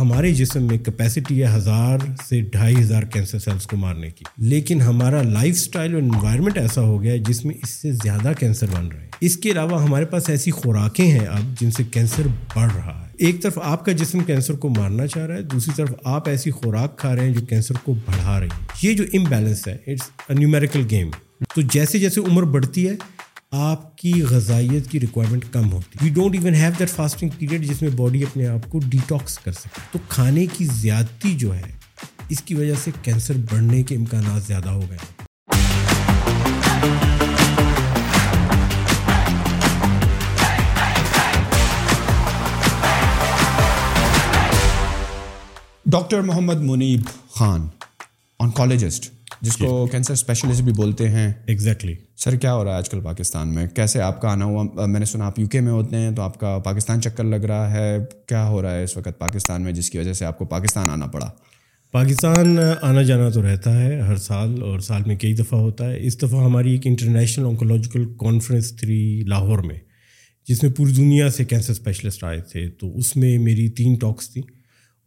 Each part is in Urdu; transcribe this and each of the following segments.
ہمارے جسم میں کیپیسٹی ہے ہزار سے ڈھائی ہزار کینسر سیلس کو مارنے کی۔ لیکن ہمارا لائف اسٹائل اور انوائرمنٹ ایسا ہو گیا ہے جس میں اس سے زیادہ کینسر بن رہے ہیں۔ اس کے علاوہ ہمارے پاس ایسی خوراکیں ہیں اب جن سے کینسر بڑھ رہا ہے۔ ایک طرف آپ کا جسم کینسر کو مارنا چاہ رہا ہے، دوسری طرف آپ ایسی خوراک کھا رہے ہیں جو کینسر کو بڑھا رہی ہے۔ یہ جو امبیلنس ہے اٹس اے نیومیریکل گیم تو جیسے جیسے عمر بڑھتی ہے آپ کی غذائیت کی ریکوائرمنٹ کم ہوتی ہے۔ We don't even have that fasting period جس میں باڈی اپنے آپ کو ڈیٹاکس کر سکے تو کھانے کی زیادتی جو ہے، اس کی وجہ سے کینسر بڑھنے کے امکانات زیادہ ہو گئے ڈاکٹر محمد منیب خان آنکالوجسٹ جس کو کینسر اسپیشلسٹ بھی بولتے ہیں۔ ایگزیکٹلی سر کیا ہو رہا ہے آج کل پاکستان میں؟ کیسے آپ کا آنا ہوا؟ میں نے سنا آپ یو کے میں ہوتے ہیں تو آپ کا پاکستان چکر لگ رہا ہے۔ کیا ہو رہا ہے اس وقت پاکستان میں جس کی وجہ سے آپ کو پاکستان آنا پڑا؟ پاکستان آنا جانا تو رہتا ہے ہر سال اور سال میں کئی دفعہ ہوتا ہے۔ اس دفعہ ہماری ایک international oncological conference three Lahore میں جس میں پوری دنیا سے کینسر اسپیشلسٹ آئے تھے۔ تو اس میں میری تین ٹاکس تھیں۔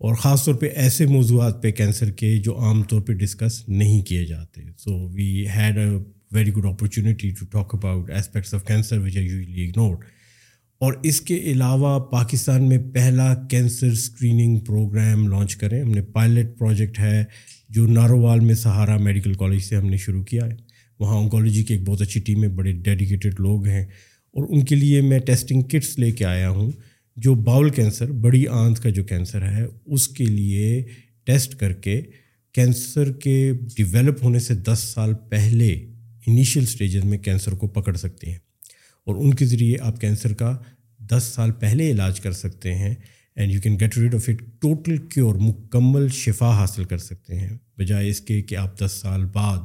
اور خاص طور پہ ایسے موضوعات پہ کینسر کے جو عام طور پہ ڈسکس نہیں کیے جاتے. So we had a very good opportunity to talk about aspects of cancer which are usually ignored اور اس کے علاوہ پاکستان میں پہلا کینسر اسکریننگ پروگرام لانچ کریں. ہم نے پائلٹ پروجیکٹ ہے جو نارووال میں سہارا میڈیکل کالج سے ہم نے شروع کیا ہے. وہاں آنکالوجی کی ایک بہت اچھی ٹیم ہے، بڑے ڈیڈیکیٹڈ لوگ ہیں. اور ان کے لیے میں ٹیسٹنگ کٹس لے کے آیا ہوں. جو باؤل کینسر، بڑی آنت کا جو کینسر ہے، اس کے لیے ٹیسٹ کر کے کینسر کے ڈیولپ ہونے سے دس سال پہلے انیشیل اسٹیجز میں کینسر کو پکڑ سکتے ہیں۔ اور ان کے ذریعے آپ کینسر کا دس سال پہلے علاج کر سکتے ہیں۔ And you can get rid of it total cure مکمل شفا حاصل کر سکتے ہیں۔ بجائے اس کے کہ آپ دس سال بعد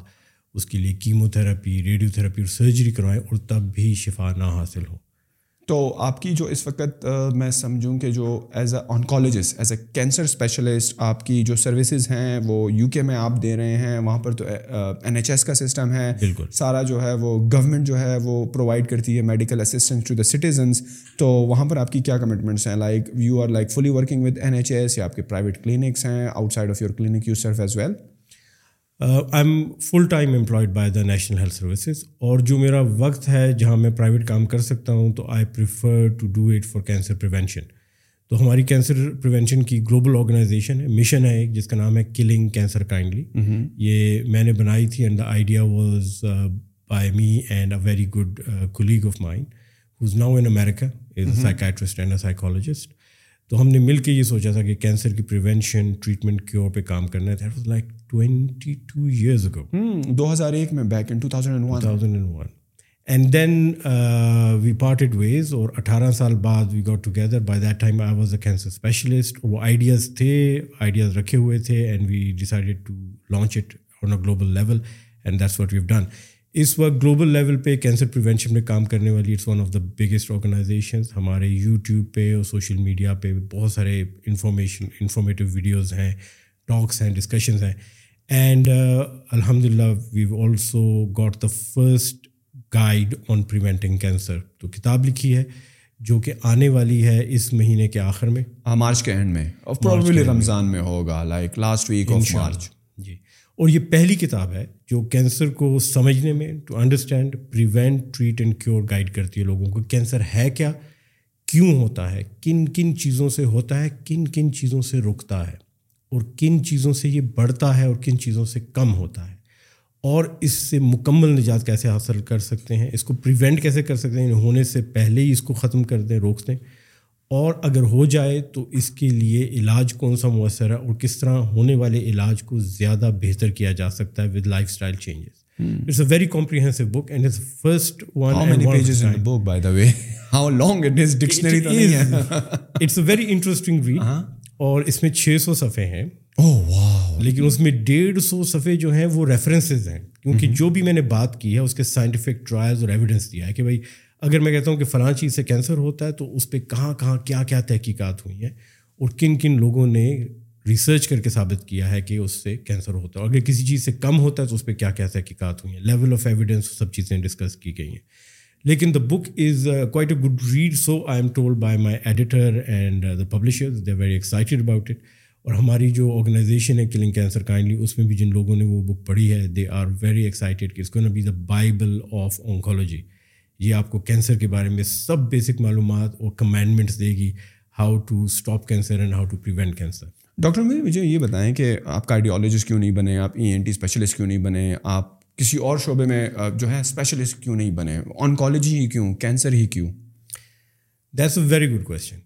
اس کے لیے کیمو تھراپی ریڈیو تھراپی اور سرجری کروائیں اور تب بھی شفا نہ حاصل ہو۔ تو آپ کی جو اس وقت میں سمجھوں کہ جو as a oncologist as a cancer specialist آپ کی جو سروسز ہیں وہ یو کے میں آپ دے رہے ہیں وہاں پر تو این ایچ ایس کا سسٹم ہے۔ بالکل۔ سارا جو ہے وہ گورنمنٹ جو ہے وہ پرووائڈ کرتی ہے medical assistance to the citizens تو وہاں پر آپ کی کیا کمٹمنٹس ہیں؟ Like you are like fully working with N H S یا آپ کے پرائیویٹ کلینکس ہیں outside of your clinic you serve as well I am full time employed by the national health services اور جو میرا وقت ہے جہاں میں پرائیویٹ کام کر سکتا ہوں تو I prefer to do it for cancer prevention تو ہماری کینسر پریونشن کی گلوبل آرگنائزیشن ہے مشن ہے ایک جس کا نام ہے کلنگ کینسر کائنڈلی یہ میں نے بنائی تھی and the idea was by me and a very good colleague of mine who's now in America is a psychiatrist and a psychologist تو ہم نے مل کے یہ سوچا تھا کہ کینسر کی پریونشن ٹریٹمنٹ کیور پہ کام کرنا ہے۔ That was like twenty two years ago دو ہزار ایک میں back in two and one and then we parted ways اور اٹھارہ سال بعد we got together by that time I was a cancer specialist وہ آئیڈیاز تھے آئیڈیاز رکھے ہوئے تھے and we decided to launch it on a global level and that's what you done اس وقت گلوبل لیول پہ کینسر پریونشن میں کام کرنے والی it's one of the biggest organisations ہمارے یوٹیوب پہ اور سوشل میڈیا پہ بہت سارے انفارمیشن انفارمیٹیو ویڈیوز ہیں ٹاکس ہیں ڈسکشنز ہیں۔ اینڈ الحمد للہ we also got the first guide on preventing cancer تو کتاب لکھی ہے جو کہ آنے والی ہے اس مہینے کے آخر میں۔ مارچ کے اینڈ میں۔ رمضان میں ہوگا like last week of March. اور یہ پہلی کتاب ہے جو کینسر کو سمجھنے میں to understand prevent treat and cure guide کرتی ہے لوگوں کو، کینسر ہے کیا؟ کیوں ہوتا ہے؟ کن کن چیزوں سے ہوتا ہے؟ کن کن چیزوں سے رکتا ہے؟ اور کن چیزوں سے یہ بڑھتا ہے اور کن چیزوں سے کم ہوتا ہے؟ اور اس سے مکمل نجات کیسے حاصل کر سکتے ہیں؟ اس کو پریونٹ کیسے کر سکتے ہیں؟ ہونے سے پہلے ہی اس کو ختم کر دیں، روک دیں۔ اور اگر ہو جائے تو اس کے لیے علاج کون سا مؤثر ہے اور کس طرح ہونے والے علاج کو زیادہ بہتر کیا جا سکتا ہے with lifestyle changes it's a very comprehensive book and is first it's a very interesting read اور اس میں چھ سو صفحے ہیں. Oh, لیکن اس میں ڈیڑھ سو صفحے جو ہیں وہ ریفرنسز ہیں. کیونکہ جو بھی میں نے بات کی ہے اس کے سائنٹیفک ٹرائلز اور ایویڈنس دیا ہے کہ بھائی اگر میں کہتا ہوں کہ فلاں چیز سے کینسر ہوتا ہے تو اس پہ کہاں کہاں کیا کیا تحقیقات ہوئی ہیں اور کن کن لوگوں نے ریسرچ کر کے ثابت کیا ہے کہ اس سے کینسر ہوتا ہے اور اگر کسی چیز سے کم ہوتا ہے تو اس پہ کیا کیا تحقیقات ہوئی ہیں؟ لیول آف ایویڈنس سب چیزیں ڈسکس کی گئی ہیں۔ لیکن the book is quite a good read so I am told by my editor and the publisher they very excited about it اور ہماری جو آرگنائزیشن ہے کلنگ کینسر کائنڈلی اس میں بھی جن لوگوں نے وہ بک پڑھی ہے دے آر ویری ایکسائٹیڈ کہ اس کو نا be the Bible of oncology یہ آپ کو کینسر کے بارے میں سب بیسک معلومات اور کمینڈمنٹس دے گی how to stop cancer and how to prevent cancer doctor مجھے یہ بتائیں کہ آپ کارڈیولوجسٹ کیوں نہیں بنے؟ آپ ای این ٹی اسپیشلسٹ کیوں نہیں بنے؟ آپ کسی اور شعبے میں جو ہے اسپیشلسٹ کیوں نہیں بنے؟ آنکالوجی ہی کیوں؟ کینسر ہی کیوں؟ That's a very good question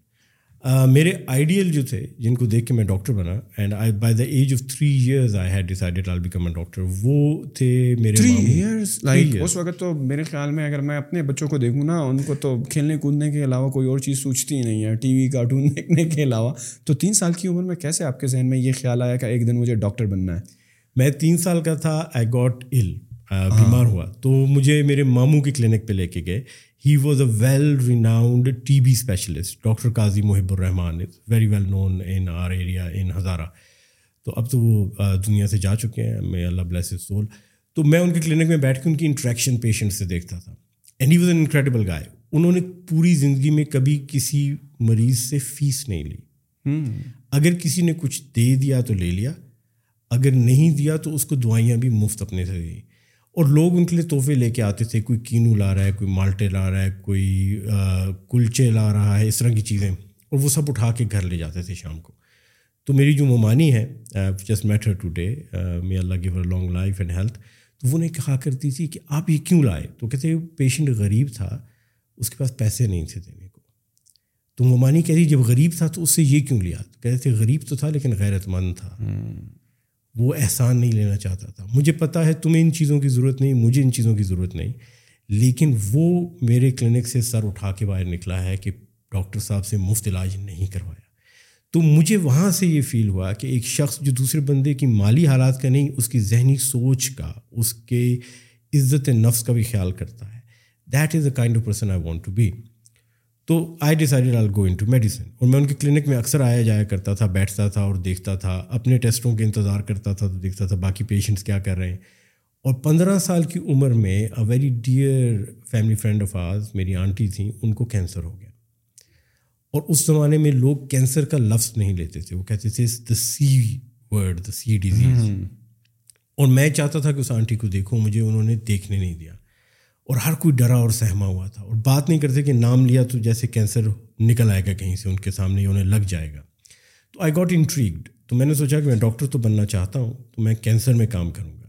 میرے آئیڈیل جو تھے جن کو دیکھ کے میں ڈاکٹر بنا and I by the age of three years I had decided I become a doctor وہ تھے میرے تھری ایئرس لائک اس وقت تو میرے خیال میں اگر میں اپنے بچوں کو دیکھوں نا ان کو تو کھیلنے کودنے کے علاوہ کوئی اور چیز سوچتی ہی نہیں ہے۔ ٹی وی کارٹون دیکھنے کے علاوہ۔ تو تین سال کی عمر میں کیسے آپ کے ذہن میں یہ خیال آیا کہ ایک دن مجھے ڈاکٹر بننا ہے؟ میں تین سال کا تھا آئی گاٹ ال بیمار ہوا۔ تو مجھے میرے ماموں کی کلینک پہ لے کے گئے۔ He was a well renowned T B specialist doctor Qazi Mohib ur-Rehman very well known in our area in Hazara تو اب تو وہ دنیا سے جا چکے ہیں. میں اللہ بلیس سول تو میں ان کی کلینک میں بیٹھ کے ان کی انٹریکشن پیشنٹ سے دیکھتا تھا. And he was an incredible guy انہوں نے پوری زندگی میں کبھی کسی مریض سے فیس نہیں لی. اگر کسی نے کچھ دے دیا تو لے لیا. اگر نہیں دیا تو اس کو دوائیاں بھی مفت اپنے سے دیں. اور لوگ ان کے لیے تحفے لے کے آتے تھے، کوئی کینو لا رہا ہے، کوئی مالٹے لا رہا ہے، کوئی کلچے لا رہا ہے، اس طرح کی چیزیں، اور وہ سب اٹھا کے گھر لے جاتے تھے شام کو۔ تو میری جو ممانی ہے just matter today me Allah give long life and health تو وہ نے کہا کرتی تھی کہ آپ یہ کیوں لائے؟ تو کہتے پیشنٹ غریب تھا، اس کے پاس پیسے نہیں تھے دینے کو۔ تو ممانی کہتی جب غریب تھا تو اس سے یہ کیوں لیا؟ کہتے تھے، غریب تو تھا لیکن غیرت مند تھا وہ احسان نہیں لینا چاہتا تھا۔ مجھے پتہ ہے تمہیں ان چیزوں کی ضرورت نہیں، مجھے ان چیزوں کی ضرورت نہیں، لیکن وہ میرے کلینک سے سر اٹھا کے باہر نکلا ہے کہ ڈاکٹر صاحب سے مفت علاج نہیں کروایا۔ تو مجھے وہاں سے یہ فیل ہوا کہ ایک شخص جو دوسرے بندے کی مالی حالات کا نہیں، اس کی ذہنی سوچ کا، اس کے عزت نفس کا بھی خیال کرتا ہے۔ That is a kind of person I want to be تو I decided I'll go into medicine اور میں ان کی کلینک میں اکثر آیا جایا کرتا تھا بیٹھتا تھا اور دیکھتا تھا اپنے ٹیسٹوں کے انتظار کرتا تھا تو دیکھتا تھا باقی پیشنٹس کیا کر رہے ہیں۔ اور پندرہ سال کی عمر میں a very dear family friend of ours میری آنٹی تھیں ان کو کینسر ہو گیا۔ اور اس زمانے میں لوگ کینسر کا لفظ نہیں لیتے تھے وہ کہتے تھے دا سی ورڈ دا سی ڈیزیز اور میں چاہتا تھا کہ اس آنٹی کو دیکھوں مجھے انہوں نے دیکھنے نہیں دیا۔ اور ہر کوئی ڈرا اور سہما ہوا تھا اور بات نہیں کرتے کہ نام لیا تو جیسے کینسر نکل آئے گا کہیں سے، ان کے سامنے انہیں لگ جائے گا۔ تو آئی گاٹ انٹریگڈ تو میں نے سوچا کہ میں ڈاکٹر تو بننا چاہتا ہوں، تو میں کینسر میں کام کروں گا۔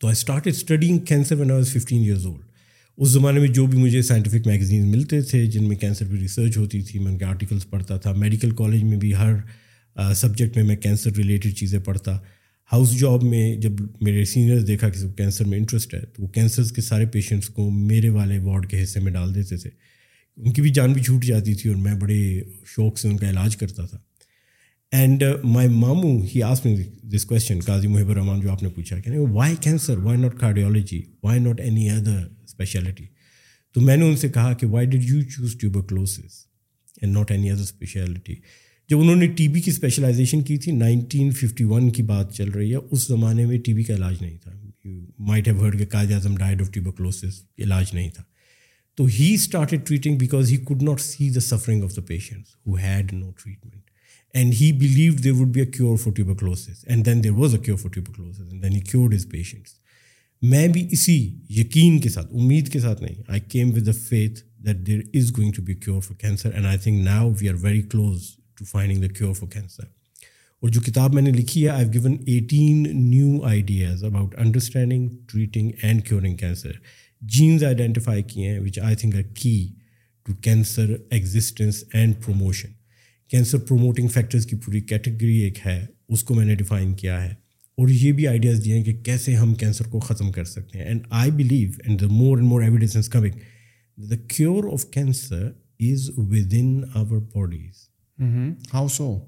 تو I start studying cancer when I was fifteen years old اس زمانے میں جو بھی مجھے سائنٹیفک میگزین ملتے تھے، جن میں کینسر پہ ریسرچ ہوتی تھی، میں ان کے آرٹیکلس پڑھتا تھا۔ میڈیکل کالج میں بھی ہر سبجیکٹ میں میں کینسر ریلیٹڈ چیزیں پڑھتا۔ ہاؤس جاب میں جب میرے سینئرز دیکھا کہ کینسر میں انٹرسٹ ہے، تو وہ کینسرز کے سارے پیشنٹس کو میرے والے وارڈ کے حصے میں ڈال دیتے تھے۔ ان کی بھی جان بھی چھوٹ جاتی تھی اور میں بڑے شوق سے ان کا علاج کرتا تھا۔ اینڈ مائی مامو ہی آس میں دس کوشچن قاضی محب الرحمان جو آپ نے پوچھا کہ why cancer why not cardiology why not any other specialty تو میں نے ان سے کہا کہ why did you choose tuber and not any other specialty جب انہوں نے ٹی بی کی اسپیشلائزیشن کی تھی نائنٹین ففٹی ون کی بات چل رہی ہے، اس زمانے میں ٹی بی کا علاج نہیں تھا۔ مائٹ ہیو ہرڈ کے Quaid Azam died of tuberculosis علاج نہیں تھا۔ تو he started treating because he could not see the suffering of the patients who had no treatment and he believed they would be a cure for tuberculosis and then there was a cure for tuberculosis and then he cured his patients میں بھی اسی یقین کے ساتھ، امید کے ساتھ نہیں I came with the faith that there is going to be cure for cancer and I think now we are very close to finding the cure for cancer اور جو کتاب میں نے لکھی ہے I given eighteen new ideas about understanding treating and curing cancer genes identify کیے ہیں which I think a key to cancer existence and promotion cancer promoting factors کی پوری کیٹیگری ایک ہے اس کو میں نے ڈیفائن کیا ہے اور یہ بھی آئیڈیاز دیے ہیں کہ کیسے ہم کینسر کو ختم کر سکتے ہیں۔ And I believe and the more and more evidence coming the cure of cancer is within our bodies how so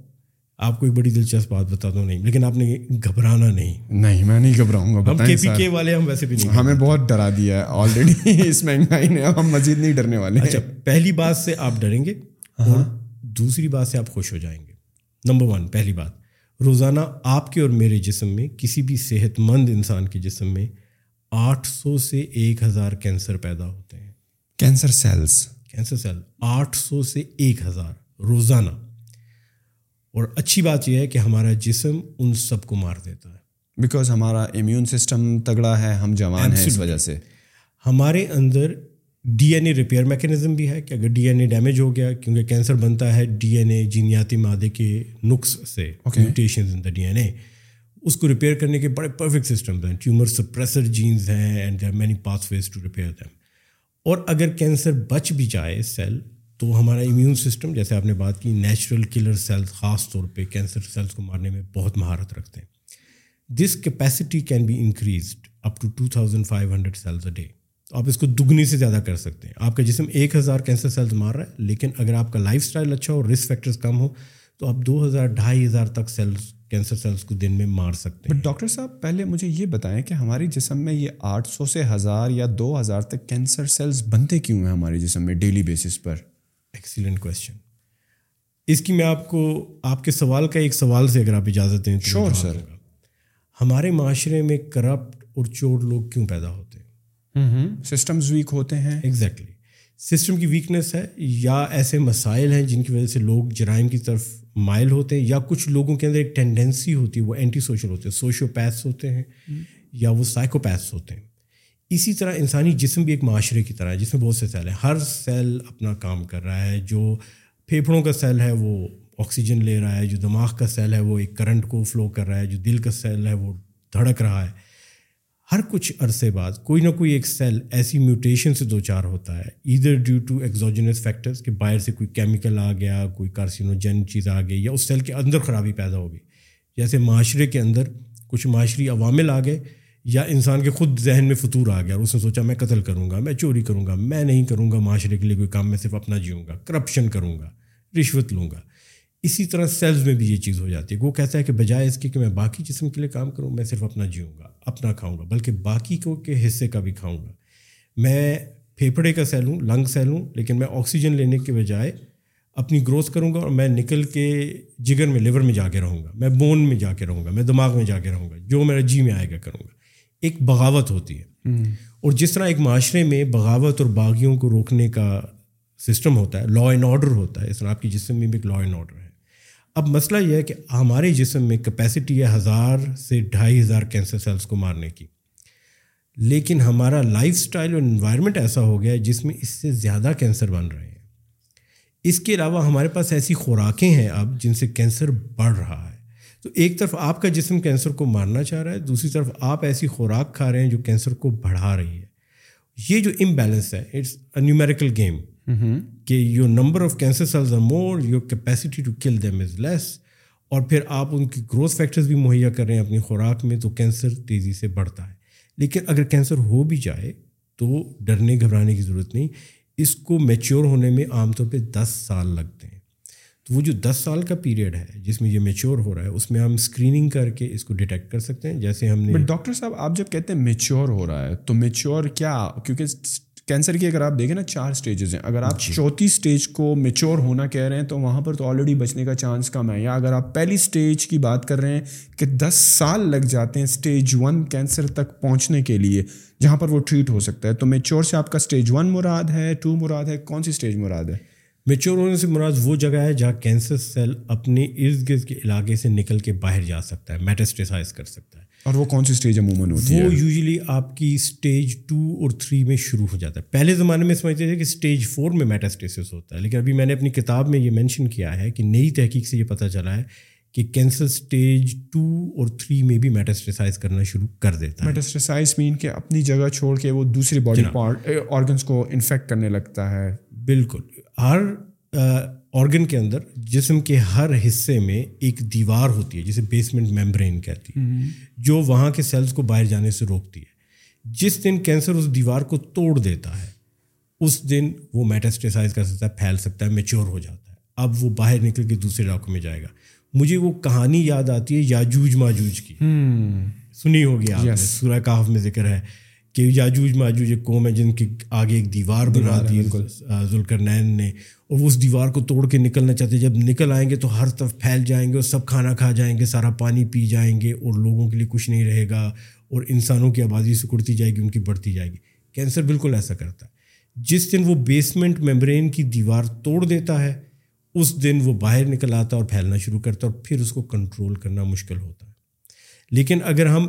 آپ کو ایک بڑی دلچسپ بات بتاتا ہوں نہیں لیکن آپ نے گھبرانا نہیں۔ نہیں میں نہیں گھبراؤں گا ہم کے پی کے والے ہم ویسے بھی نہیں ہمیں بہت ڈرا دیا ہے آلریڈی اس مہنگائی نے ہم مزید نہیں ڈرنے والے۔ اچھا پہلی بات سے آپ ڈریں گے اور دوسری بات سے آپ خوش ہو جائیں گے۔ نمبر ون پہلی بات روزانہ آپ کے اور میرے جسم میں کسی بھی صحت مند انسان کے جسم میں آٹھ سو سے ایک ہزار کینسر پیدا ہوتے ہیں۔ کینسر سیلس کینسر سیل آٹھ سو سے ایک ہزار۔ روزانہ۔ اور اچھی بات یہ ہے کہ ہمارا جسم ان سب کو مار دیتا ہے۔ بیکاز ہمارا امیون سسٹم تگڑا ہے ہم جوان ہیں اس وجہ سے۔ ہمارے اندر D N A repair mechanism بھی ہے کہ اگر ڈی این اے ڈیمیج ہو گیا کیونکہ کینسر بنتا ہے ڈی این اے جینیاتی مادے کے نقص سے mutations in the D N A اس کو ریپیئر کرنے کے بڑے پرفیکٹ سسٹمز ہیں۔ ٹیومر سپریسر جینز ہیں and there many pathways to repair them اور اگر کینسر بچ بھی جائے سیل تو ہمارا امیون سسٹم جیسے آپ نے بات کی نیچرل کلر سیلس خاص طور پہ کینسر سیلس کو مارنے میں بہت مہارت رکھتے ہیں۔ This capacity can be increased up to two thousand five hundred cells a day تو آپ اس کو دگنی سے زیادہ کر سکتے ہیں۔ آپ کا جسم ایک ہزار کینسر سیلز مار رہا ہے، لیکن اگر آپ کا لائف اسٹائل اچھا ہو رسک فیکٹرز کم ہو تو آپ دو ہزار ڈھائی ہزار تک سیلز کینسر سیلس کو دن میں مار سکتے ہیں۔ بٹ ڈاکٹر صاحب، پہلے مجھے یہ بتائیں کہ ہماری جسم میں یہ آٹھ سو سے ہزار یا دو ہزار تک کینسر سیلس بنتے کیوں ہیں ہمارے جسم میں ڈیلی بیسس پر؟ ایکسیلنٹ کوشچن اس کی میں آپ کو آپ کے سوال کا ایک سوال سے اگر آپ اجازت دیں تو شور سر ہمارے معاشرے میں کرپٹ اور چور لوگ کیوں پیدا ہوتے ہیں؟ سسٹمز ویک ہوتے ہیں. ایگزیکٹلی سسٹم کی ویکنیس ہے یا ایسے مسائل ہیں جن کی وجہ سے لوگ جرائم کی طرف مائل ہوتے ہیں یا کچھ لوگوں کے اندر ایک ٹینڈنسی ہوتی ہے وہ اینٹی سوشل ہوتے ہیں سوشو پیتھس ہوتے ہیں یا وہ سائیکو پیتھس ہوتے ہیں۔ اسی طرح انسانی جسم بھی ایک معاشرے کی طرح ہے، جس میں بہت سے سیل ہیں۔ ہر سیل اپنا کام کر رہا ہے، جو پھیپھڑوں کا سیل ہے وہ آکسیجن لے رہا ہے، جو دماغ کا سیل ہے وہ ایک کرنٹ کو فلو کر رہا ہے، جو دل کا سیل ہے وہ دھڑک رہا ہے۔ ہر کچھ عرصے بعد کوئی نہ کوئی ایک سیل ایسی میوٹیشن سے دو چار ہوتا ہے ادھر ڈیو ٹو ایگزوجنس فیکٹرس کہ باہر سے کوئی کیمیکل آ گیا، کوئی کارسینوجن چیز آ گئی یا اس سیل کے اندر خرابی پیدا ہو گئی۔ جیسے معاشرے کے اندر کچھ معاشری عوامل آ گئے یا انسان کے خود ذہن میں فطور آ گیا اور اس نے سوچا میں قتل کروں گا، میں چوری کروں گا، میں نہیں کروں گا معاشرے کے لیے کوئی کام، میں صرف اپنا جیوں گا کرپشن کروں گا، رشوت لوں گا۔ اسی طرح سیلز میں بھی یہ چیز ہو جاتی ہے۔ وہ کہتا ہے کہ بجائے اس کے کہ میں باقی جسم کے لیے کام کروں، میں صرف اپنا جیوں گا، اپنا کھاؤں گا، بلکہ باقی کو کے حصے کا بھی کھاؤں گا۔ میں پھیپھڑے کا سیل ہوں لنگ سیل ہوں، لیکن میں آکسیجن لینے کے بجائے اپنی گروتھ کروں گا اور میں نکل کے جگر میں لیور میں جا کے رہوں گا۔ میں بون میں جا کے رہوں گا، میں دماغ میں جا کے رہوں گا۔ جو میرا جی میں آئے گا کروں گا۔ ایک بغاوت ہوتی ہے۔ اور جس طرح ایک معاشرے میں بغاوت اور باغیوں کو روکنے کا سسٹم ہوتا ہے لا اینڈ آرڈر ہوتا ہے، اس طرح آپ کی جسم میں بھی ایک لا اینڈ آرڈر ہے۔ اب مسئلہ یہ ہے کہ ہمارے جسم میں کیپیسٹی ہے ہزار سے ڈھائی ہزار کینسر سیلس کو مارنے کی۔ لیکن ہمارا لائف اسٹائل اور انوائرمنٹ ایسا ہو گیا ہے جس میں اس سے زیادہ کینسر بن رہے ہیں۔ اس کے علاوہ ہمارے پاس ایسی خوراکیں ہیں اب جن سے کینسر بڑھ رہا ہے۔ تو ایک طرف آپ کا جسم کینسر کو مارنا چاہ رہا ہے دوسری طرف آپ ایسی خوراک کھا رہے ہیں جو کینسر کو بڑھا رہی ہے۔ یہ جو امبیلنس ہے اٹس اے نیومیریکل گیم کہ your number of cancer cells are more your capacity to kill them is less اور پھر آپ ان کی گروتھ فیکٹرز بھی مہیا کر رہے ہیں اپنی خوراک میں تو کینسر تیزی سے بڑھتا ہے۔ لیکن اگر کینسر ہو بھی جائے تو ڈرنے گھبرانے کی ضرورت نہیں۔ اس کو میچور ہونے میں عام طور پہ دس سال ہیں تو وہ جو دس سال کا پیریڈ ہے جس میں یہ میچور ہو رہا ہے اس میں ہم اسکریننگ کر کے اس کو ڈیٹیکٹ کر سکتے ہیں۔ جیسے ہم نے ڈاکٹر صاحب آپ جب کہتے ہیں میچور ہو رہا ہے تو میچور کیا؟ کیونکہ کینسر کی اگر آپ دیکھیں نا چار اسٹیجز ہیں۔ اگر آپ جی۔ چوتھی اسٹیج کو میچور ہونا کہہ رہے ہیں تو وہاں پر تو آلریڈی بچنے کا چانس کم ہے۔ یا اگر آپ پہلی اسٹیج کی بات کر رہے ہیں کہ دس سال لگ جاتے ہیں اسٹیج ون کینسر تک پہنچنے کے لیے جہاں پر وہ ٹریٹ ہو سکتا ہے۔ تو میچور سے آپ کا اسٹیج ون مراد ہے ٹو مراد ہے کون سی اسٹیج مراد ہے؟ میچور ہونے سے مراد وہ جگہ ہے جہاں کینسر سیل اپنے ارد گرد کے علاقے سے نکل کے باہر جا سکتا ہے میٹسٹیسائز کر سکتا ہے۔ اور وہ کون سی اسٹیج عموماً ہوتی ہے؟ وہ یوزلی آپ کی اسٹیج ٹو اور تھری میں شروع ہو جاتا ہے۔ پہلے زمانے میں سمجھتے تھے کہ اسٹیج فور میں میٹاسٹیسس ہوتا ہے لیکن ابھی میں نے اپنی کتاب میں یہ مینشن کیا ہے کہ نئی تحقیق سے یہ پتہ چلا ہے کہ کینسر اسٹیج ٹو اور تھری میں بھی میٹاسٹیسائز کرنا شروع کر دیتا ہے۔ میٹاسٹیسائز مین کہ اپنی جگہ چھوڑ کے وہ دوسری باڈی پارٹ آرگنس کو انفیکٹ کرنے لگتا ہے۔ بالکل۔ ہر آرگن کے اندر جسم کے ہر حصے میں ایک دیوار ہوتی ہے جسے بیسمنٹ ممبرین کہتی ہے جو وہاں کے سیلس کو باہر جانے سے روکتی ہے۔ جس دن کینسر اس دیوار کو توڑ دیتا ہے اس دن وہ میٹاسٹیسائز کر سکتا ہے پھیل سکتا ہے میچور ہو جاتا ہے۔ اب وہ باہر نکل کے دوسرے علاقوں میں جائے گا۔ مجھے وہ کہانی یاد آتی ہے یاجوج ماجوج کی۔ سنی ہوگی آپ سورہ کاف میں ذکر ہے۔ کہ یاجوج ماجوج ایک قوم ہے جن کے آگے ایک دیوار بنا دی ذوالکر نین نے۔ اور وہ اس دیوار کو توڑ کے نکلنا چاہتے جب نکل آئیں گے تو ہر طرف پھیل جائیں گے اور سب کھانا کھا جائیں گے سارا پانی پی جائیں گے اور لوگوں کے لیے کچھ نہیں رہے گا اور انسانوں کی آبادی سکڑتی جائے گی ان کی بڑھتی جائے گی۔ کینسر بالکل ایسا کرتا ہے۔ جس دن وہ بیسمنٹ میمبرین کی دیوار توڑ دیتا ہے اس دن وہ باہر نکل آتا اور پھیلنا شروع کرتا اور پھر اس کو کنٹرول کرنا مشکل ہوتا ہے۔ لیکن اگر ہم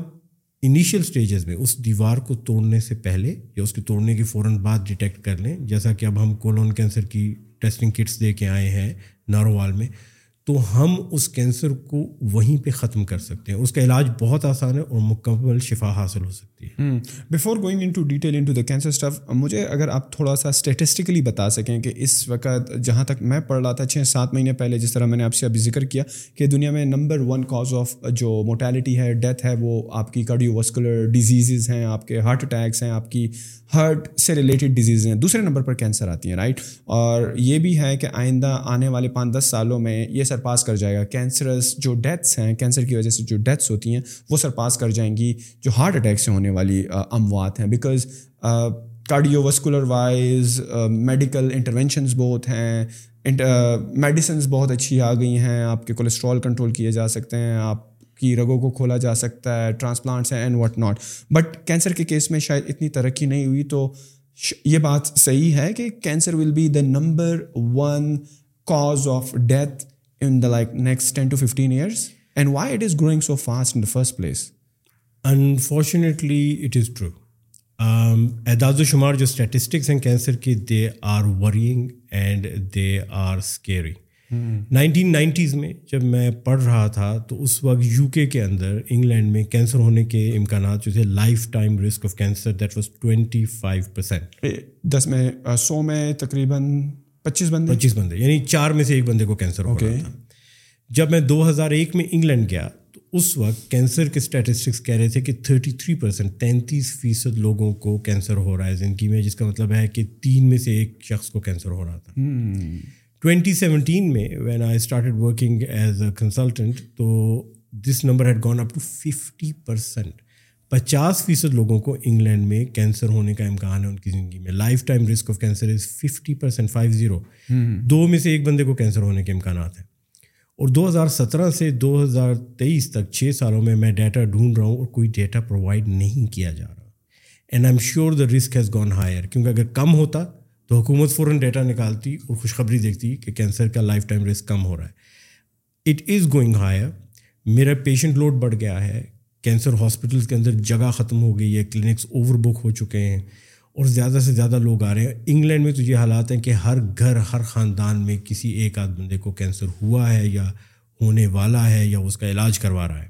انیشیل سٹیجز میں، اس دیوار کو توڑنے سے پہلے یا اس کے توڑنے کے فوراً بعد ڈیٹیکٹ کر لیں۔ جیسا کہ اب ہم کولون کینسر کی ٹیسٹنگ کٹس دے کے آئے ہیں نارووال میں، تو ہم اس کینسر کو وہیں پہ ختم کر سکتے ہیں۔ اس کا علاج بہت آسان ہے اور مکمل شفا حاصل ہو سکتی ہے۔ Before going into detail into the cancer stuff مجھے اگر آپ تھوڑا سا اسٹیٹسٹکلی بتا سکیں کہ اس وقت جہاں تک میں پڑھ رہا تھا، چھ سات مہینے پہلے جس طرح میں نے آپ سے ابھی ذکر کیا کہ دنیا میں نمبر ون کاز آف جو موٹیلٹی ہے ڈیتھ ہے، وہ آپ کی کارڈیو وسکولر ڈیزیزز ہیں، آپ کے ہارٹ اٹیکس ہیں، آپ کی ہارٹ سے ریلیٹڈ ڈیزیز ہیں۔ دوسرے نمبر پر کینسر آتی ہیں رائٹ اور یہ بھی ہے کہ آئندہ آنے والے پانچ دس سالوں میں یہ سرپاس کر جائے گا۔ کینسرس جو ڈیتھس ہیں کینسر کی وجہ سے جو ڈیتھس ہوتی ہیں، وہ سرپاس کر جائیں گی جو ہارٹ اٹیک سے ہونے والی اموات ہیں۔ Because cardiovascular wise medical interventions بہت ہیں۔ میڈیسنز بہت اچھی آ گئی ہیں۔ آپ کے کولیسٹرول کنٹرول کیے جا سکتے ہیں۔ آپ کی رگوں کو کھولا جا سکتا ہے ٹرانسپلانٹس ہیں and what not but cancer کے کیس میں شاید اتنی ترقی نہیں ہوئی تو یہ بات صحیح ہے کہ cancer will be the number one cause of death in the like next ten to fifteen years and why it is growing so fast in the first place unfortunately it is true اعداد و شمار جو اسٹیٹسٹکس ہیں کینسر کی they are worrying and they are scary nineteen nineties میں جب میں پڑھ رہا تھا تو اس وقت یو کے کے اندر انگلینڈ میں کینسر ہونے کے امکانات جو تھے lifetime risk of cancer that was twenty five percent دس میں سو میں تقریباً پچیس بندے پچیس بندے یعنی چار میں سے ایک بندے کو کینسر ہو رہا تھا جب میں دو ہزار ایک میں انگلینڈ گیا اس وقت کینسر کے اسٹیٹسٹکس کہہ رہے تھے کہ تھرٹی تھری پرسینٹ تینتیس فیصد لوگوں کو کینسر ہو رہا ہے زندگی میں جس کا مطلب ہے کہ تین میں سے ایک شخص کو کینسر ہو رہا تھا۔ ٹوینٹی سیونٹین میں when I started working as a consultant تو this number had gone up to fifty percent پچاس فیصد لوگوں کو انگلینڈ میں کینسر ہونے کا امکان ہے ان کی زندگی میں۔ Lifetime risk of cancer is fifty percent five zero دو میں سے ایک بندے کو کینسر ہونے کے امکانات ہیں۔ اور دو ہزار سترہ سے دو ہزار تیئیس تک چھ سالوں میں میں ڈیٹا ڈھونڈ رہا ہوں اور کوئی ڈیٹا پرووائڈ نہیں کیا جا رہا۔ And I am sure the risk has gone higher کیونکہ اگر کم ہوتا تو حکومت فوراً ڈیٹا نکالتی اور خوشخبری دیکھتی کہ کینسر کا لائف ٹائم رسک کم ہو رہا ہے۔ اٹ از گوئنگ ہائر میرا پیشنٹ لوڈ بڑھ گیا ہے کینسر ہاسپٹلس کے اندر جگہ ختم ہو گئی ہے کلینکس اوور بک ہو چکے ہیں۔ اور زیادہ سے زیادہ لوگ آ رہے ہیں۔ انگلینڈ میں تو یہ حالات ہیں کہ ہر گھر، ہر خاندان میں کسی ایک آدھ بندے کو کینسر ہوا ہے یا ہونے والا ہے یا اس کا علاج کروا رہا ہے۔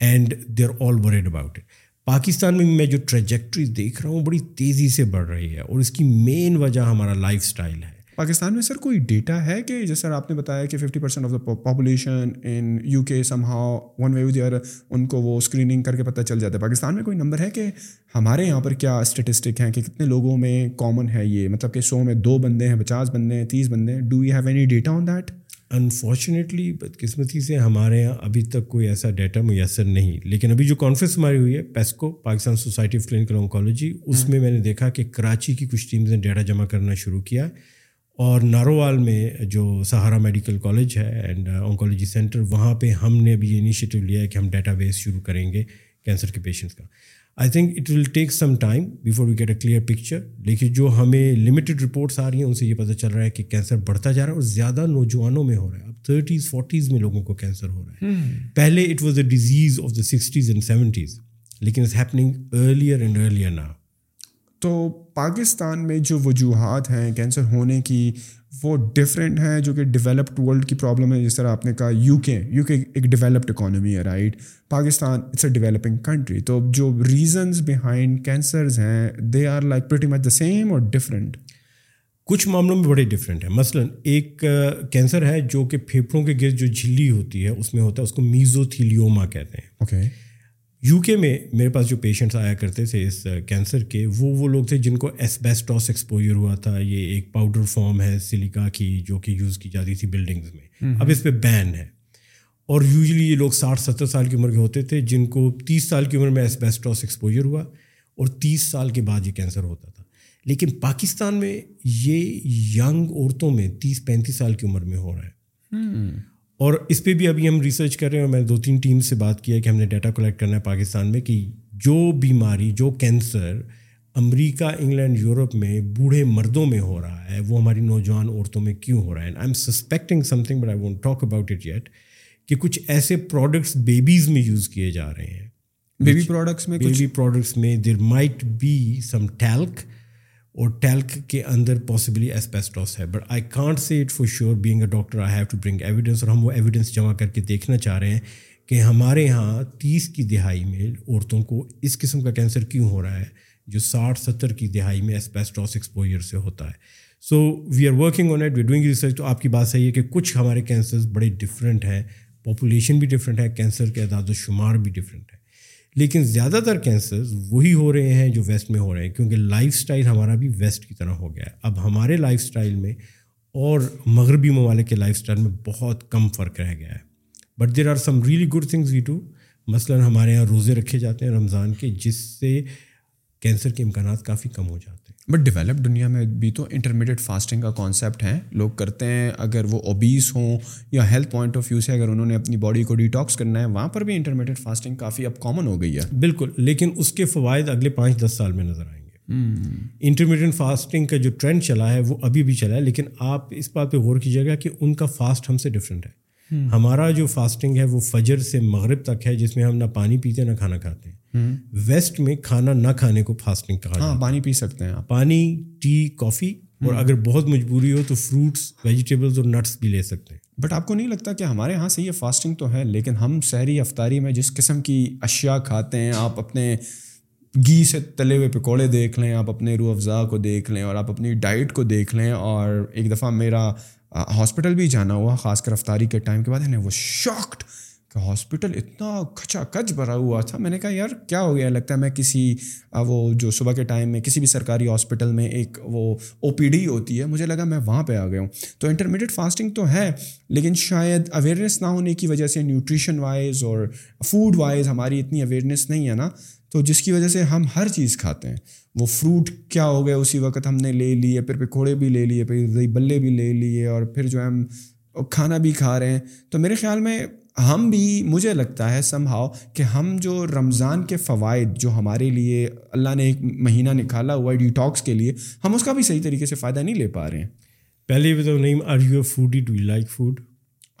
And they are all worried about it Pakistan میں میں جو ٹریجیکٹری دیکھ رہا ہوں، بڑی تیزی سے بڑھ رہی ہے اور اس کی مین وجہ ہمارا لائف اسٹائل ہے۔ پاکستان میں سر کوئی ڈیٹا ہے کہ جیسے آپ نے بتایا کہ fifty percent of the population in U K somehow one way there ان کو وہ اسکریننگ کر کے پتہ چل جاتا ہے۔ پاکستان میں کوئی نمبر ہے کہ ہمارے یہاں پر کیا اسٹیٹسٹک ہیں کہ کتنے لوگوں میں کامن ہے یہ؟ مطلب کہ سو میں دو بندے ہیں پچاس بندے ہیں تیس بندے ہیں۔ Do you have any data on that unfortunately بدقسمتی سے ہمارے یہاں ابھی تک کوئی ایسا ڈیٹا میسر نہیں۔ لیکن ابھی جو کانفرنس ہماری ہوئی ہے PSCO Pakistan Society of Clinical Oncology اس میں میں نے دیکھا کہ کراچی کی کچھ ٹیمز نے ڈیٹا جمع کرنا شروع کیا۔ اور نارووال میں جو سہارا میڈیکل کالج ہے اینڈ آنکالوجی سینٹر وہاں پہ ہم نے ابھی یہ انیشیٹو لیا ہے کہ ہم ڈیٹا بیس شروع کریں گے کینسر کے پیشنٹس کا۔ I think it will take some time before we get a clear picture لیکن جو ہمیں لمیٹڈ رپورٹس آ رہی ہیں ان سے یہ پتہ چل رہا ہے کہ کینسر بڑھتا جا رہا ہے اور زیادہ نوجوانوں میں ہو رہا ہے۔ اب تھرٹیز فورٹیز میں لوگوں کو کینسر ہو رہا ہے۔ پہلے it was a disease of the sixties and seventies لیکن it's happening earlier and earlier نا تو پاکستان میں جو وجوہات ہیں کینسر ہونے کی وہ ڈفرینٹ ہیں جو کہ ڈیولپڈ ورلڈ کی پرابلم ہے جس طرح آپ نے کہا یو کے یو کے ایک ڈیولپڈ اکانومی ہے right Pakistan it's a developing country تو جو ریزنز بہائنڈ کینسرز ہیں they are like pretty much the same اور ڈفرینٹ کچھ معاملوں میں بڑے ڈفرینٹ ہیں۔ مثلاً ایک کینسر ہے جو کہ پھیپھڑوں کے گرد جو جھلی ہوتی ہے اس میں ہوتا ہے اس کو میزوتھیلیوما کہتے ہیں۔ اوکے یو کے میں میرے پاس جو پیشنٹس آیا کرتے تھے اس کینسر کے وہ وہ لوگ تھے جن کو ایسبیسٹاس ایکسپوجر ہوا تھا یہ ایک پاؤڈر فارم ہے سلیکا کی جو کہ یوز کی جاتی تھی بلڈنگز میں۔ اب اس پہ بین ہے۔ اور یوزلی یہ لوگ ساٹھ ستر سال کی عمر کے ہوتے تھے جن کو تیس سال کی عمر میں ایسبیسٹاس ایکسپوجر ہوا اور تیس سال کے بعد یہ کینسر ہوتا تھا۔ لیکن پاکستان میں یہ ینگ عورتوں میں تیس پینتیس سال کی عمر میں ہو رہا ہے۔ اور اس پہ بھی ابھی ہم ریسرچ کر رہے ہیں اور میں نے دو تین ٹیم سے بات کیا کہ ہم نے ڈیٹا کلیکٹ کرنا ہے پاکستان میں کہ جو بیماری جو کینسر امریکہ انگلینڈ یورپ میں بوڑھے مردوں میں ہو رہا ہے وہ ہماری نوجوان عورتوں میں کیوں ہو رہا ہے؟ I am suspecting something but I won't talk about it yet کہ کچھ ایسے پروڈکٹس بیبیز میں یوز کیے جا رہے ہیں۔ بیبی پروڈکٹس میں بیبی پروڈکٹس میں دیر مائٹ بی سم ٹیلک اور ٹیلک کے اندر پاسبلی ایسپیسٹوس ہے. But I can't say it for sure being a doctor I have to bring evidence اور ہم وہ ایویڈنس جمع کر کے دیکھنا چاہ رہے ہیں کہ ہمارے یہاں تیس کی دہائی میں عورتوں کو اس قسم کا کینسر کیوں ہو رہا ہے جو ساٹھ ستر کی دہائی میں ایسپیسٹوس ایکسپوئر سے ہوتا ہے. So we are working on it we doing research تو آپ کی بات صحیح ہے کہ کچھ ہمارے کینسرز بڑے ڈفرینٹ ہیں پاپولیشن بھی ڈفرینٹ ہے کینسر کے اعداد و شمار بھی ڈفرینٹ ہے لیکن زیادہ تر کینسرز وہی ہو رہے ہیں جو ویسٹ میں ہو رہے ہیں، کیونکہ لائف اسٹائل ہمارا بھی ویسٹ کی طرح ہو گیا ہے۔ اب ہمارے لائف اسٹائل میں اور مغربی ممالک کے لائف اسٹائل میں بہت کم فرق رہ گیا ہے۔ But there are some really good things we too مثلاً ہمارے یہاں روزے رکھے جاتے ہیں رمضان کے، جس سے کینسر کے امکانات کافی کم ہو جاتے ہیں۔ بٹ ڈیولپ دنیا میں بھی تو انٹرمیڈیٹ فاسٹنگ کا کانسیپٹ ہے لوگ کرتے ہیں اگر وہ اوبیس ہوں یا ہیلتھ پوائنٹ آف ویو سے اگر انہوں نے اپنی باڈی کو ڈیٹاکس کرنا ہے وہاں پر بھی انٹرمیڈیٹ فاسٹنگ کافی اب کامن ہو گئی ہے۔ بالکل لیکن اس کے فوائد اگلے پانچ دس سال میں نظر آئیں گے۔ انٹرمیڈیٹ فاسٹنگ کا جو ٹرینڈ چلا ہے وہ ابھی بھی چلا ہے لیکن آپ اس بات پہ غور کیجیے گا کہ ان کا فاسٹ ہم سے ڈفرینٹ ہے۔ ہمارا جو فاسٹنگ ہے وہ فجر سے مغرب تک ہے جس میں ہم نہ پانی پیتے نہ کھانا کھاتے۔ ہیں ویسٹ میں کھانا نہ کھانے کو فاسٹنگ کہا ہاں پانی پی سکتے ہیں پانی ٹی کافی اور اگر بہت مجبوری ہو تو فروٹس ویجیٹیبلس اور نٹس بھی لے سکتے ہیں۔ بٹ آپ کو نہیں لگتا کہ ہمارے یہاں سے یہ فاسٹنگ تو ہے لیکن ہم سحری افطاری میں جس قسم کی اشیاء کھاتے ہیں آپ اپنے گھی سے تلے ہوئے پکوڑے دیکھ لیں آپ اپنے روح افزا کو دیکھ لیں اور آپ اپنی ڈائٹ کو دیکھ لیں اور ایک دفعہ میرا ہاسپٹل بھی جانا ہوا خاص کر افطاری کے ٹائم کے بعد ہے وہ شاکڈ کہ ہاسپٹل اتنا کھچا کچ بھرا ہوا تھا۔ میں نے کہا، یار، کیا ہو گیا؟ لگتا ہے میں کسی وہ جو صبح کے ٹائم میں کسی بھی سرکاری ہاسپٹل میں ایک وہ او پی ڈی ہوتی ہے، مجھے لگا میں وہاں پہ آ گیا ہوں۔ تو انٹرمیڈیٹ فاسٹنگ تو ہے، لیکن شاید اویئرنیس نہ ہونے کی وجہ سے نیوٹریشن وائز اور فوڈ وائز ہماری اتنی اویئرنیس نہیں ہے نا۔ تو جس کی وجہ سے ہم ہر چیز کھاتے ہیں۔ وہ فروٹ کیا ہو گیا؟ اسی وقت ہم نے لے لیے، پھر پکوڑے بھی لے لیے، پھر بلے بھی لے لیے اور پھر جو ہے ہم کھانا بھی کھا رہے ہیں۔ تو میرے خیال میں ہم بھی مجھے لگتا ہے سم ہاؤ کہ ہم جو رمضان کے فوائد جو ہمارے لیے اللہ نے ایک مہینہ نکالا ہوا ہے ڈیٹاکس کے لیے ہم اس کا بھی صحیح طریقے سے فائدہ نہیں لے پا رہے ہیں۔ پہلے بھی تو نہیں are you food do you like food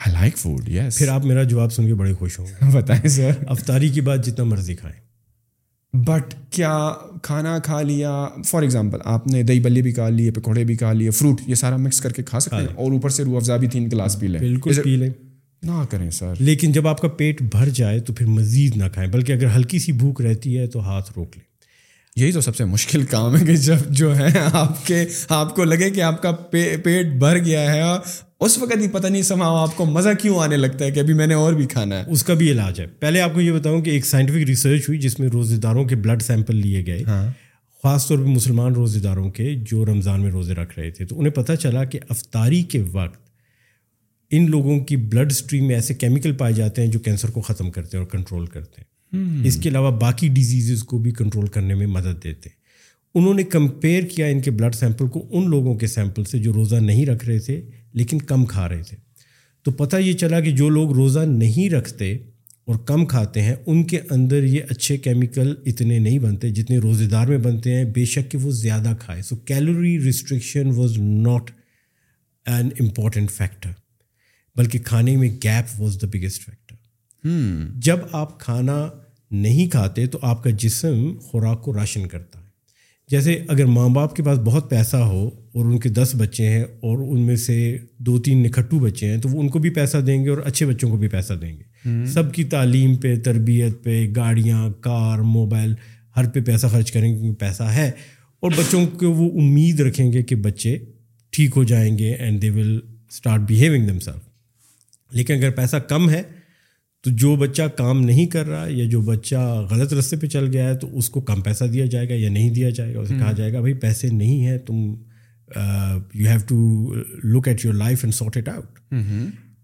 I like food yes پھر آپ میرا جواب سن کے بڑے خوش ہوں گے۔ بتائیں سر افطاری کی بات جتنا مرضی کھائیں۔ بٹ کیا کھانا کھا لیا؟ فار ایگزامپل آپ نے دہی بلی بھی کھا لیے پکوڑے بھی کھا لیے فروٹ یہ سارا مکس کر کے کھا سکتے ہیں؟ اور اوپر سے روح افزا بھی تین گلاس پی لیں۔ بالکل پی لیں۔ نہ کریں سر۔ لیکن جب آپ کا پیٹ بھر جائے تو پھر مزید نہ کھائیں بلکہ اگر ہلکی سی بھوک رہتی ہے تو ہاتھ روک لیں۔ یہی تو سب سے مشکل کام ہے کہ جب جو ہے آپ کے آپ کو لگے کہ آپ کا پیٹ بھر گیا ہے اس وقت ہی پتہ نہیں سما آپ کو مزہ کیوں آنے لگتا ہے کہ ابھی میں نے اور بھی کھانا ہے۔ اس کا بھی علاج ہے۔ پہلے آپ کو یہ بتاؤں کہ ایک سائنٹیفک ریسرچ ہوئی جس میں روزے داروں کے بلڈ سیمپل لیے گئے۔ خاص طور پہ مسلمان روزے داروں کے جو رمضان میں روزے رکھ رہے تھے۔ تو انہیں پتہ چلا کہ افطاری کے وقت ان لوگوں کی بلڈ اسٹریم میں ایسے کیمیکل پائے جاتے ہیں جو کینسر کو ختم کرتے ہیں اور کنٹرول کرتے ہیں۔ اس کے علاوہ باقی ڈیزیزز کو بھی کنٹرول کرنے میں مدد دیتے ہیں۔ انہوں نے کمپیئر کیا ان کے بلڈ سیمپل کو ان لوگوں کے سیمپل سے جو روزہ نہیں رکھ رہے تھے لیکن کم کھا رہے تھے۔ تو پتہ یہ چلا کہ جو لوگ روزہ نہیں رکھتے اور کم کھاتے ہیں ان کے اندر یہ اچھے کیمیکل اتنے نہیں بنتے جتنے روزے دار میں بنتے ہیں۔ بے شک کہ وہ زیادہ کھائے۔ So calorie restriction was not an important factor بلکہ کھانے میں gap was the biggest factor جب آپ کھانا نہیں کھاتے تو آپ کا جسم خوراک کو راشن کرتا ہے۔ جیسے اگر ماں باپ کے پاس بہت پیسہ ہو اور ان کے دس بچے ہیں اور ان میں سے دو تین نکھٹو بچے ہیں تو وہ ان کو بھی پیسہ دیں گے اور اچھے بچوں کو بھی پیسہ دیں گے۔ سب کی تعلیم پہ تربیت پہ گاڑیاں کار موبائل ہر پہ پیسہ خرچ کریں گے کیونکہ پیسہ ہے۔ اور بچوں کو وہ امید رکھیں گے کہ بچے ٹھیک ہو جائیں گے and they will start behaving them self لیکن اگر پیسہ کم ہے تو جو بچہ کام نہیں کر رہا یا جو بچہ غلط رستے پہ چل گیا ہے تو اس کو کم پیسہ دیا جائے گا یا نہیں دیا جائے گا اسے کہا جائے گا بھائی پیسے نہیں ہیں تم you have to look at your life and sort it out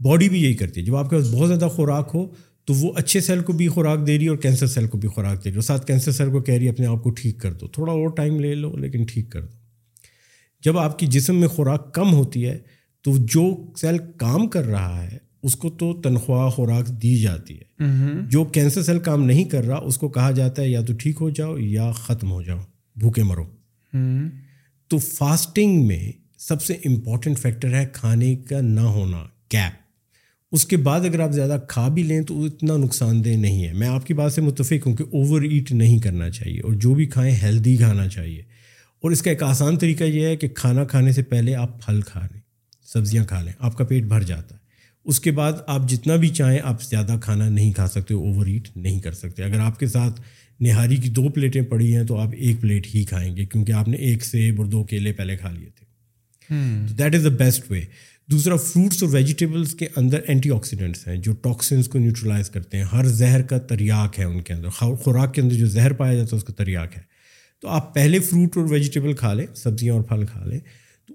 body بھی یہی کرتی ہے۔ جب آپ کے پاس بہت زیادہ خوراک ہو تو وہ اچھے سیل کو بھی خوراک دے رہی ہے اور کینسر سیل کو بھی خوراک دے رہی ہے۔ اور ساتھ کینسر سیل کو کہہ رہی ہے اپنے آپ کو ٹھیک کر دو۔ تھوڑا اور ٹائم لے لو لیکن ٹھیک کر دو۔ جب آپ کی جسم میں خوراک کم ہوتی ہے تو جو سیل کام کر رہا ہے اس کو تو تنخواہ خوراک دی جاتی ہے۔ جو کینسر سیل کام نہیں کر رہا اس کو کہا جاتا ہے یا تو ٹھیک ہو جاؤ یا ختم ہو جاؤ بھوکے مرو۔ تو فاسٹنگ میں سب سے امپورٹنٹ فیکٹر ہے کھانے کا نہ ہونا گیپ۔ اس کے بعد اگر آپ زیادہ کھا بھی لیں تو اتنا نقصان دہ نہیں ہے۔ میں آپ کی بات سے متفق ہوں کہ اوور ایٹ نہیں کرنا چاہیے اور جو بھی کھائیں ہیلدی کھانا چاہیے۔ اور اس کا ایک آسان طریقہ یہ ہے کہ کھانا کھانے سے پہلے آپ پھل کھا لیں سبزیاں کھا لیں آپ کا پیٹ بھر جاتا ہے۔ اس کے بعد آپ جتنا بھی چاہیں آپ زیادہ کھانا نہیں کھا سکتے اوور ایٹ نہیں کر سکتے۔ اگر آپ کے ساتھ نہاری کی دو پلیٹیں پڑی ہیں تو آپ ایک پلیٹ ہی کھائیں گے کیونکہ آپ نے ایک سیب اور دو کیلے پہلے کھا لیے تھے۔ دیٹ از دا بیسٹ وے دوسرا فروٹس اور ویجیٹیبلس کے اندر اینٹی آکسیڈنٹس ہیں جو ٹاکسنس کو نیوٹرلائز کرتے ہیں۔ ہر زہر کا تریاک ہے ان کے اندر۔ خوراک کے اندر جو زہر پایا جاتا ہے اس کا تریاک ہے۔ تو آپ پہلے فروٹ اور ویجیٹیبل کھا لیں سبزیاں اور پھل کھا لیں۔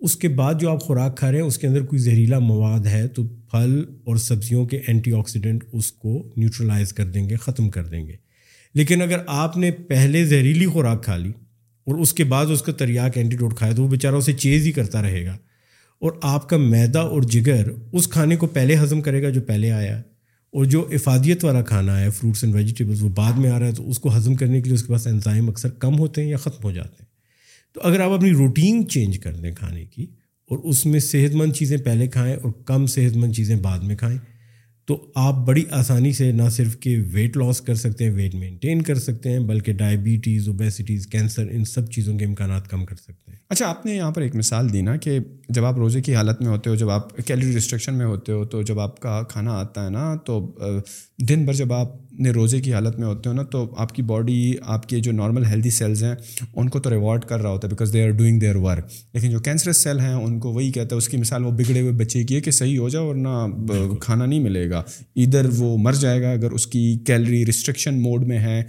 اس کے بعد جو آپ خوراک کھا رہے ہیں، اس کے اندر کوئی زہریلا مواد ہے تو پھل اور سبزیوں کے اینٹی آکسیڈنٹ اس کو نیوٹرلائز کر دیں گے، ختم کر دیں گے۔ لیکن اگر آپ نے پہلے زہریلی خوراک کھا لی اور اس کے بعد اس کا تریاک اینٹی ڈوٹ کھایا تو وہ بیچارہ اسے چیز ہی کرتا رہے گا۔ اور آپ کا میدا اور جگر اس کھانے کو پہلے ہضم کرے گا جو پہلے آیا اور جو افادیت والا کھانا ہے فروٹس اینڈ ویجیٹیبلس وہ بعد میں آ رہا ہے تو اس کو ہضم کرنے کے لیے اس کے پاس انزائم اکثر کم ہوتے ہیں یا ختم ہو جاتے ہیں۔ تو اگر آپ اپنی روٹین چینج کر دیں کھانے کی اور اس میں صحت مند چیزیں پہلے کھائیں اور کم صحت مند چیزیں بعد میں کھائیں، تو آپ بڑی آسانی سے نہ صرف کہ ویٹ لاس کر سکتے ہیں ویٹ مینٹین کر سکتے ہیں، بلکہ ڈائبٹیز اوبیسٹیز کینسر ان سب چیزوں کے امکانات کم کر سکتے ہیں۔ اچھا آپ نے یہاں پر ایک مثال دی نا کہ جب آپ روزے کی حالت میں ہوتے ہو، جب آپ کیلری ریسٹرکشن میں ہوتے ہو، تو جب آپ کا کھانا آتا ہے نا، تو دن بھر جب آپ نے روزے کی حالت میں ہوتے ہو نا تو آپ کی باڈی آپ کے جو نارمل ہیلدی سیلز ہیں ان کو تو ریوارڈ کر رہا ہوتا ہے because they are doing their work لیکن جو کینسرس سیل ہیں ان کو وہی کہتا ہے اس کی مثال وہ بگڑے ہوئے بچے کی ہے کہ صحیح ہو جائے ورنہ کھانا نہیں ملے گا۔ ادھر وہ مر جائے گا اگر اس کی کیلری ریسٹرکشن موڈ میں ہے۔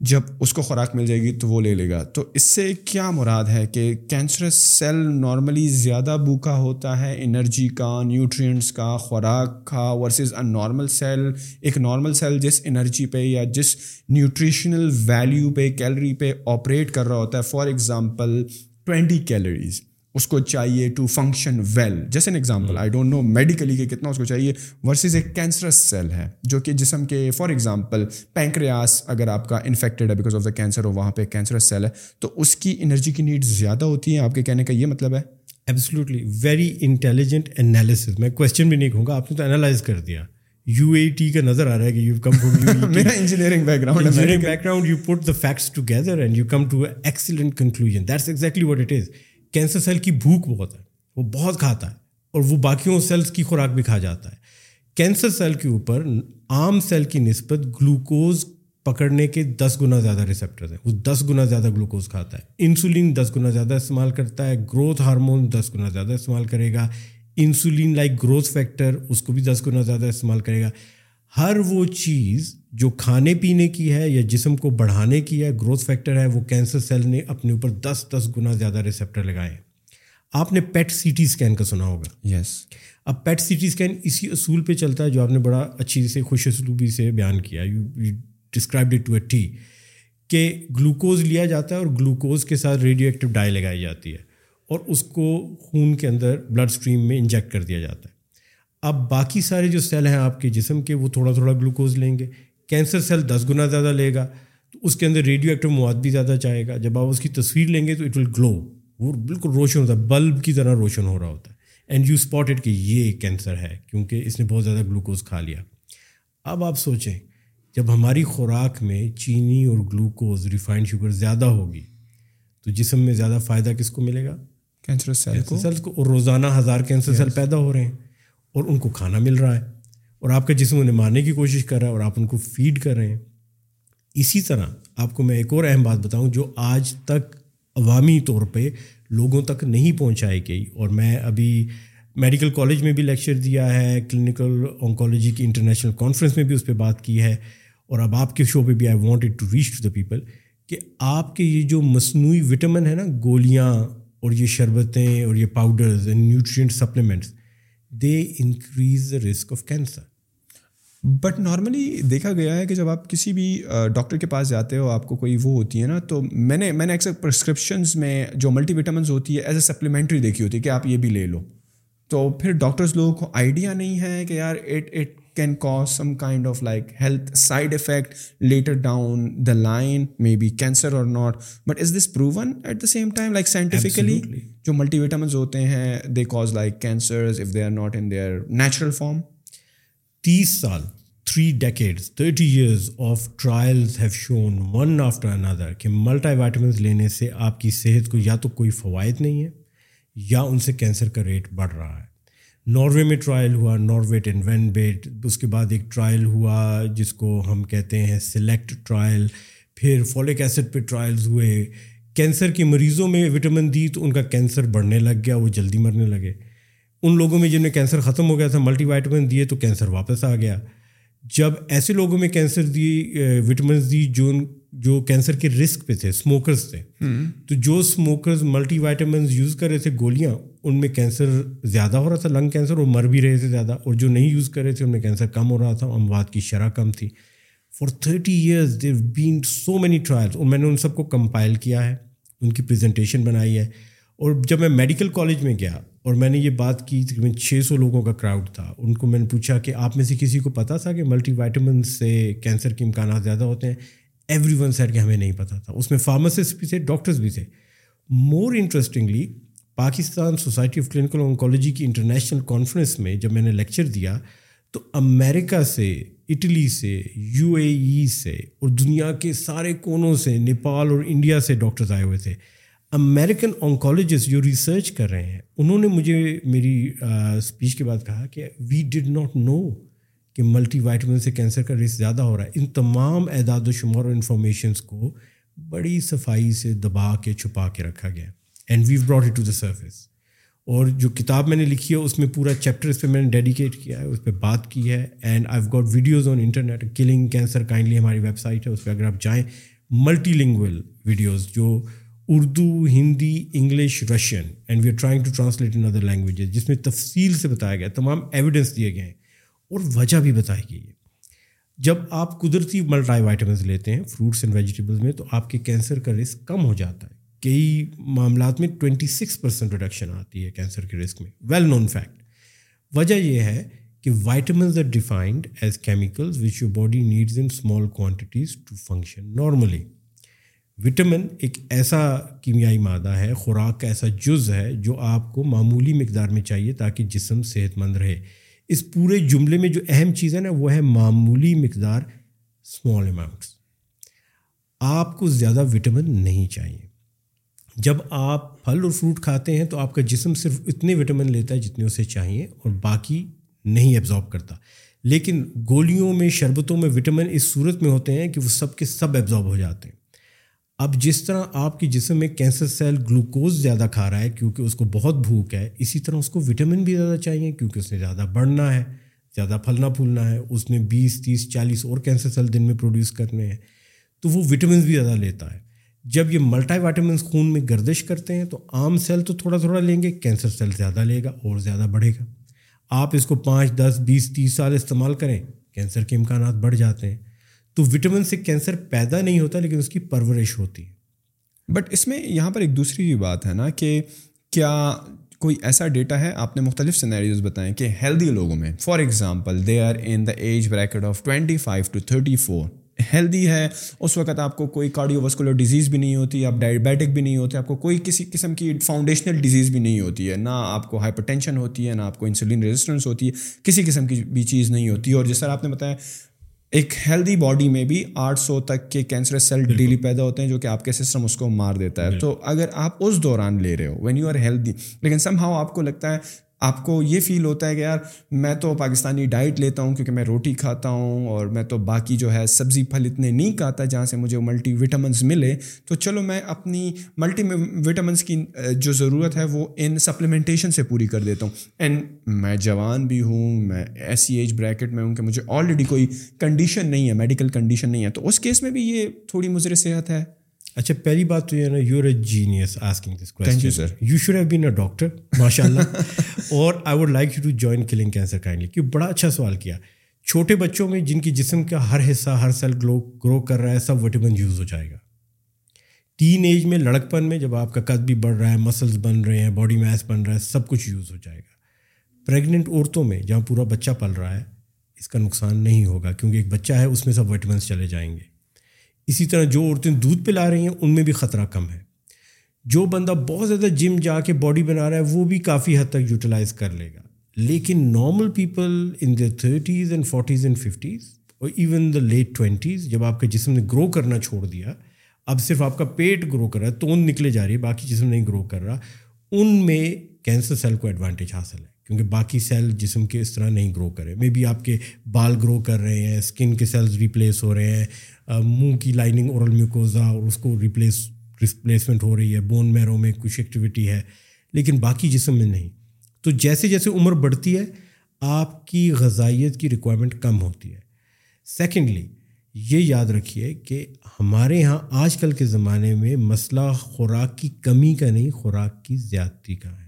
جب اس کو خوراک مل جائے گی تو وہ لے لے گا۔ تو اس سے کیا مراد ہے کہ کینسرس سیل نارملی زیادہ بھوکا ہوتا ہے؟ انرجی کا نیوٹرینٹس کا، خوراک کا ورسز ان نارمل سیل ایک نارمل سیل جس انرجی پہ یا جس نیوٹریشنل ویلیو پہ کیلری پہ آپریٹ کر رہا ہوتا ہے۔ فار ایگزامپل ٹوینٹی کیلریز اس کو چاہیے ٹو فنکشن ویل جیسے an example I don't know medically کہ کتنا اس کو چاہیے ورسز ایک کینسرس سیل ہے جو کہ جسم کے فار ایگزامپل پینکریاس اگر آپ کا انفیکٹڈ ہے بیکاز آف دا کینسر ہو وہاں پہ کینسرس سیل ہے تو اس کی انرجی کی نیڈ زیادہ ہوتی ہیں آپ کے کہنے کا یہ مطلب ہے؟ ایبسلوٹلی ویری انٹیلیجنٹ انالیسز میں کوشچن بھی نہیں کہوں گا آپ نے تو انالائز کر دیا۔ یو اے ٹی کا نظر آ رہا ہے کہ یو کم فرام میرا engineering background engineering background you put the facts together and you come to excellent conclusion that's exactly what it is cancer cell کی بھوک بہت ہے، وہ بہت کھاتا ہے اور وہ باقیوں سیلس کی خوراک بھی کھا جاتا ہے۔ کینسر سیل کے اوپر عام سیل کی نسبت گلوکوز پکڑنے کے دس گنا زیادہ ریسیپٹر ہیں۔ وہ دس گنا زیادہ گلوکوز کھاتا ہے۔ انسولین دس گنا زیادہ استعمال کرتا ہے۔ گروتھ ہارمون دس گنا زیادہ استعمال کرے گا۔ انسولین لائک گروتھ فیکٹر اس کو بھی دس گنا زیادہ استعمال کرے گا۔ ہر وہ چیز جو کھانے پینے کی ہے یا جسم کو بڑھانے کی ہے گروتھ فیکٹر ہے وہ کینسر سیل نے اپنے اوپر دس دس گنا زیادہ ریسیپٹر لگائے ہیں۔ آپ نے پیٹ سی ٹی اسکین کا سنا ہوگا۔ یس اب پیٹ سی ٹی اسکین اسی اصول پہ چلتا ہے جو آپ نے بڑا اچھی سے خوش اسلوبی سے بیان کیا۔ You describe to a T کہ گلوکوز لیا جاتا ہے اور گلوکوز کے ساتھ ریڈیو ایکٹیو ڈائی لگائی جاتی ہے اور اس کو خون کے اندر بلڈ اسٹریم میں انجیکٹ کر دیا جاتا ہے۔ اب باقی سارے جو سیل ہیں آپ کے جسم کے وہ تھوڑا تھوڑا گلوکوز لیں گے۔ کینسر سیل دس گنا زیادہ لے گا تو اس کے اندر ریڈیو ایکٹیو مواد بھی زیادہ چاہے گا۔ جب آپ اس کی تصویر لیں گے تو اٹ ول گلو وہ بالکل روشن ہوتا ہے بلب کی طرح روشن ہو رہا ہوتا ہے۔ اینڈ یو اسپاٹڈ کہ یہ کینسر ہے کیونکہ اس نے بہت زیادہ گلوکوز کھا لیا۔ اب آپ سوچیں جب ہماری خوراک میں چینی اور گلوکوز ریفائنڈ شوگر زیادہ ہوگی تو جسم میں زیادہ فائدہ کس کو ملے گا؟ کینسر سیل کو۔ اور روزانہ ہزار کینسر سیل پیدا ہو رہے ہیں اور ان کو کھانا مل رہا ہے۔ اور آپ کا جسم انہیں مارنے کی کوشش کر رہا ہے اور آپ ان کو فیڈ کر رہے ہیں۔ اسی طرح آپ کو میں ایک اور اہم بات بتاؤں جو آج تک عوامی طور پہ لوگوں تک نہیں پہنچائی گئی۔ اور میں ابھی میڈیکل کالج میں بھی لیکچر دیا ہے، کلینکل آنکالوجی کی انٹرنیشنل کانفرنس میں بھی اس پہ بات کی ہے۔ اور اب آپ کے شو پہ بھی I wanted to reach to the people کہ آپ کے یہ جو مصنوعی وٹامن ہے نا، گولیاں اور یہ شربتیں اور یہ powders and nutrient supplements they increase the risk of cancer but normally دیکھا گیا ہے کہ جب آپ کسی بھی ڈاکٹر کے پاس جاتے ہو آپ کو کوئی وہ ہوتی ہے نا تو میں نے میں نے اکثر پرسکرپشنز میں جو ملٹی وٹامنز ہوتی ہے ایز اے سپلیمنٹری دیکھی ہوتی ہے کہ آپ یہ بھی لے لو تو پھر ڈاکٹرز لوگوں کو آئیڈیا نہیں ہے کہ یار it it can cause some kind of like health side effect later down the line, maybe cancer or not. But is this proven at the same time, like scientifically? Absolutely. جو ملٹی وٹامنس ہوتے ہیں they cause like cancers if they are not in their natural form تیس سال three decades thirty years of trials have shown one after اندر کہ ملٹی وائٹامنس لینے سے آپ کی صحت کو یا تو کوئی فوائد نہیں ہے یا ان سے کینسر کا ریٹ بڑھ رہا ہے۔ ناروے میں ٹرائل ہوا نارویٹ اینڈ وین بیٹ، اس کے بعد ایک ٹرائل ہوا جس کو ہم کہتے ہیں سلیکٹ ٹرائل پھر فولک ایسڈ پہ ٹرائلز ہوئے۔ کینسر کے مریضوں میں وٹامن دی تو ان کا کینسر بڑھنے لگ گیا، وہ جلدی مرنے لگے۔ ان لوگوں میں جن میں کینسر ختم ہو گیا تھا ملٹی وائٹامن دیے تو کینسر واپس آ گیا۔ جب ایسے لوگوں میں کینسر دی وٹامنس دی جو جو کینسر کے رسک پہ تھے اسموکرز تھے تو جو اسموکرز ملٹی وائٹامنز یوز کر رہے تھے گولیاں ان میں کینسر زیادہ ہو رہا تھا لنگ کینسر اور مر بھی رہے تھے زیادہ۔ اور جو نہیں یوز کر رہے تھے ان میں کینسر کم ہو رہا تھا اموات کی شرح کم تھی۔ For thirty years they've been so many trials اور میں نے ان سب کو کمپائل کیا ہے ان کی پریزنٹیشن بنائی ہے۔ اور جب میں میڈیکل کالج میں گیا اور میں نے یہ بات کی تقریباً چھ سو لوگوں کا کراؤڈ تھا۔ ان کو میں نے پوچھا کہ آپ میں سے کسی کو پتہ تھا کہ ملٹی وائٹامن سے کینسر کے امکانات زیادہ ہوتے ہیں؟ ایوری ون سیٹ کہ ہمیں نہیں پتہ تھا۔ اس میں فارماسسٹ بھی تھے ڈاکٹرز بھی تھے۔ More interestingly Pakistan society of clinical oncology کی انٹرنیشنل کانفرنس میں جب میں نے لیکچر دیا، تو امریکہ سے اٹلی سے یو اے ای سے اور دنیا کے سارے کونوں سے نیپال اور انڈیا سے ڈاکٹرز آئے ہوئے تھے۔ امیریکن آنکالوجسٹ جو ریسرچ کر رہے ہیں، انہوں نے مجھے میری اسپیچ کے بعد کہا کہ وی ڈڈ ناٹ نو کہ ملٹی وائٹمن سے کینسر کا رسک زیادہ ہو رہا ہے۔ ان تمام اعداد و شمار اور انفارمیشنس کو بڑی صفائی سے دبا کے، چھپا کے رکھا گیا۔ And we've brought it to the surface اور جو کتاب میں نے لکھی ہے، اس میں پورا چیپٹر اس پہ میں نے ڈیڈیکیٹ کیا ہے، اس پہ بات کی ہے۔ And I got videos on internet killing cancer kindly ہماری ویب سائٹ ہے۔ اس پہ اگر آپ جائیں ملٹی لنگول ویڈیوز جو Urdu, Hindi, English, Russian and we are trying to translate in other languages جس میں تفصیل سے بتایا گیا، تمام ایویڈنس دیے گئے ہیں، اور وجہ بھی بتائی گئی ہے۔ جب آپ قدرتی ملٹائی وائٹامنس لیتے ہیں فروٹس اینڈ ویجیٹیبلس میں، تو آپ کے کینسر کا رسک کم ہو جاتا ہے۔ کئی معاملات میں ٹوینٹی سکس پرسینٹ ریڈکشن آتی ہے کینسر کے رسک میں۔ ویل نون فیکٹ وجہ یہ ہے کہ vitamins are defined as chemicals which your body needs in small quantities to function normally vitamin ایک ایسا کیمیائی مادہ ہے، خوراک کا ایسا جز ہے جو آپ کو معمولی مقدار میں چاہیے تاکہ جسم صحت مند رہے۔ اس پورے جملے میں جو اہم چیز ہے نا، وہ ہے معمولی مقدار اسمال اماؤنٹس آپ کو زیادہ وٹامن نہیں چاہیے۔ جب آپ پھل اور فروٹ کھاتے ہیں تو آپ کا جسم صرف اتنے وٹامن لیتا ہے جتنے اسے چاہیے اور باقی نہیں ایبزارب کرتا۔ لیکن گولیوں میں، شربتوں میں وٹامن اس صورت میں ہوتے ہیں کہ وہ سب کے سب ایبزارب ہو جاتے ہیں۔ اب جس طرح آپ کی جسم میں کینسر سیل گلوکوز زیادہ کھا رہا ہے کیونکہ اس کو بہت بھوک ہے، اسی طرح اس کو وٹامن بھی زیادہ چاہیے کیونکہ اس نے زیادہ بڑھنا ہے، زیادہ پھلنا پھولنا ہے، اس نے بیس، تیس، چالیس اور کینسر سیل دن میں پروڈیوس کرنے ہیں۔ تو وہ وٹامنس بھی زیادہ لیتا ہے۔ جب یہ ملٹائی وائٹامنس خون میں گردش کرتے ہیں تو عام سیل تو تھوڑا تھوڑا لیں گے کینسر سیل زیادہ لے گا اور زیادہ بڑھے گا۔ آپ اس کو پانچ، دس، بیس، تیس سال استعمال کریں کینسر کے امکانات بڑھ جاتے ہیں۔ تو وٹامن سے کینسر پیدا نہیں ہوتا لیکن اس کی پرورش ہوتی ہے۔ بٹ اس میں یہاں پر ایک دوسری بھی بات ہے نا کہ کیا کوئی ایسا ڈیٹا ہے؟ آپ نے مختلف سینیریوز بتائیں کہ ہیلدی لوگوں میں for example they are in the age bracket of twenty five to thirty four healthy ہے، اس وقت آپ کو کوئی کارڈیو وسکولر ڈیزیز بھی نہیں ہوتی، آپ ڈائبیٹک بھی نہیں ہوتے، آپ کو کوئی کسی قسم کی فاؤنڈیشنل ڈیزیز بھی نہیں ہوتی ہے۔ نہ آپ کو ہائپر ٹینشن ہوتی ہے، نہ آپ کو انسولین ریزسٹنس ہوتی ہے، کسی قسم کی بھی چیز نہیں ہوتی۔ اور جس طرح آپ نے بتایا ایک ہیلدی باڈی میں بھی آٹھ سو تک کے کینسر سیل ڈیلی پیدا ہوتے ہیں جو کہ آپ کے سسٹم اس کو مار دیتا ہے۔ تو اگر آپ اس دوران لے رہے ہو وین یو آر ہیلدی لیکن سم ہاؤ آپ کو لگتا ہے آپ کو یہ فیل ہوتا ہے کہ یار میں تو پاکستانی ڈائٹ لیتا ہوں کیونکہ میں روٹی کھاتا ہوں اور میں تو باقی جو ہے سبزی پھل اتنے نہیں کھاتا جہاں سے مجھے ملٹی وٹامنس ملے، تو چلو میں اپنی ملٹی وٹامنس کی جو ضرورت ہے وہ ان سپلیمنٹیشن سے پوری کر دیتا ہوں۔ اینڈ میں جوان بھی ہوں، میں ایسی ایج بریکٹ میں ہوں کہ مجھے آلریڈی کوئی کنڈیشن نہیں ہے میڈیکل کنڈیشن نہیں ہے۔ تو اس کیس میں بھی یہ تھوڑی مضر صحت ہے۔ اچھا پہلی بات تو یہ نا you a genius asking this question sir you should have been a doctor ماشاء اللہ اور I would like you to join killing cancer kindly کیوں بڑا اچھا سوال کیا چھوٹے بچوں میں جن کی جسم کا ہر حصہ ہر سیل گلو گرو کر رہا ہے سب وٹامن یوز ہو جائے گا تین ایج میں لڑکپن میں جب آپ کا قد بھی بڑھ رہا ہے مسلس بن رہے ہیں باڈی میس بن رہا ہے سب کچھ یوز ہو جائے گا پریگننٹ عورتوں میں جہاں پورا بچہ پل رہا ہے اس کا نقصان نہیں ہوگا کیونکہ ایک بچہ ہے اس میں سب وائٹمنس چلے جائیں گے اسی طرح جو عورتیں دودھ پلا رہی ہیں، ان میں بھی خطرہ کم ہے۔ جو بندہ بہت زیادہ جم جا کے باڈی بنا رہا ہے، وہ بھی کافی حد تک یوٹیلائز کر لے گا۔ لیکن normal people in the thirties and forties and fifties اور ایون دا لیٹ ٹوینٹیز جب آپ کے جسم نے گرو کرنا چھوڑ دیا، اب صرف آپ کا پیٹ گرو کر رہا ہے توند نکلے جا رہی ہے، باقی جسم نہیں گرو کر رہا، ان میں کینسر سیل کو ایڈوانٹیج حاصل ہے۔ کیونکہ باقی سیل جسم کے اس طرح نہیں گرو کرے۔ مے بی آپ کے بال گرو کر رہے ہیں اسکن کے سیلز ریپلیس ہو رہے ہیں۔ منہ کی لائننگ اورل میوکوزا اور اس کو ریپلیس، ریپلیسمنٹ ہو رہی ہے، بون میرو میں کچھ ایکٹیویٹی ہے، لیکن باقی جسم میں نہیں۔ تو جیسے جیسے عمر بڑھتی ہے، آپ کی غذائیت کی ریکوائرمنٹ کم ہوتی ہے۔ سیکنڈلی یہ یاد رکھیے کہ ہمارے یہاں آج کل کے زمانے میں مسئلہ خوراک کی کمی کا نہیں، خوراک کی زیادتی کا ہے۔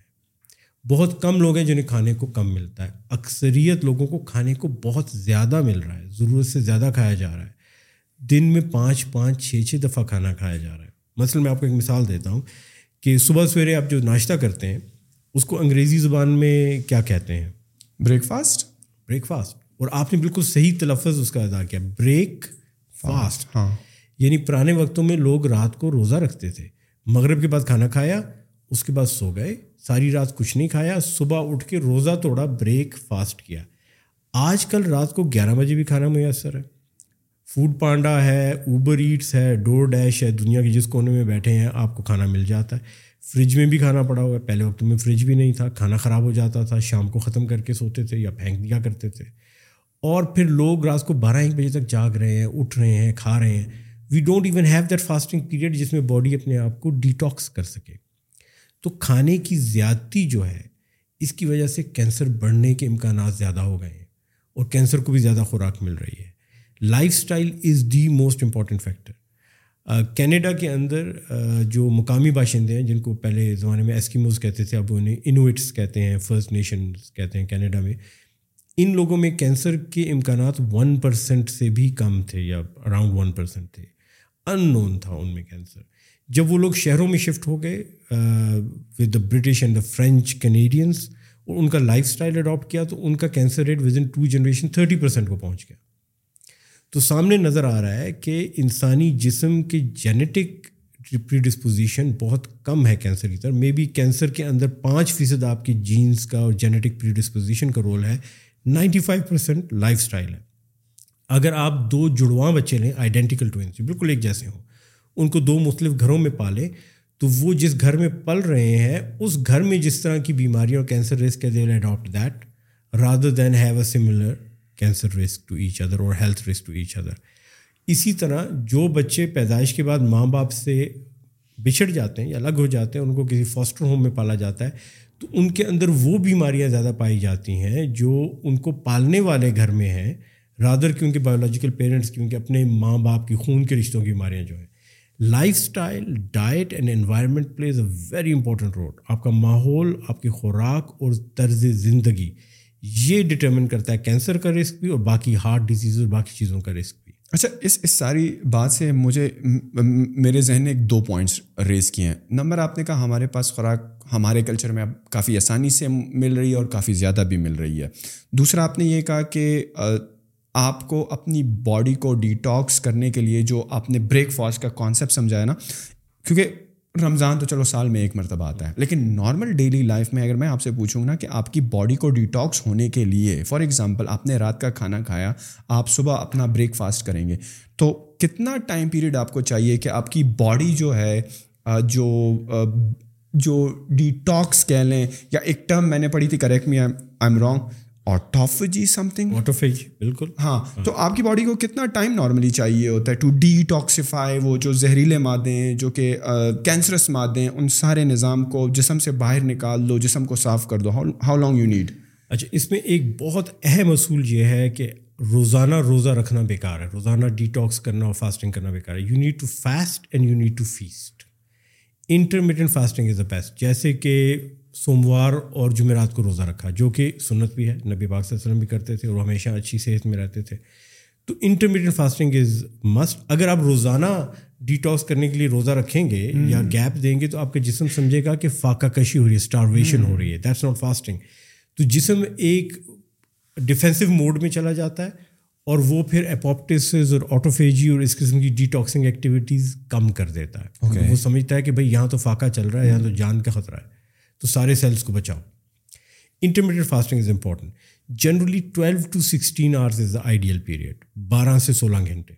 بہت کم لوگ ہیں جنہیں کھانے کو کم ملتا ہے۔ اکثریت لوگوں کو کھانے کو بہت زیادہ مل رہا ہے، ضرورت سے زیادہ کھایا جا رہا ہے۔ دن میں پانچ پانچ چھ چھ دفعہ کھانا کھایا جا رہا ہے۔ مثلاً میں آپ کو ایک مثال دیتا ہوں کہ صبح سویرے آپ جو ناشتہ کرتے ہیں اس کو انگریزی زبان میں کیا کہتے ہیں؟ بریک فاسٹ بریک فاسٹ اور آپ نے بالکل صحیح تلفظ اس کا ادا کیا بریک فاسٹ ہاں۔ یعنی پرانے وقتوں میں لوگ رات کو روزہ رکھتے تھے۔ مغرب کے بعد کھانا کھایا اس کے بعد سو گئے ساری رات کچھ نہیں کھایا صبح اٹھ کے روزہ توڑا بریک فاسٹ کیا۔ آج کل رات کو گیارہ بجے بھی کھانا میسر ہے۔ فوڈ پانڈا ہے، اوبر ایٹس ہے، ڈور ڈیش ہے، دنیا کے جس کونے میں بیٹھے ہیں، آپ کو کھانا مل جاتا ہے۔ فریج میں بھی کھانا پڑا ہوا ہے۔ پہلے وقت میں فریج بھی نہیں تھا، کھانا خراب ہو جاتا تھا، شام کو ختم کر کے سوتے تھے یا پھینک دیا کرتے تھے۔ اور پھر لوگ رات کو بارہ ایک بجے تک جاگ رہے ہیں، اٹھ رہے ہیں، کھا رہے ہیں۔ We don't even have that fasting period جس میں باڈی اپنے آپ کو ڈیٹاکس کر سکے۔ تو کھانے کی زیادتی جو ہے، اس کی وجہ سے کینسر بڑھنے کے امکانات زیادہ ہو گئے ہیں۔ اور کینسر کو بھی زیادہ خوراک مل رہی ہے۔ Lifestyle is the most important factor Canada کے اندر uh, جو مقامی باشندے ہیں، جن کو پہلے زمانے میں ایسکیموز کہتے تھے، اب انہیں انویٹس کہتے ہیں فرسٹ نیشنز کہتے ہیں کینیڈا میں، ان لوگوں میں کینسر کے امکانات ون پرسینٹ سے بھی کم تھے یا اراؤنڈ ون پرسینٹ تھے. ان نون تھا ان میں کینسر جب وہ لوگ شہروں میں شفٹ ہو گئے with the British and the French Canadians اور ان کا لائف اسٹائل اڈاپٹ کیا، تو ان کا cancer rate within two generation thirty percent کو پہنچ گیا. تو سامنے نظر آ رہا ہے کہ انسانی جسم کے جینیٹک پری ڈسپوزیشن بہت کم ہے کینسر کی طرف۔ مے بی کینسر کے اندر پانچ فیصد آپ کی جینس کا اور جینیٹک پری ڈسپوزیشن کا رول ہے۔ Ninety five percent lifestyle ہے۔ اگر آپ دو جڑواں بچے لیں آئیڈینٹیکل ٹوینس بالکل ایک جیسے ہوں، ان کو دو مختلف گھروں میں پالیں تو وہ جس گھر میں پل رہے ہیں، اس گھر میں جس طرح کی بیماریاں اور کینسر رسک ہے they will adapt that rather than have a similar cancer risk to each other اور health risk to each other اسی طرح جو بچے پیدائش کے بعد ماں باپ سے بچھڑ جاتے ہیں یا الگ ہو جاتے ہیں، ان کو کسی فاسٹر ہوم میں پالا جاتا ہے، تو ان کے اندر وہ بیماریاں زیادہ پائی جاتی ہیں جو ان کو پالنے والے گھر میں ہیں رادر کی ان کے بایولوجیکل پیرنٹس کی ان کے اپنے ماں باپ کی خون کے رشتوں کی بیماریاں جو ہیں۔ Lifestyle diet and environment plays a very important role آپ کا ماحول، آپ کی خوراک اور طرز زندگی یہ ڈٹرمن کرتا ہے کینسر کا رسک بھی اور باقی ہارٹ ڈیزیز اور باقی چیزوں کا رسک بھی۔ اچھا اس اس ساری بات سے مجھے میرے ذہن نے ایک دو پوائنٹس ریز کیے ہیں۔ نمبر آپ نے کہا ہمارے پاس خوراک ہمارے کلچر میں اب کافی آسانی سے مل رہی ہے اور کافی زیادہ بھی مل رہی ہے۔ دوسرا، آپ نے یہ کہا کہ آپ کو اپنی باڈی کو ڈیٹاکس کرنے کے لیے جو آپ نے بریک فاسٹ کا کانسیپٹ سمجھایا نا، کیونکہ رمضان تو چلو سال میں ایک مرتبہ آتا ہے، لیکن نارمل ڈیلی لائف میں اگر میں آپ سے پوچھوں نا کہ آپ کی باڈی کو ڈیٹاکس ہونے کے لیے فار ایگزامپل آپ نے رات کا کھانا کھایا، آپ صبح اپنا بریک فاسٹ کریں گے، تو کتنا ٹائم پیریڈ آپ کو چاہیے کہ آپ کی باڈی جو ہے جو جو ڈیٹاکس کہہ لیں، یا ایک ٹرم میں نے پڑھی تھی correct me I am wrong autophagy something autophagy بالکل. ہاں تو آپ کی باڈی کو کتنا ٹائم نارملی چاہیے ہوتا ہے ٹو ڈی ٹاکسیفائی وہ جو زہریلے مادے ہیں جو کہ کینسرس مادے ہیں ان سارے نظام کو جسم سے باہر نکال دو جسم کو صاف کر دو. ہاؤ لانگ یو نیڈ اچھا اس میں ایک بہت اہم اصول یہ ہے کہ روزانہ روزہ رکھنا بیکار ہے. روزانہ ڈی ٹاکس کرنا اور فاسٹنگ کرنا بیکار ہے. You need to fast and you need to feast intermediate fasting is the best جیسے کہ سوموار اور جمعرات کو روزہ رکھا جو کہ سنت بھی ہے نبی پاک صلی اللہ علیہ وسلم بھی کرتے تھے اور ہمیشہ اچھی صحت میں رہتے تھے۔ تو انٹرمیڈیٹ فاسٹنگ از مسٹ اگر آپ روزانہ ڈیٹاکس کرنے کے لیے روزہ رکھیں گے یا گیپ دیں گے تو آپ کا جسم سمجھے گا کہ فاقہ کشی ہو رہی ہے اسٹارویشن ہو رہی ہے۔ دیٹس ناٹ فاسٹنگ تو جسم ایک ڈیفینسو موڈ میں چلا جاتا ہے اور وہ پھر اپوپٹسز اور آٹوفیجی اور اس قسم کی ڈی ٹاکسنگ ایکٹیویٹیز کم کر دیتا ہے۔ وہ سمجھتا ہے کہ بھائی یہاں تو فاقہ چل رہا ہے یہاں تو جان کا خطرہ ہے۔ تو سارے سیلس کو بچاؤ۔ Intermediate fasting is important generally twelve to sixteen hours is the ideal period بارہ سے سولہ گھنٹے۔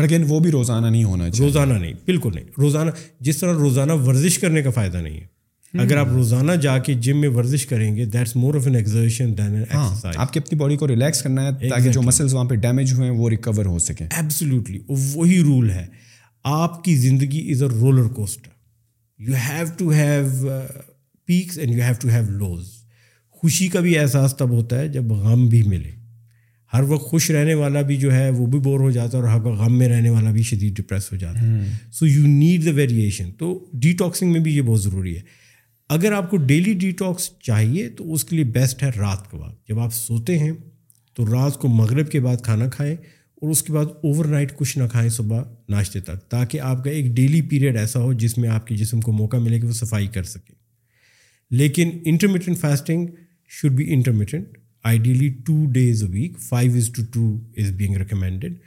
لیکن وہ بھی روزانہ نہیں ہونا چاہیے۔ روزانہ نہیں بالکل نہیں۔ روزانہ جس طرح روزانہ ورزش کرنے کا فائدہ نہیں ہے۔ اگر آپ روزانہ جا کے جم میں ورزش کریں گے that's more of an exertion than exercise آپ کی اپنی باڈی کو ریلیکس کرنا ہے تاکہ جو مسلس وہاں پہ ڈیمیج ہوئے ہیں وہ ریکور ہو سکیں۔ ایبسلیوٹلی وہی رول ہے۔ آپ کی زندگی is a roller coaster you have to have peaks and you have to have lows خوشی کا بھی احساس تب ہوتا ہے جب غم بھی ملے۔ ہر وقت خوش رہنے والا بھی جو ہے وہ بھی بور ہو جاتا ہے اور ہر وقت غم میں رہنے والا بھی شدید ڈپریس ہو جاتا ہے۔ So you need the variation تو ڈی ٹاکسنگ میں بھی یہ بہت ضروری ہے۔ اگر آپ کو ڈیلی ڈی ٹاکس چاہیے تو اس کے لیے بیسٹ ہے رات کے بعد جب آپ سوتے ہیں تو رات کو مغرب کے بعد کھانا کھائیں اور اس کے بعد اوور نائٹ کچھ نہ کھائیں صبح ناشتے تک تاکہ آپ کا ایک ڈیلی پیریڈ ایسا ہو جس میں آپ کے جسم کو موقع ملے کہ وہ صفائی کر سکے۔ لیکن intermittent fasting should be intermittent ideally two days a week five is to two is being recommended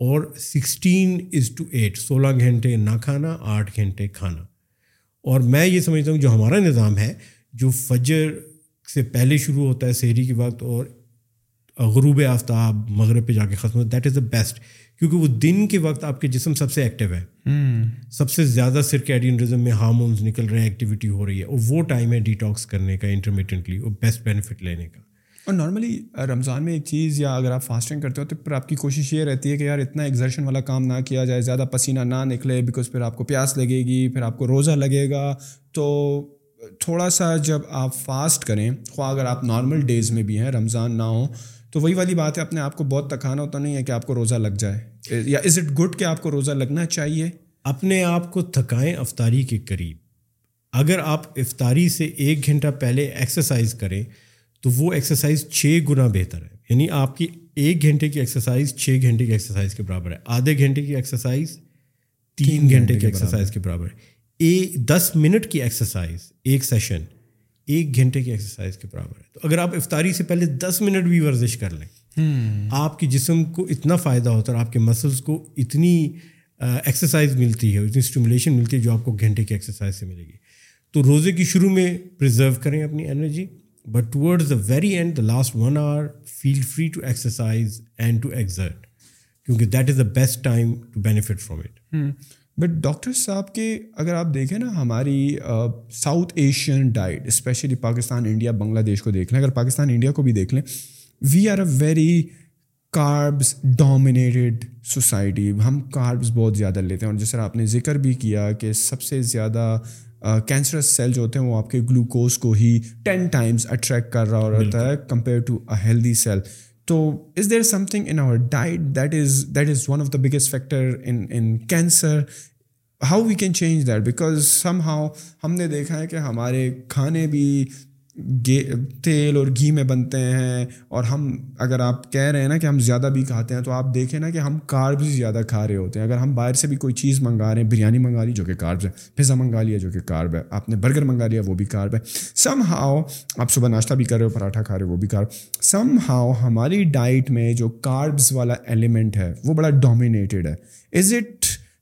اور سکسٹین از ٹو ایٹ سولہ گھنٹے نہ کھانا، آٹھ گھنٹے کھانا. اور میں یہ سمجھتا ہوں جو ہمارا نظام ہے، جو فجر سے پہلے شروع ہوتا ہے شہری کے وقت اور غروب آفتاب، مغرب پہ جا کے ختم ہوتا دیٹ از دا بیسٹ کیونکہ وہ دن کے وقت آپ کے جسم سب سے ایکٹیو ہے۔ سب سے زیادہ سرکیڈین رزم میں ہارمونس نکل رہے ہیں ایکٹیویٹی ہو رہی ہے۔ اور وہ ٹائم ہے ڈیٹاکس کرنے کا انٹرمیڈنٹلی اور بیسٹ بینیفٹ لینے کا۔ اور نارملی رمضان میں ایک چیز یا اگر آپ فاسٹنگ کرتے ہو تو پھر آپ کی کوشش یہ رہتی ہے کہ یار اتنا ایگزرشن والا کام نہ کیا جائے زیادہ پسینہ نہ نکلے بیکاز پھر آپ کو پیاس لگے گی پھر آپ کو روزہ لگے گا۔ تو تھوڑا سا جب آپ فاسٹ کریں خواہ اگر آپ نارمل ڈیز میں بھی ہیں رمضان نہ ہوں تو وہی والی بات ہے اپنے آپ کو بہت تکانا ہوتا نہیں ہے کہ آپ کو روزہ لگ جائے۔ یا از اٹ گڈ کہ آپ کو روزہ لگنا چاہیے؟ اپنے آپ کو تھکائیں افطاری کے قریب۔ اگر آپ افطاری سے ایک گھنٹہ پہلے ایکسرسائز کریں تو وہ ایکسرسائز چھ گنا بہتر ہے۔ یعنی آپ کی ایک گھنٹے کی ایکسرسائز چھ گھنٹے کی ایکسرسائز کے برابر ہے۔ آدھے گھنٹے کی ایکسرسائز تین گھنٹے کی ایکسرسائز کے برابر ہے۔ دس منٹ کی ایکسرسائز ایک سیشن ایک گھنٹے کی ایکسرسائز کے برابر ہے۔ تو اگر آپ افطاری سے پہلے دس منٹ بھی ورزش کر لیں آپ کے جسم کو اتنا فائدہ ہوتا ہے آپ کے مسلس کو اتنی ایکسرسائز ملتی ہے اتنی اسٹیمولیشن ملتی ہے جو آپ کو گھنٹے کی ایکسرسائز سے ملے گی۔ تو روزے کی شروع میں پرزرو کریں اپنی energy but towards the very end the last one hour feel free to exercise and to exert کیونکہ that is the best time to benefit from it but doctor صاحب کے اگر آپ دیکھیں نا ہماری south Asian diet especially Pakistan India Bangladesh کو دیکھ لیں اگر پاکستان انڈیا کو بھی دیکھ لیں we are a very carbs dominated society ہم کاربس بہت زیادہ لیتے ہیں اور جس طرح آپ نے ذکر بھی کیا کہ سب سے زیادہ کینسرس سیل جو ہوتے ہیں وہ آپ کے گلوکوز کو ہی ٹین ٹائمس اٹریکٹ کر رہا رہتا ہے compare to a healthy cell تو is there something in our diet that is that is one of the biggest factor in in cancer how we can change that because somehow ہم نے دیکھا ہے کہ ہمارے کھانے بھی تیل اور گھی میں بنتے ہیں اور ہم اگر آپ کہہ رہے ہیں نا کہ ہم زیادہ بھی کھاتے ہیں تو آپ دیکھیں نا کہ ہم کاربز زیادہ کھا رہے ہوتے ہیں۔ اگر ہم باہر سے بھی کوئی چیز منگا رہے ہیں، بریانی منگا لی جو کہ کاربز ہے پزا منگا لیا جو کہ کارب ہے، آپ نے برگر منگا لیا وہ بھی کارب ہے۔ سم ہاؤ آپ صبح ناشتہ بھی کر رہے ہو، پراٹھا کھا رہے ہو وہ بھی کارب سم ہاؤ ہماری ڈائٹ میں جو کاربز والا ایلیمنٹ ہے، وہ بڑا ڈومینیٹیڈ ہے۔ از اٹ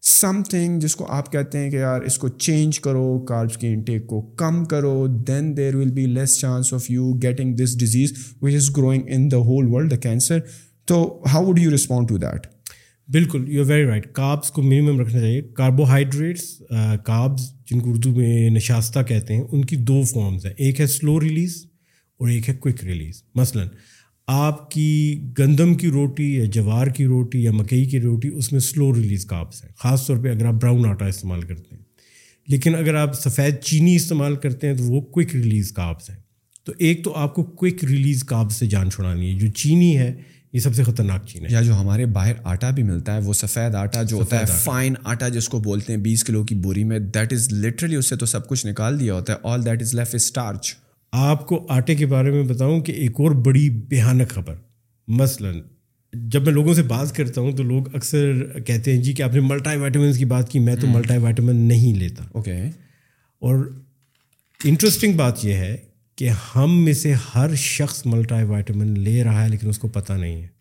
سم تھنگ جس کو آپ کہتے ہیں کہ یار اس کو چینج کرو کاربس کی انٹیک کو کم کرو then there will be less chance of you getting this disease which is growing in the whole world the cancer تو how would you respond to that بالکل یو ویری رائٹ کابس کو منیمم رکھنا چاہیے۔ کاربوہائیڈریٹس کابس جن کو اردو میں نشاستہ کہتے ہیں، ان کی دو فارمز ہیں۔ ایک ہے سلو ریلیز اور ایک ہے کوئک ریلیز مثلاً آپ کی گندم کی روٹی یا جوار کی روٹی یا مکئی کی روٹی اس میں سلو ریلیز کاپس ہیں۔ خاص طور پہ اگر آپ براؤن آٹا استعمال کرتے ہیں۔ لیکن اگر آپ سفید چینی استعمال کرتے ہیں تو وہ کوئک ریلیز کاپس ہیں۔ تو ایک تو آپ کو کوئک ریلیز کاپ سے جان چھڑانی ہے۔ جو چینی ہے یہ سب سے خطرناک چین ہے۔ یا جو ہمارے باہر آٹا بھی ملتا ہے وہ سفید آٹا جو ہوتا ہے فائن آٹا۔ جس کو بولتے ہیں بیس کلو کی بوری میں دیٹ از لٹرلی اس سے تو سب کچھ نکال دیا ہوتا ہے۔ All that is left starch آپ کو آٹے کے بارے میں بتاؤں کہ ایک اور بڑی بھیانک خبر مثلاً جب میں لوگوں سے بات کرتا ہوں تو لوگ اکثر کہتے ہیں جی کہ آپ نے ملٹائی وائٹامنس کی بات کی میں تو ملٹائی وائٹامن نہیں لیتا۔ اوکے۔ اور انٹرسٹنگ بات یہ ہے کہ ہم میں سے ہر شخص ملٹی وائٹامن لے رہا ہے لیکن اس کو پتہ نہیں ہے۔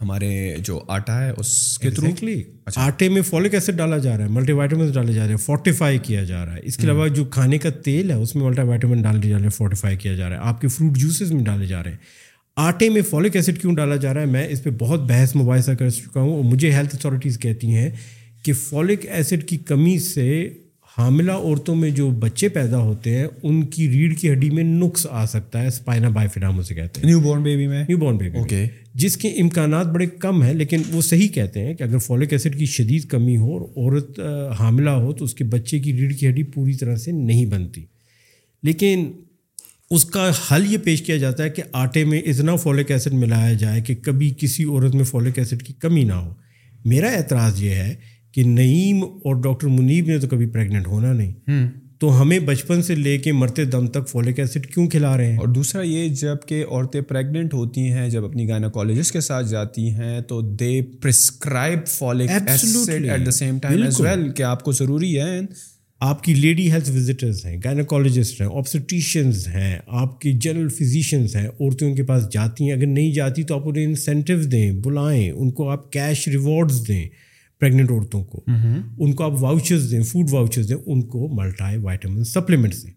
ہمارے جو آٹا ہے اس کے تھرو اچھا۔ آٹے میں فولک ایسڈ ڈالا جا رہا ہے ملٹی وائٹامنس ڈالے جا رہے ہیں فورٹیفائی کیا جا رہا ہے۔ اس کے علاوہ جو کھانے کا تیل ہے اس میں ملٹی وائٹامن ڈال دیا جا رہا ہے فورٹیفائی کیا جا رہا ہے۔ آپ کے فروٹ جوسز میں ڈالے جا رہے ہیں۔ آٹے میں فولک ایسڈ کیوں ڈالا جا رہا ہے؟ میں اس پہ بہت بحث مباحثہ کر چکا ہوں اور مجھے ہیلتھ اتھارٹیز کہتی ہیں کہ فولک ایسڈ کی کمی سے حاملہ عورتوں میں جو بچے پیدا ہوتے ہیں ان کی ریڑھ کی ہڈی میں نقص آ سکتا ہے اسپائنا بائی فڈام اسے کہتے ہیں۔ نیو بورن بیبی میں؟ نیو بورن بیبی اوکے جس کے امکانات بڑے کم ہیں لیکن وہ صحیح کہتے ہیں کہ اگر فولک ایسڈ کی شدید کمی ہو اور عورت حاملہ ہو تو اس کے بچے کی ریڑھ کی ہڈی پوری طرح سے نہیں بنتی۔ لیکن اس کا حل یہ پیش کیا جاتا ہے کہ آٹے میں اتنا فولک ایسڈ ملایا جائے کہ کبھی کسی عورت میں فولک ایسڈ کی کمی نہ ہو۔ میرا اعتراض یہ ہے کہ نعیم اور ڈاکٹر منیب نے تو کبھی پریگنٹ ہونا نہیں۔ تو ہمیں بچپن سے لے کے مرتے دم تک فولک ایسڈ کیوں کھلا رہے ہیں؟ اور دوسرا یہ جبکہ عورتیں پریگنٹ ہوتی ہیں جب اپنی گائناکالوجسٹ کے ساتھ جاتی ہیں تو they prescribe folic acid at the same time as well کہ آپ کو ضروری ہے۔ آپ کی لیڈی ہیلتھ وزٹرز ہیں گائناکالوجسٹ ہیں آپسٹیشینز ہیں آپ کی جنرل فزیشینز ہیں عورتیں ان کے پاس جاتی ہیں۔ اگر نہیں جاتی تو آپ انہیں انسینٹیو دیں بلائیں ان کو آپ کیش ریوارڈز دیں۔ پریگننٹ عورتوں کو۔ ان کو آپ واؤچرز دیں فوڈ واؤچرز دیں ان کو ملٹائی وائٹامن سپلیمنٹس دیں۔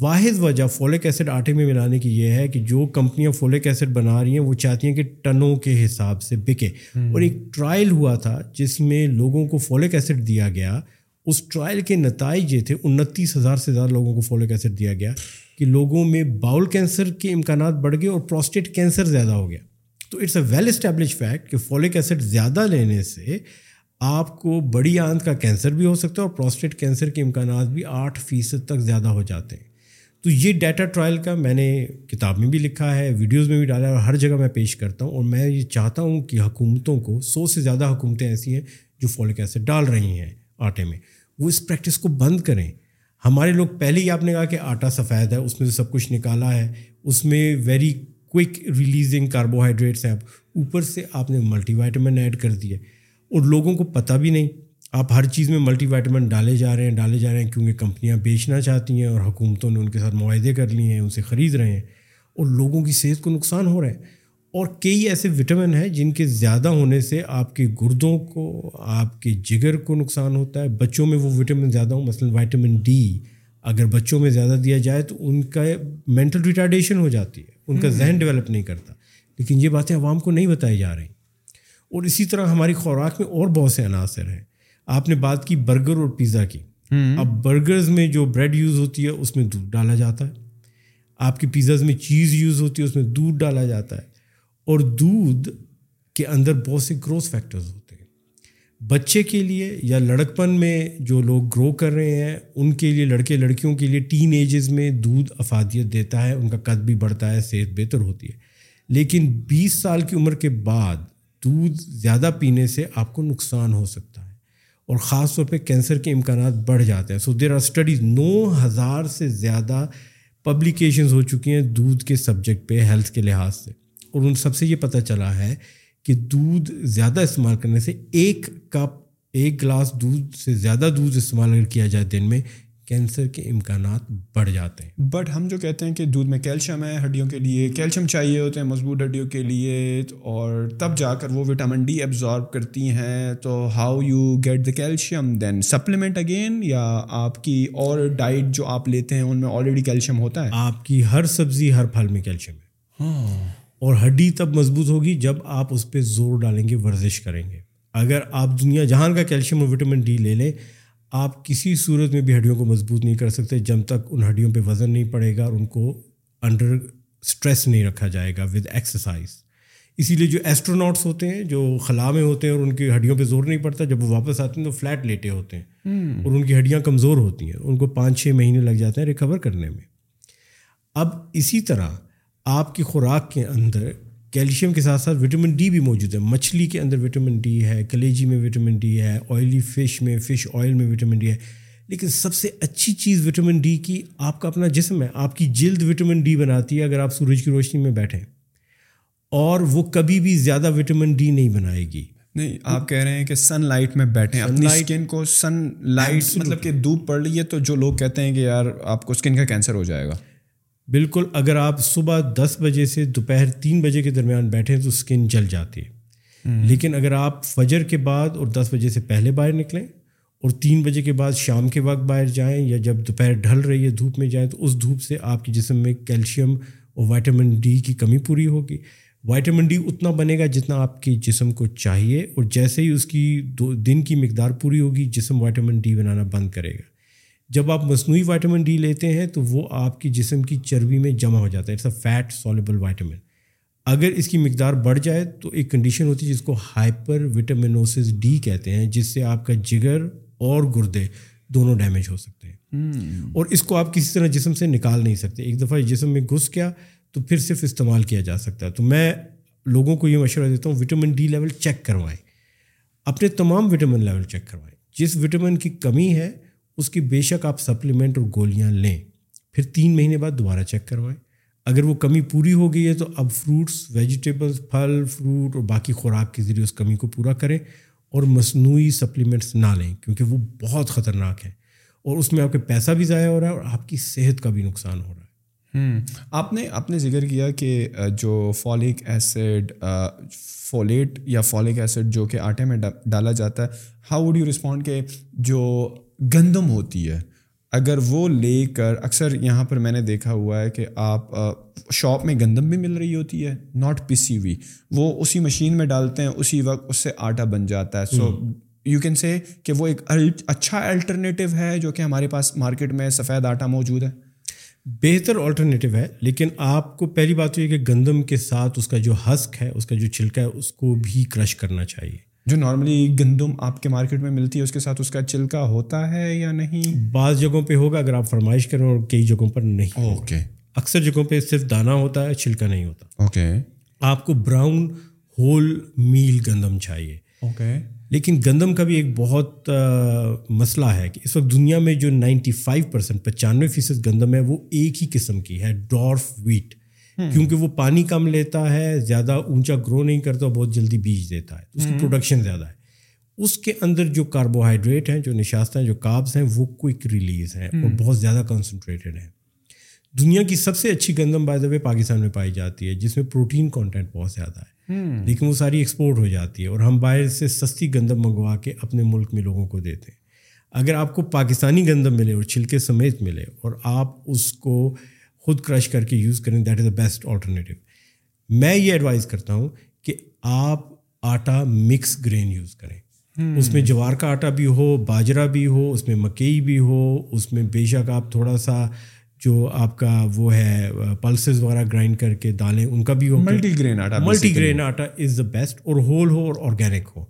واحد وجہ فولک ایسڈ آٹے میں ملانے کی یہ ہے کہ جو کمپنیاں فولک ایسڈ بنا رہی ہیں وہ چاہتی ہیں کہ ٹنوں کے حساب سے بکے۔ اور ایک ٹرائل ہوا تھا جس میں لوگوں کو فولک ایسڈ دیا گیا۔ اس ٹرائل کے نتائج یہ تھے انتیس ہزار سے زیادہ لوگوں کو فولک ایسڈ دیا گیا کہ لوگوں میں باؤل کینسر کے امکانات بڑھ گئے اور پروسٹیٹ کینسر زیادہ ہو گیا۔ تو it's a well establish fact کہ فولک ایسڈ زیادہ لینے سے آپ کو بڑی آنت کا کینسر بھی ہو سکتا ہے اور پروسٹیٹ کینسر کے امکانات بھی آٹھ فیصد تک زیادہ ہو جاتے ہیں۔ تو یہ ڈیٹا ٹرائل کا میں نے کتاب میں بھی لکھا ہے، ویڈیوز میں بھی ڈالا ہے اور ہر جگہ میں پیش کرتا ہوں اور میں یہ چاہتا ہوں کہ حکومتوں کو سو سے زیادہ حکومتیں ایسی ہیں جو فولک ایسڈ ڈال رہی ہیں آٹے میں۔ وہ اس پریکٹس کو بند کریں۔ ہمارے لوگ پہلے ہی آپ نے کہا کہ آٹا سفید ہے، اس میں سے سب کچھ نکالا ہے، اس میں ویری کوئک ریلیزنگ کاربوہائیڈریٹس ہیں۔ اوپر سے آپ نے ملٹی وائٹامن ایڈ کر دیے اور لوگوں کو پتہ بھی نہیں۔ آپ ہر چیز میں ملٹی وائٹامن ڈالے جا رہے ہیں ڈالے جا رہے ہیں کیونکہ کمپنیاں بیچنا چاہتی ہیں اور حکومتوں نے ان کے ساتھ معاہدے کر لیے ہیں ان سے خرید رہے ہیں۔ اور لوگوں کی صحت کو نقصان ہو رہا ہے۔ اور کئی ایسے وٹامن ہیں جن کے زیادہ ہونے سے آپ کے گردوں کو آپ کے جگر کو نقصان ہوتا ہے۔ بچوں میں وہ وٹامن زیادہ ہوں مثلاً وائٹامن ڈی۔ اگر بچوں میں زیادہ دیا جائے تو ان کا مینٹل ریٹارڈیشن ہو جاتی ہے ان کا ذہن ڈیولپ نہیں کرتا۔ لیکن یہ باتیں عوام کو نہیں بتائی جا رہی۔ اور اسی طرح ہماری خوراک میں اور بہت سے عناصر ہیں۔ آپ نے بات کی برگر اور پیزا کی۔ اب برگرز میں جو بریڈ یوز ہوتی ہے اس میں دودھ ڈالا جاتا ہے۔ آپ کی پیزاز میں چیز یوز ہوتی ہے اس میں دودھ ڈالا جاتا ہے۔ اور دودھ کے اندر بہت سے گروتھ فیکٹرز ہوتے ہیں۔ بچے کے لیے یا لڑکپن میں جو لوگ گرو کر رہے ہیں ان کے لیے لڑکے لڑکیوں کے لیے ٹین ایجز میں دودھ افادیت دیتا ہے ان کا قد بھی بڑھتا ہے صحت بہتر ہوتی ہے۔ لیکن بیس سال کی عمر کے بعد دودھ زیادہ پینے سے آپ کو نقصان ہو سکتا ہے اور خاص طور پہ کینسر کے امکانات بڑھ جاتے ہیں۔ سو دیر آر اسٹڈیز نو ہزار سے زیادہ پبلیکیشنز ہو چکی ہیں دودھ کے سبجیکٹ پہ ہیلتھ کے لحاظ سے۔ اور ان سب سے یہ پتہ چلا ہے کہ دودھ زیادہ استعمال کرنے سے ایک کپ، ایک گلاس دودھ سے زیادہ دودھ استعمال اگر کیا جائے دن میں کینسر کے امکانات بڑھ جاتے ہیں۔ بٹ ہم جو کہتے ہیں کہ دودھ میں کیلشیم ہے ہڈیوں کے لیے کیلشیم چاہیے ہوتے ہیں مضبوط ہڈیوں کے لیے اور تب جا کر وہ وٹامن ڈی ایبزارب کرتی ہیں۔ تو how you get the calcium then supplement again یا آپ کی اور ڈائٹ جو آپ لیتے ہیں ان میں آلریڈی کیلشیم ہوتا ہے؟ آپ کی ہر سبزی ہر پھل میں کیلشیم ہے۔ ہاں۔ اور ہڈی تب مضبوط ہوگی جب آپ اس پہ زور ڈالیں گے ورزش کریں گے۔ اگر آپ دنیا جہان کا کیلشیم اور وٹامن ڈی لے لیں آپ کسی صورت میں بھی ہڈیوں کو مضبوط نہیں کر سکتے جب تک ان ہڈیوں پہ وزن نہیں پڑے گا اور ان کو انڈر اسٹریس نہیں رکھا جائے گا ود ایکسرسائز اسی لیے جو ایسٹروناٹس ہوتے ہیں جو خلا میں ہوتے ہیں اور ان کی ہڈیوں پہ زور نہیں پڑتا جب وہ واپس آتے ہیں تو فلیٹ لیٹے ہوتے ہیں اور ان کی ہڈیاں کمزور ہوتی ہیں ان کو پانچ چھ مہینے لگ جاتے ہیں ریکور کرنے میں۔ اب اسی طرح آپ کی خوراک کے اندر کیلشیم کے ساتھ ساتھ وٹامن ڈی بھی موجود ہے۔ مچھلی کے اندر وٹامن ڈی ہے کلیجی میں وٹامن ڈی ہے آئلی فش میں فش آئل میں وٹامن ڈی ہے۔ لیکن سب سے اچھی چیز وٹامن ڈی کی آپ کا اپنا جسم ہے۔ آپ کی جلد وٹامن ڈی بناتی ہے اگر آپ سورج کی روشنی میں بیٹھیں۔ اور وہ کبھی بھی زیادہ وٹامن ڈی نہیں بنائے گی۔ نہیں آپ کہہ رہے ہیں کہ سن لائٹ میں بیٹھیں۔ اپنی اسکن کو سن لائٹ مطلب کہ دھوپ پڑ رہی ہے تو جو لوگ کہتے ہیں کہ یار آپ کو اسکن کا کینسر ہو جائے گا۔ بالکل اگر آپ صبح دس بجے سے دوپہر تین بجے کے درمیان بیٹھیں تو اسکن جل جاتی ہے۔ لیکن اگر آپ فجر کے بعد اور دس بجے سے پہلے باہر نکلیں اور تین بجے کے بعد شام کے وقت باہر جائیں یا جب دوپہر ڈھل رہی ہے دھوپ میں جائیں تو اس دھوپ سے آپ کے جسم میں کیلشیم اور وائٹامن ڈی کی کمی پوری ہوگی۔ وائٹامن ڈی اتنا بنے گا جتنا آپ کے جسم کو چاہیے اور جیسے ہی اس کی دو دن کی مقدار پوری ہوگی جسم وائٹامن ڈی بنانا بند کرے گا۔ جب آپ مصنوعی وائٹامن ڈی لیتے ہیں تو وہ آپ کی جسم کی چربی میں جمع ہو جاتا ہے۔ It's a fat soluble vitamin اگر اس کی مقدار بڑھ جائے تو ایک کنڈیشن ہوتی ہے جس کو ہائپر وٹامنوسس ڈی کہتے ہیں جس سے آپ کا جگر اور گردے دونوں ڈیمیج ہو سکتے ہیں۔ اور اس کو آپ کسی طرح جسم سے نکال نہیں سکتے۔ ایک دفعہ جسم میں گھس گیا تو پھر صرف استعمال کیا جا سکتا ہے۔ تو میں لوگوں کو یہ مشورہ دیتا ہوں وٹامن ڈی لیول چیک کروائیں۔ اپنے تمام وٹامن لیول چیک کروائیں۔ جس وٹامن کی کمی ہے اس کی بے شک آپ سپلیمنٹ اور گولیاں لیں۔ پھر تین مہینے بعد دوبارہ چیک کروائیں۔ اگر وہ کمی پوری ہو گئی ہے تو اب فروٹس ویجیٹیبلس پھل فروٹ اور باقی خوراک کے ذریعے اس کمی کو پورا کریں اور مصنوعی سپلیمنٹس نہ لیں، کیونکہ وہ بہت خطرناک ہیں۔ اور اس میں آپ کا پیسہ بھی ضائع ہو رہا ہے اور آپ کی صحت کا بھی نقصان ہو رہا ہے۔ آپ نے آپ نے ذکر کیا کہ جو فولک ایسڈ فولیٹ یا فولک ایسڈ جو کہ آٹے میں ڈالا جاتا ہے ہاؤ وڈ یو رسپونڈ کہ جو گندم ہوتی ہے۔ اگر وہ لے کر اکثر یہاں پر میں نے دیکھا ہوا ہے کہ آپ شاپ میں گندم بھی مل رہی ہوتی ہے ناٹ پسی ہوئی وہ اسی مشین میں ڈالتے ہیں اسی وقت اس سے آٹا بن جاتا ہے۔ سو یو کین سے کہ وہ ایک اچھا الٹرنیٹیو ہے جو کہ ہمارے پاس مارکیٹ میں سفید آٹا موجود ہے۔ بہتر آلٹرنیٹیو ہے لیکن آپ کو پہلی بات یہ کہ گندم کے ساتھ اس کا جو ہسک ہے اس کا جو چھلکا ہے اس کو بھی کرش کرنا چاہیے۔ جو نارملی گندم آپ کے مارکیٹ میں ملتی ہے اس کے ساتھ اس کا چلکا ہوتا ہے یا نہیں؟ بعض جگہوں پہ ہوگا اگر آپ فرمائش کریں اور کئی جگہوں پر نہیں اوکے اکثر جگہوں پہ صرف دانہ ہوتا ہے چھلکا نہیں ہوتا۔ اوکے آپ کو براؤن ہول میل گندم چاہیے۔ اوکے لیکن گندم کا بھی ایک بہت مسئلہ ہے کہ اس وقت دنیا میں جو نائنٹی فائیو پرسینٹ پچانوے فیصد گندم ہے وہ ایک ہی قسم کی ہے ڈورف ویٹ۔ کیونکہ وہ پانی کم لیتا ہے زیادہ اونچا گرو نہیں کرتا بہت جلدی بیج دیتا ہے اس کی پروڈکشن زیادہ ہے۔ اس کے اندر جو کاربوہائیڈریٹ ہیں جو نشاست ہیں جو کابس ہیں وہ کوئک ریلیز ہیں اور بہت زیادہ کنسنٹریٹڈ ہیں۔ دنیا کی سب سے اچھی گندم بائی دا پاکستان میں پائی جاتی ہے جس میں پروٹین کانٹینٹ بہت زیادہ ہے۔ لیکن وہ ساری ایکسپورٹ ہو جاتی ہے اور ہم باہر سے سستی گندم منگوا کے اپنے ملک میں لوگوں کو دیتے ہیں۔ اگر آپ کو پاکستانی گندم ملے اور چھلکے سمیت ملے اور آپ اس کو خود کرش کر کے یوز کریں that is the best alternative میں یہ ایڈوائز کرتا ہوں کہ آپ آٹا مکس گرین یوز کریں۔ اس میں جوار کا آٹا بھی ہو باجرا بھی ہو اس میں مکئی بھی ہو اس میں بے شک آپ تھوڑا سا جو آپ کا وہ ہے پلسز وغیرہ گرائنڈ کر کے ڈالیں ان کا بھی ہو۔ ملٹی گرین آٹا ملٹی گرین آٹا از دا بیسٹ اور ہول ہو اور آرگینک ہو۔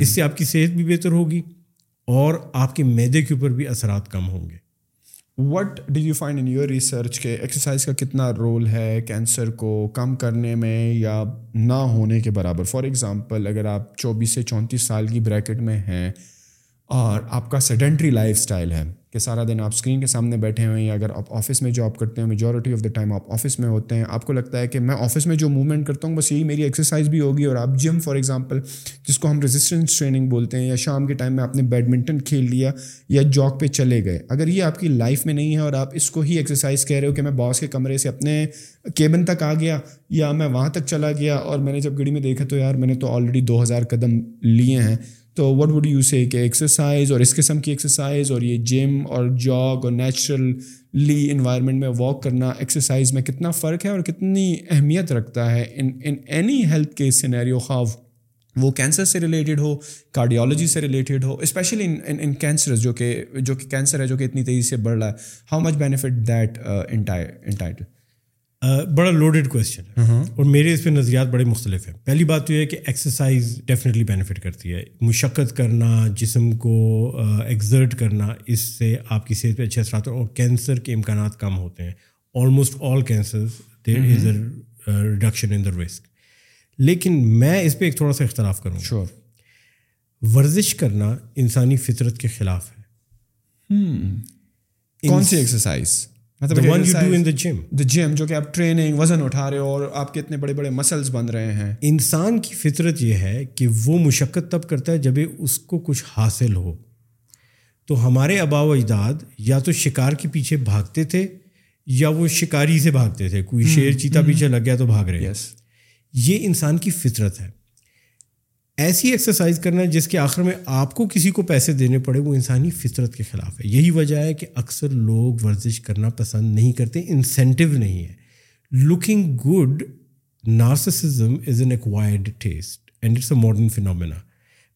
اس سے آپ کی صحت بھی بہتر ہوگی اور آپ کے میدے کے اوپر بھی اثرات کم ہوں گے۔ What did you find in your research کہ ایکسرسائز کا کتنا رول ہے کینسر کو کم کرنے میں یا نہ ہونے کے برابر فار ایگزامپل اگر آپ چوبیس سے چونتیس سال کی بریکٹ میں ہیں اور آپ کا سیڈنٹری لائف اسٹائل ہے کہ سارا دن آپ اسکرین کے سامنے بیٹھے ہوئے ہیں یا اگر آپ آفس میں جاب کرتے ہیں میجورٹی آف دا ٹائم آپ آفس میں ہوتے ہیں، آپ کو لگتا ہے کہ میں آفس میں جو موومنٹ کرتا ہوں، بس یہی میری ایکسرسائز بھی ہوگی اور آپ جم فار ایگزامپل جس کو ہم ریزسٹنس ٹریننگ بولتے ہیں یا شام کے ٹائم میں آپ نے بیڈمنٹن کھیل لیا یا جاگ پہ چلے گئے۔ اگر یہ آپ کی لائف میں نہیں ہے اور آپ اس کو ہی ایکسرسائز کہہ رہے ہو کہ میں باس کے کمرے سے اپنے کیبن تک آ گیا یا میں وہاں تک چلا گیا اور میں نے جب گڑی میں دیکھا تو یار میں نے تو آلریڈی دو ہزار قدم لیے ہیں۔ تو وٹ وڈ یو سے کہ ایکسرسائز اور اس قسم کی ایکسرسائز اور یہ جم اور جاگ اور نیچرلی انوائرمنٹ میں واک کرنا ایکسرسائز میں کتنا فرق ہے اور کتنی اہمیت رکھتا ہے ان ان اینی ہیلتھ کے سینیریو خواف وہ کینسر سے ریلیٹڈ ہو کارڈیالوجی سے ریلیٹڈ ہو اسپیشلی ان کینسر جو کہ جو کہ کینسر ہے جو کہ اتنی تیزی سے بڑھ رہا ہے. ہاؤ مچ بینیفٹ دیٹ انٹائٹ بڑا لوڈیڈ کویشچن ہے۔ اور میرے اس پہ نظریات بڑے مختلف ہیں۔ پہلی بات تو یہ ہے کہ ایکسرسائز ڈیفینیٹلی بینیفٹ کرتی ہے۔ مشقت کرنا جسم کو ایگزرٹ کرنا اس سے آپ کی صحت پہ اچھے اثرات اور کینسر کے امکانات کم ہوتے ہیں۔ Almost all cancer there is a reduction in the risk لیکن میں اس پہ ایک تھوڑا سا اختلاف کروں شور ورزش کرنا انسانی فطرت کے خلاف ہے۔ کون سی ایکسرسائز جم جو کہ آپ ٹریننگ وزن اٹھا رہے ہو اور آپ کے اتنے بڑے بڑے مسلس بن رہے ہیں انسان کی فطرت یہ ہے کہ وہ مشقت تب کرتا ہے جب اس کو کچھ حاصل ہو تو ہمارے آبا و اجداد یا تو شکار کے پیچھے بھاگتے تھے یا وہ شکاری سے بھاگتے تھے کوئی شیر چیتا پیچھے لگ گیا تو بھاگ رہے۔ یہ انسان کی فطرت ہے۔ ایسی ایکسرسائز کرنا جس کے آخر میں آپ کو کسی کو پیسے دینے پڑے، وہ انسانی فطرت کے خلاف ہے۔ یہی وجہ ہے کہ اکثر لوگ ورزش کرنا پسند نہیں کرتے انسینٹیو نہیں ہے۔ Looking good narcissism is an acquired taste and it's a modern phenomena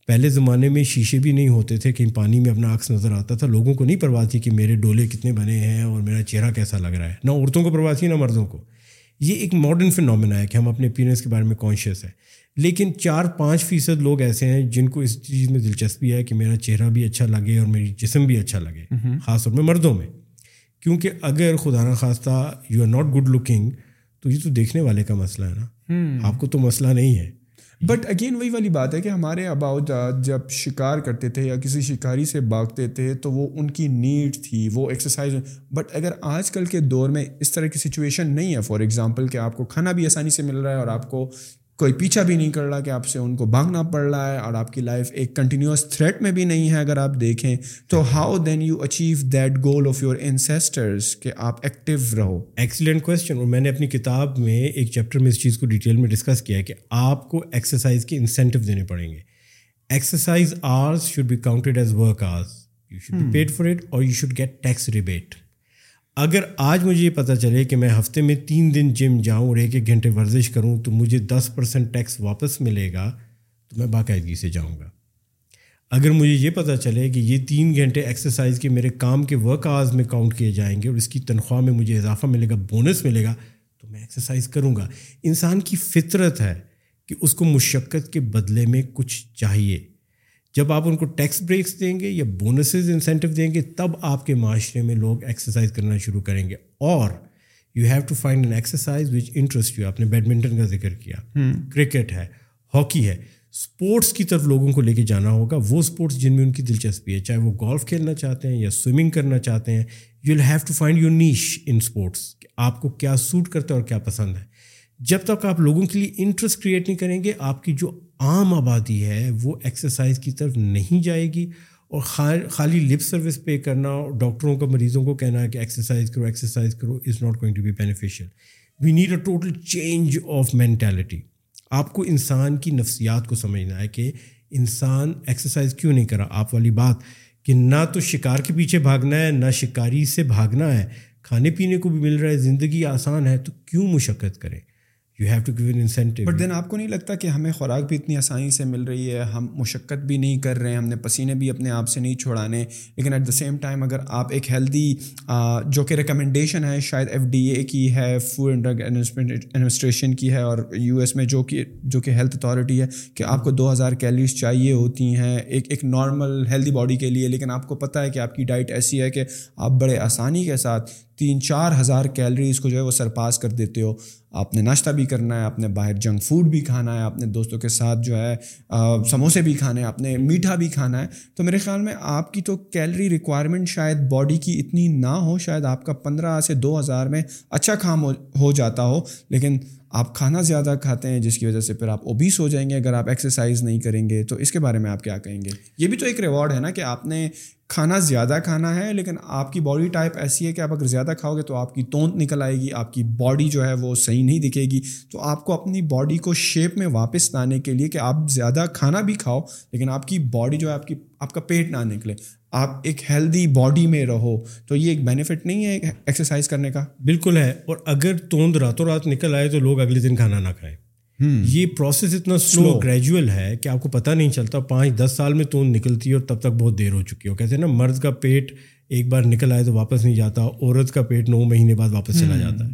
پہلے زمانے میں شیشے بھی نہیں ہوتے تھے، کہیں پانی میں اپنا عکس نظر آتا تھا، لوگوں کو نہیں پرواہ تھی کہ میرے ڈولے کتنے بنے ہیں اور میرا چہرہ کیسا لگ رہا ہے۔ نہ عورتوں کو پرواہ تھی، نہ مردوں کو۔ یہ ایک ماڈرن فنومینا ہے کہ ہم اپنے اپیرنس کے بارے میں کانشیس ہیں۔ لیکن چار پانچ فیصد لوگ ایسے ہیں جن کو اس چیز میں دلچسپی ہے کہ میرا چہرہ بھی اچھا لگے اور میری جسم بھی اچھا لگے خاص طور میں مردوں میں۔ کیونکہ اگر خدا نخواستہ you are not good looking تو یہ تو دیکھنے والے کا مسئلہ ہے نا۔ آپ کو تو مسئلہ نہیں ہے۔ بٹ اگین وہی والی بات ہے کہ ہمارے اباؤ جب شکار کرتے تھے یا کسی شکاری سے بھاگتے تھے تو وہ ان کی نیڈ تھی وہ ایکسرسائز بٹ اگر آج کل کے دور میں اس طرح کی سچویشن نہیں ہے فار ایگزامپل کہ آپ کو کھانا بھی آسانی سے مل رہا ہے اور آپ کو کوئی پیچھا بھی نہیں کر رہا کہ آپ سے ان کو بھاگنا پڑ رہا ہے اور آپ کی لائف ایک کنٹینیوس تھریٹ میں بھی نہیں ہے اگر آپ دیکھیں تو how then you achieve that goal of your ancestors کہ آپ ایکٹیو رہو؟ ایکسیلنٹ کوشچن اور میں نے اپنی کتاب میں ایک چیپٹر میں اس چیز کو ڈیٹیل میں ڈسکس کیا ہے کہ آپ کو ایکسرسائز کے انسینٹیو دینے پڑیں گے۔ Exercise hours should be counted as work hours you should be paid for it اور you should get tax rebate اگر آج مجھے یہ پتہ چلے کہ میں ہفتے میں تین دن جم جاؤں اور ایک ایک گھنٹے ورزش کروں تو مجھے دس پرسینٹ ٹیکس واپس ملے گا، تو میں باقاعدگی سے جاؤں گا۔ اگر مجھے یہ پتہ چلے کہ یہ تین گھنٹے ایکسرسائز کے میرے کام کے ورک آورز میں کاؤنٹ کیے جائیں گے اور اس کی تنخواہ میں مجھے اضافہ ملے گا بونس ملے گا، تو میں ایکسرسائز کروں گا۔ انسان کی فطرت ہے کہ اس کو مشقت کے بدلے میں کچھ چاہیے۔ جب آپ ان کو ٹیکس بریکس دیں گے یا بونسز انسینٹیو دیں گے تب آپ کے معاشرے میں لوگ ایکسرسائز کرنا شروع کریں گے۔ اور you have to find an exercise which interest you آپ نے بیڈمنٹن کا ذکر کیا۔ کرکٹ ہے ہاکی ہے۔ اسپورٹس کی طرف لوگوں کو لے کے جانا ہوگا۔ وہ اسپورٹس جن میں ان کی دلچسپی ہے چاہے وہ گولف کھیلنا چاہتے ہیں یا سوئمنگ کرنا چاہتے ہیں you will have to find your niche in sports کہ آپ کو کیا سوٹ کرتا ہے اور کیا پسند ہے۔ جب تک آپ لوگوں کے لیے انٹرسٹ کریٹ نہیں کریں گے آپ کی جو عام آبادی ہے، وہ ایکسرسائز کی طرف نہیں جائے گی۔ اور خالی لپ سروس پے کرنا اور ڈاکٹروں کا، مریضوں کو کہنا ہے کہ ایکسرسائز کرو ایکسرسائز کرو is not going to be beneficial we need a total change of mentality آپ کو انسان کی نفسیات کو سمجھنا ہے کہ انسان ایکسرسائز کیوں نہیں کرا؟ آپ والی بات کہ نہ تو شکار کے پیچھے بھاگنا ہے، نہ شکاری سے بھاگنا ہے۔ کھانے پینے کو بھی مل رہا ہے، زندگی آسان ہے، تو کیوں مشقت کریں؟ You have to give incentive but then آپ کو نہیں لگتا کہ ہمیں خوراک بھی اتنی آسانی سے مل رہی ہے، ہم مشقت بھی نہیں کر رہے ہیں، ہم نے پسینے بھی اپنے آپ سے نہیں چھوڑانے۔ لیکن ایٹ دا سیم ٹائم اگر آپ ایک ہیلدی جو کہ ریکمنڈیشن ہے، شاید ایف ڈی اے کی ہے فوڈ اینڈ ڈرگ ایڈمنسٹریشن کی ہے اور یو ایس میں جو کہ جو کہ ہیلتھ اتھارٹی ہے کہ آپ کو دو ہزار کیلریز چاہیے ہوتی ہیں ایک ایک نارمل ہیلدی باڈی کے لیے۔ لیکن آپ کو پتہ ہے کہ آپ کی ڈائٹ ایسی ہے کہ آپ بڑے آسانی کے ساتھ تین چار ہزار کیلریز کو جو ہے وہ سرپاس کر دیتے ہو۔ آپ نے ناشتہ بھی کرنا ہے، آپ نے باہر جنک فوڈ بھی کھانا ہے، آپ نے دوستوں کے ساتھ جو ہے سموسے بھی کھانے ہیں، آپ نے میٹھا بھی کھانا ہے۔ تو میرے خیال میں آپ کی تو کیلری ریکوائرمنٹ شاید باڈی کی اتنی نہ ہو، شاید آپ کا پندرہ سے دو ہزار میں اچھا کام ہو جاتا ہو۔ لیکن آپ کھانا زیادہ کھاتے ہیں، جس کی وجہ سے پھر آپ اوبیس ہو جائیں گے اگر آپ ایکسرسائز نہیں کریں گے۔ تو اس کے بارے میں آپ کیا کہیں گے؟ یہ بھی تو ایک ریوارڈ ہے نا کہ آپ نے کھانا زیادہ کھانا ہے، لیکن آپ کی باڈی ٹائپ ایسی ہے کہ آپ اگر زیادہ کھاؤ گے تو آپ کی توند نکل آئے گی، آپ کی باڈی جو ہے وہ صحیح نہیں دکھے گی۔ تو آپ کو اپنی باڈی کو شیپ میں واپس لانے کے لیے کہ آپ زیادہ کھانا بھی کھاؤ، لیکن آپ کی باڈی جو ہے آپ کی، آپ کا پیٹ نہ نکلے۔ آپ ایک ہیلدی باڈی میں رہو۔ تو یہ ایک بینیفٹ نہیں ہے ایکسرسائز کرنے کا؟ بالکل ہے۔ اور اگر توند راتوں رات نکل آئے تو لوگ اگلے دن کھانا نہ کھائیں۔ یہ پروسیس اتنا سلو گریجول ہے کہ آپ کو پتہ نہیں چلتا پانچ دس سال میں توند نکلتی ہے اور تب تک بہت دیر ہو چکی ہو کہتے ہیں نا مرد کا پیٹ ایک بار نکل آئے تو واپس نہیں جاتا عورت کا پیٹ نو مہینے بعد واپس چلا جاتا ہے۔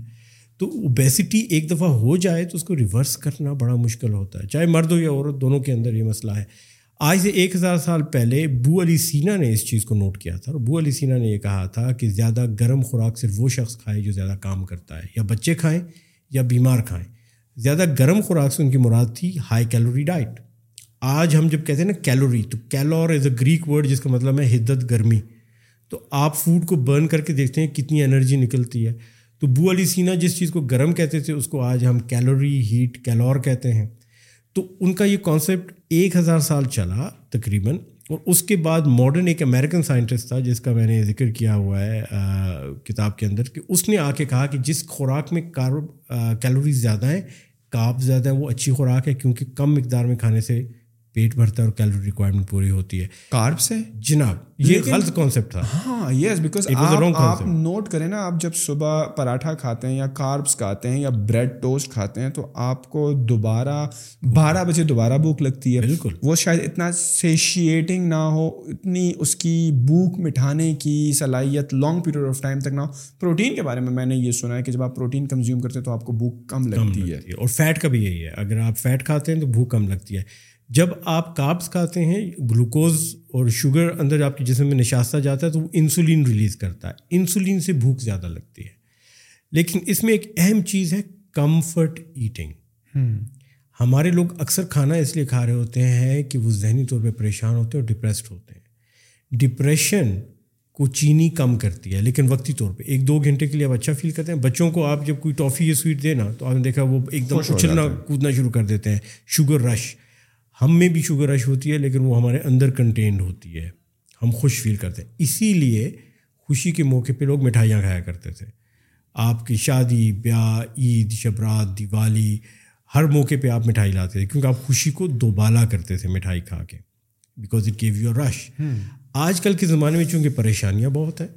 تو اوبیسٹی ایک دفعہ ہو جائے تو اس کو ریورس کرنا بڑا مشکل ہوتا ہے۔ چاہے مرد ہو یا عورت دونوں کے اندر یہ مسئلہ ہے۔ آج سے ایک ہزار سال پہلے بو علی سینا نے اس چیز کو نوٹ کیا تھا اور بو علی سینا نے یہ کہا تھا کہ زیادہ گرم خوراک صرف وہ شخص کھائے جو زیادہ کام کرتا ہے یا بچے کھائیں یا بیمار کھائیں۔ زیادہ گرم خوراک سے ان کی مراد تھی ہائی کیلوری ڈائٹ آج ہم جب کہتے ہیں نا کیلوری تو کیلور از اے گریک ورڈ جس کا مطلب ہے حدت گرمی. تو آپ فوڈ کو برن کر کے دیکھتے ہیں کتنی انرجی نکلتی ہے. تو بو علی سینا جس چیز کو گرم کہتے تھے، اس کو آج ہم کیلوری ہیٹ کیلور کہتے ہیں. تو ان کا یہ کانسیپٹ ایک ہزار سال چلا تقریباً، اور اس کے بعد ماڈرن ایک امریکن سائنٹسٹ تھا، جس کا میں نے ذکر کیا ہوا ہے کتاب کے اندر، کہ اس نے آ کے کہا کہ جس خوراک میں کارب کیلوریز زیادہ ہیں کاپ زیادہ ہے وہ اچھی خوراک ہے کیونکہ کم مقدار میں کھانے سے پیٹ بھرتا ہے اور کیلوری ریکوائرمنٹ پوری ہوتی ہے۔ کارب سے جناب یہ غلط کانسیپٹ تھا۔ ہاں یس بیکاز آپ نوٹ کریں نا آپ جب صبح پراٹھا کھاتے ہیں یا کاربس کھاتے ہیں یا بریڈ ٹوسٹ کھاتے ہیں تو آپ کو دوبارہ بارہ بجے دوبارہ بھوک لگتی ہے۔ بالکل۔ وہ شاید اتنا سیشیٹنگ نہ ہو اتنی اس کی بھوک مٹھانے کی صلاحیت لانگ پیریڈ آف ٹائم تک نہ ہو۔ پروٹین کے بارے میں میں نے یہ سنا ہے کہ جب آپ پروٹین کنزیوم کرتے ہیں تو آپ کو بھوک کم لگتی ہے۔ اور فیٹ کا بھی یہی ہے۔ اگر آپ فیٹ کھاتے ہیں تو بھوک کم لگتی ہے۔ جب آپ کاربس کھاتے ہیں گلوکوز اور شوگر اندر آپ کے جسم میں نشاستہ جاتا ہے تو وہ انسولین ریلیز کرتا ہے۔ انسولین سے بھوک زیادہ لگتی ہے۔ لیکن اس میں ایک اہم چیز ہے کمفرٹ ایٹنگ۔ ہمارے لوگ اکثر کھانا اس لیے کھا رہے ہوتے ہیں کہ وہ ذہنی طور پہ پریشان ہوتے ہیں اور ڈپریسڈ ہوتے ہیں۔ ڈپریشن کو چینی کم کرتی ہے لیکن وقتی طور پہ۔ ایک دو گھنٹے کے لیے آپ اچھا فیل کرتے ہیں۔ بچوں کو آپ جب کوئی ٹافی یا سویٹ دے نا تو آپ نے دیکھا وہ ایک دم اچھلنا کودنا شروع کر دیتے ہیں۔ شوگر رش ہم میں بھی شوگر رش ہوتی ہے لیکن وہ ہمارے اندر کنٹینڈ ہوتی ہے۔ ہم خوش فیل کرتے ہیں۔ اسی لیے خوشی کے موقع پہ لوگ مٹھائیاں کھایا کرتے تھے۔ آپ کی شادی بیاہ عید شبرات دیوالی ہر موقع پہ آپ مٹھائی لاتے تھے کیونکہ آپ خوشی کو دوبالا کرتے تھے مٹھائی کھا کے۔ Because it give you rush آج کل کے زمانے میں چونکہ پریشانیاں بہت ہیں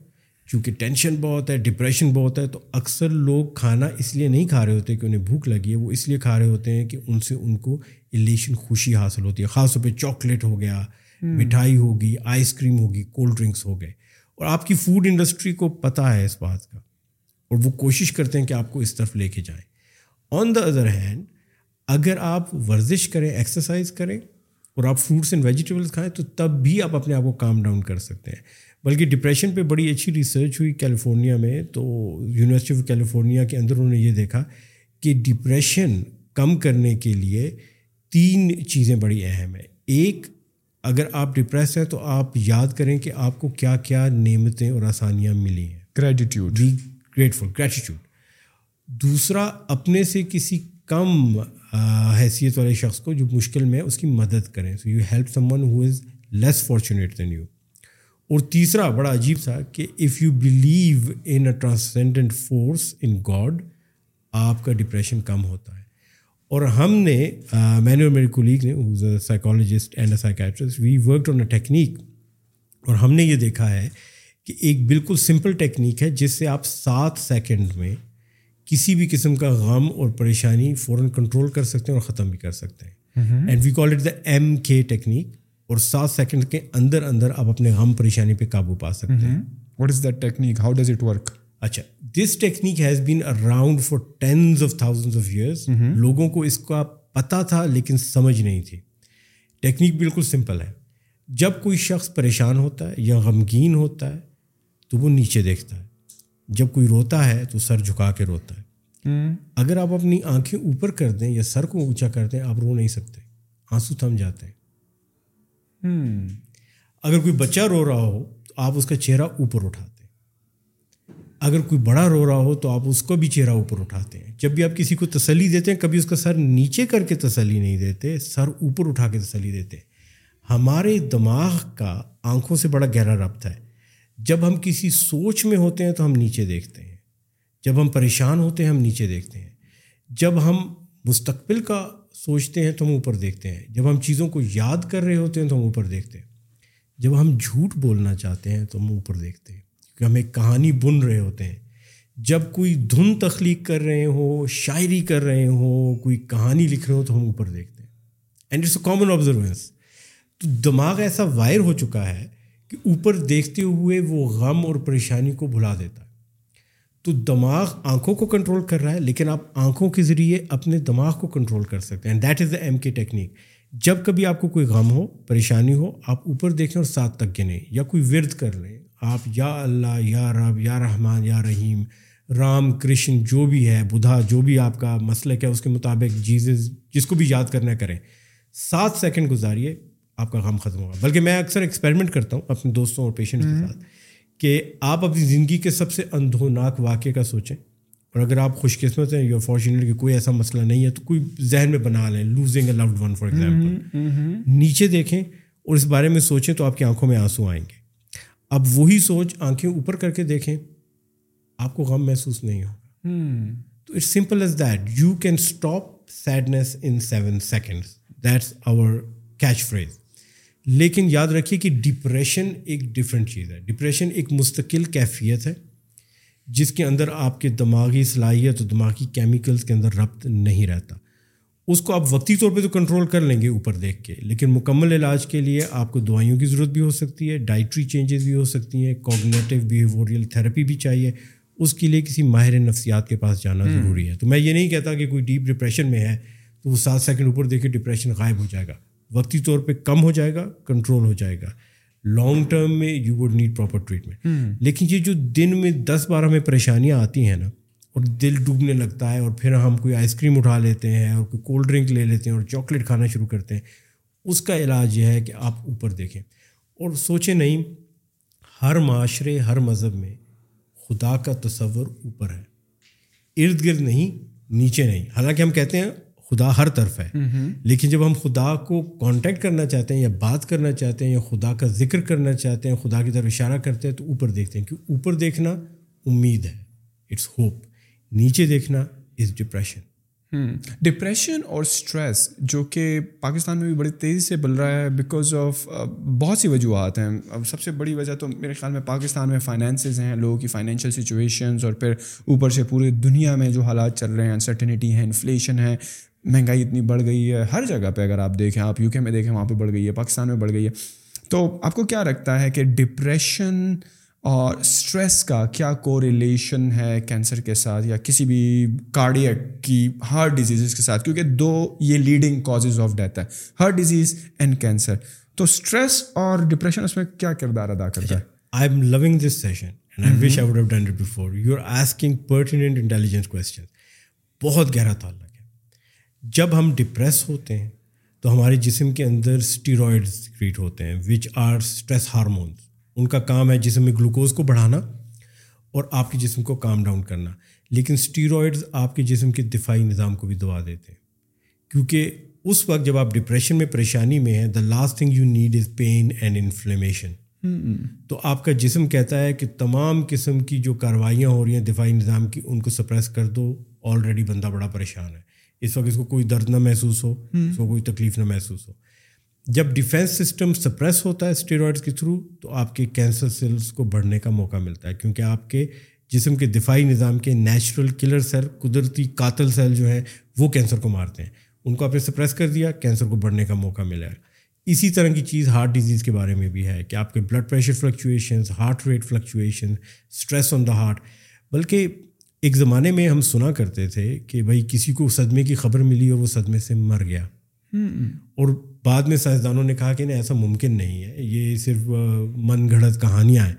چونکہ ٹینشن بہت ہے ڈپریشن بہت ہے تو اکثر لوگ کھانا اس لیے نہیں کھا رہے ہوتے کہ انہیں بھوک لگی ہے وہ اس لیے کھا رہے ہوتے ہیں کہ ان سے ان کو ایلیشن خوشی حاصل ہوتی ہے۔ خاص طور پہ چاکلیٹ ہو گیا مٹھائی ہوگی آئس کریم ہوگی کولڈ ڈرنکس ہو گئے۔ اور آپ کی فوڈ انڈسٹری کو پتہ ہے اس بات کا۔ اور وہ کوشش کرتے ہیں کہ آپ کو اس طرف لے کے جائیں۔ آن دا ادر ہینڈ اگر آپ ورزش کریں ایکسرسائز کریں اور آپ فروٹس اینڈ ویجیٹیبلس کھائیں تو تب بھی آپ اپنے آپ کو کام ڈاؤن کر سکتے ہیں۔ بلکہ ڈپریشن پہ بڑی اچھی ریسرچ ہوئی کیلیفورنیا میں تو یونیورسٹی آف کیلیفورنیا کے اندر انہوں نے یہ دیکھا کہ ڈپریشن کم کرنے کے لیے تین چیزیں بڑی اہم ہیں۔ ایک اگر آپ ڈپریس ہیں تو آپ یاد کریں کہ آپ کو کیا کیا نعمتیں اور آسانیاں ملی ہیں۔ گریٹیٹیوڈ بی گریٹفل گریٹیٹیوڈ دوسرا اپنے سے کسی کم حیثیت والے شخص کو جو مشکل میں اس کی مدد کریں۔ So you help someone who is less fortunate then you اور تیسرا بڑا عجیب تھا کہ if you believe in a transcendent force in God آپ کا ڈپریشن کم ہوتا ہے۔ اور ہم نے میں نے اور میرے کولیگ نے psychologist and a psychiatrist we worked on a technique اور ہم نے یہ دیکھا ہے کہ ایک بالکل سمپل ٹیکنیک ہے جس سے آپ سات سیکنڈ میں کسی بھی قسم کا غم اور پریشانی فوراً کنٹرول کر سکتے ہیں اور ختم بھی کر سکتے ہیں۔ And we call it the M K technique اور سات سیکنڈ کے اندر اندر آپ اپنے غم پریشانی پہ قابو پا سکتے ہیں۔ What is that technique how does it work اچھا this technique has been around for tens of thousand of years لوگوں کو اس کا پتہ تھا لیکن سمجھ نہیں تھی۔ ٹیکنیک بالکل سمپل ہے۔ جب کوئی شخص پریشان ہوتا ہے یا غمگین ہوتا ہے تو وہ نیچے دیکھتا ہے۔ جب کوئی روتا ہے تو سر جھکا کے روتا ہے۔ اگر آپ اپنی آنکھیں اوپر کر دیں یا سر کو اونچا کر دیں آپ رو نہیں سکتے۔ آنسو تھم جاتے ہیں۔ اگر کوئی بچہ رو رہا ہو تو آپ اس کا چہرہ اوپر اٹھاتے ہیں۔ اگر کوئی بڑا رو رہا ہو، تو آپ اس کو بھی چہرہ اوپر اٹھاتے ہیں۔ جب بھی آپ کسی کو تسلی دیتے ہیں، کبھی اس کا سر نیچے کر کے تسلی نہیں دیتے، سر اوپر اٹھا کے تسلی دیتے ہیں۔ ہمارے دماغ کا آنکھوں سے بڑا گہرا ربط ہے۔ جب ہم کسی سوچ میں ہوتے ہیں، تو ہم نیچے دیکھتے ہیں۔ جب ہم پریشان ہوتے ہیں، ہم نیچے دیکھتے ہیں۔ جب ہم مستقبل کا سوچتے ہیں تو ہم اوپر دیکھتے ہیں۔ جب ہم چیزوں کو یاد کر رہے ہوتے ہیں تو ہم اوپر دیکھتے ہیں۔ جب ہم جھوٹ بولنا چاہتے ہیں تو ہم اوپر دیکھتے ہیں۔ کیونکہ ہم ایک کہانی بن رہے ہوتے ہیں۔ جب کوئی دھن تخلیق کر رہے ہوں شاعری کر رہے ہوں کوئی کہانی لکھ رہے ہوں تو ہم اوپر دیکھتے ہیں۔ And it's a common observance تو دماغ ایسا وائر ہو چکا ہے کہ اوپر دیکھتے ہوئے وہ غم اور پریشانی کو بھلا دیتا ہے۔ تو دماغ آنکھوں کو کنٹرول کر رہا ہے لیکن آپ آنکھوں کے ذریعے اپنے دماغ کو کنٹرول کر سکتے ہیں۔ That is the M K technique جب کبھی آپ کو کوئی غم ہو پریشانی ہو آپ اوپر دیکھیں اور ساتھ تک گنیں یا کوئی ورد کر لیں آپ یا اللہ یا رب یا رحمان یا رحیم رام کرشن جو بھی ہے بدھا جو بھی آپ کا مسلک ہے اس کے مطابق جیزز جس کو بھی یاد کرنا کریں۔ سات سیکنڈ گزاریے آپ کا غم ختم ہوگا۔ بلکہ میں اکثر ایکسپیریمنٹ کرتا ہوں اپنے دوستوں اور پیشنٹ کے ساتھ۔ کہ آپ اپنی زندگی کے سب سے اندھوناک واقعے کا سوچیں۔ اور اگر آپ خوش قسمت ہیں یا فارچونیٹ کہ کوئی ایسا مسئلہ نہیں ہے تو کوئی ذہن میں بنا لیں losing a loved one for example نیچے دیکھیں اور اس بارے میں سوچیں تو آپ کی آنکھوں میں آنسو آئیں گے۔ اب وہی سوچ آنکھیں اوپر کر کے دیکھیں آپ کو غم محسوس نہیں ہوگا۔ تو it's simple as that you can stop sadness in seven seconds that's our catch phrase لیکن یاد رکھیے کہ ڈپریشن ایک ڈفرینٹ چیز ہے۔ ڈپریشن ایک مستقل کیفیت ہے جس کے اندر آپ کے دماغی صلاحیت اور دماغی کیمیکلس کے اندر ربط نہیں رہتا۔ اس کو آپ وقتی طور پہ تو کنٹرول کر لیں گے اوپر دیکھ کے لیکن مکمل علاج کے لیے آپ کو دوائیوں کی ضرورت بھی ہو سکتی ہے ڈائٹری چینجز بھی ہو سکتی ہیں کوگنیٹو بیہیویئرل تھراپی بھی چاہیے۔ اس کے لیے کسی ماہر نفسیات کے پاس جانا ضروری ہے۔ تو میں یہ نہیں کہتا کہ کوئی ڈیپ ڈپریشن میں ہے تو وہ سات سیکنڈ اوپر دیکھے ڈپریشن غائب ہو جائے گا۔ وقتی طور پہ کم ہو جائے گا کنٹرول ہو جائے گا۔ لانگ ٹرم میں you would need proper treatment لیکن یہ جو دن میں دس بارہ میں پریشانیاں آتی ہیں نا اور دل ڈوبنے لگتا ہے اور پھر ہم کوئی آئس کریم اٹھا لیتے ہیں اور کوئی کولڈ ڈرنک لے لیتے ہیں اور چاکلیٹ کھانا شروع کرتے ہیں اس کا علاج یہ ہے کہ آپ اوپر دیکھیں۔ اور سوچیں نہیں ہر معاشرے ہر مذہب میں خدا کا تصور اوپر ہے۔ ارد گرد نہیں نیچے نہیں۔ حالانکہ ہم کہتے ہیں خدا ہر طرف ہے۔ لیکن جب ہم خدا کو کانٹیکٹ کرنا چاہتے ہیں یا بات کرنا چاہتے ہیں یا خدا کا ذکر کرنا چاہتے ہیں خدا کی طرف اشارہ کرتے ہیں تو اوپر دیکھتے ہیں کہ اوپر دیکھنا امید ہے۔ اٹس ہوپ نیچے دیکھنا از ڈپریشن ڈپریشن اور اسٹریس جو کہ پاکستان میں بھی بڑی تیزی سے بل رہا ہے بیکاز آف بہت سی وجوہات ہیں۔ اب سب سے بڑی وجہ تو میرے خیال میں پاکستان میں فائنینسز ہیں لوگوں کی فائنینشیل سچویشنز اور پھر اوپر سے پوری دنیا میں جو حالات چل رہے ہیں انسرٹنیٹی ہے انفلیشن ہے۔ مہنگائی اتنی بڑھ گئی ہے ہر جگہ پہ اگر آپ دیکھیں آپ یو کے میں دیکھیں وہاں پہ بڑھ گئی ہے پاکستان میں بڑھ گئی ہے۔ تو آپ کو کیا لگتا ہے کہ ڈپریشن اور اسٹریس کا کیا کو ریلیشن ہے کینسر کے ساتھ یا کسی بھی کارڈیٹ کی ہارٹ ڈیزیز کے ساتھ؟ کیونکہ دو یہ لیڈنگ کازز آف ڈیتھ ہے ہارٹ ڈیزیز اینڈ کینسر تو اسٹریس اور ڈپریشن اس میں کیا کردار ادا کرتا ہے؟ I am loving this session and I wish I have done it before you are asking pertinent intelligence question بہت گہرا تعلق۔ ہے جب ہم ڈپریس ہوتے ہیں تو ہمارے جسم کے اندر اسٹیرائڈ کریٹ ہوتے ہیں وچ آر اسٹریس ہارمونس ان کا کام ہے جسم میں گلوکوز کو بڑھانا اور آپ کے جسم کو کام ڈاؤن کرنا. لیکن اسٹیرائڈز آپ کے جسم کے دفاعی نظام کو بھی دبا دیتے ہیں. کیونکہ اس وقت جب آپ ڈپریشن میں پریشانی میں ہیں the last thing you need is pain and inflammation تو آپ کا جسم کہتا ہے کہ تمام قسم کی جو کاروائیاں ہو رہی ہیں دفاعی نظام کی ان کو سپریس کر دو. آلریڈی بندہ بڑا پریشان ہے. اس وقت اس کو کوئی درد نہ محسوس ہو اس کو کوئی تکلیف نہ محسوس ہو۔ جب ڈیفینس سسٹم سپریس ہوتا ہے اسٹیرائڈس کے تھرو تو آپ کے کینسر سیلس کو بڑھنے کا موقع ملتا ہے۔ کیونکہ آپ کے جسم کے دفاعی نظام کے نیچرل کلر سیل قدرتی قاتل سیل جو ہیں وہ کینسر کو مارتے ہیں۔ ان کو آپ نے سپریس کر دیا کینسر کو بڑھنے کا موقع ملا ہے۔ اسی طرح کی چیز ہارٹ ڈیزیز کے بارے میں بھی ہے کہ آپ کے blood pressure fluctuations heart rate fluctuation stress on the heart. بلکہ ایک زمانے میں ہم سنا کرتے تھے کہ بھائی کسی کو صدمے کی خبر ملی اور وہ صدمے سے مر گیا۔ اور بعد میں سائنسدانوں نے کہا کہ نہیں ایسا ممکن نہیں ہے یہ صرف من گھڑت کہانیاں ہیں۔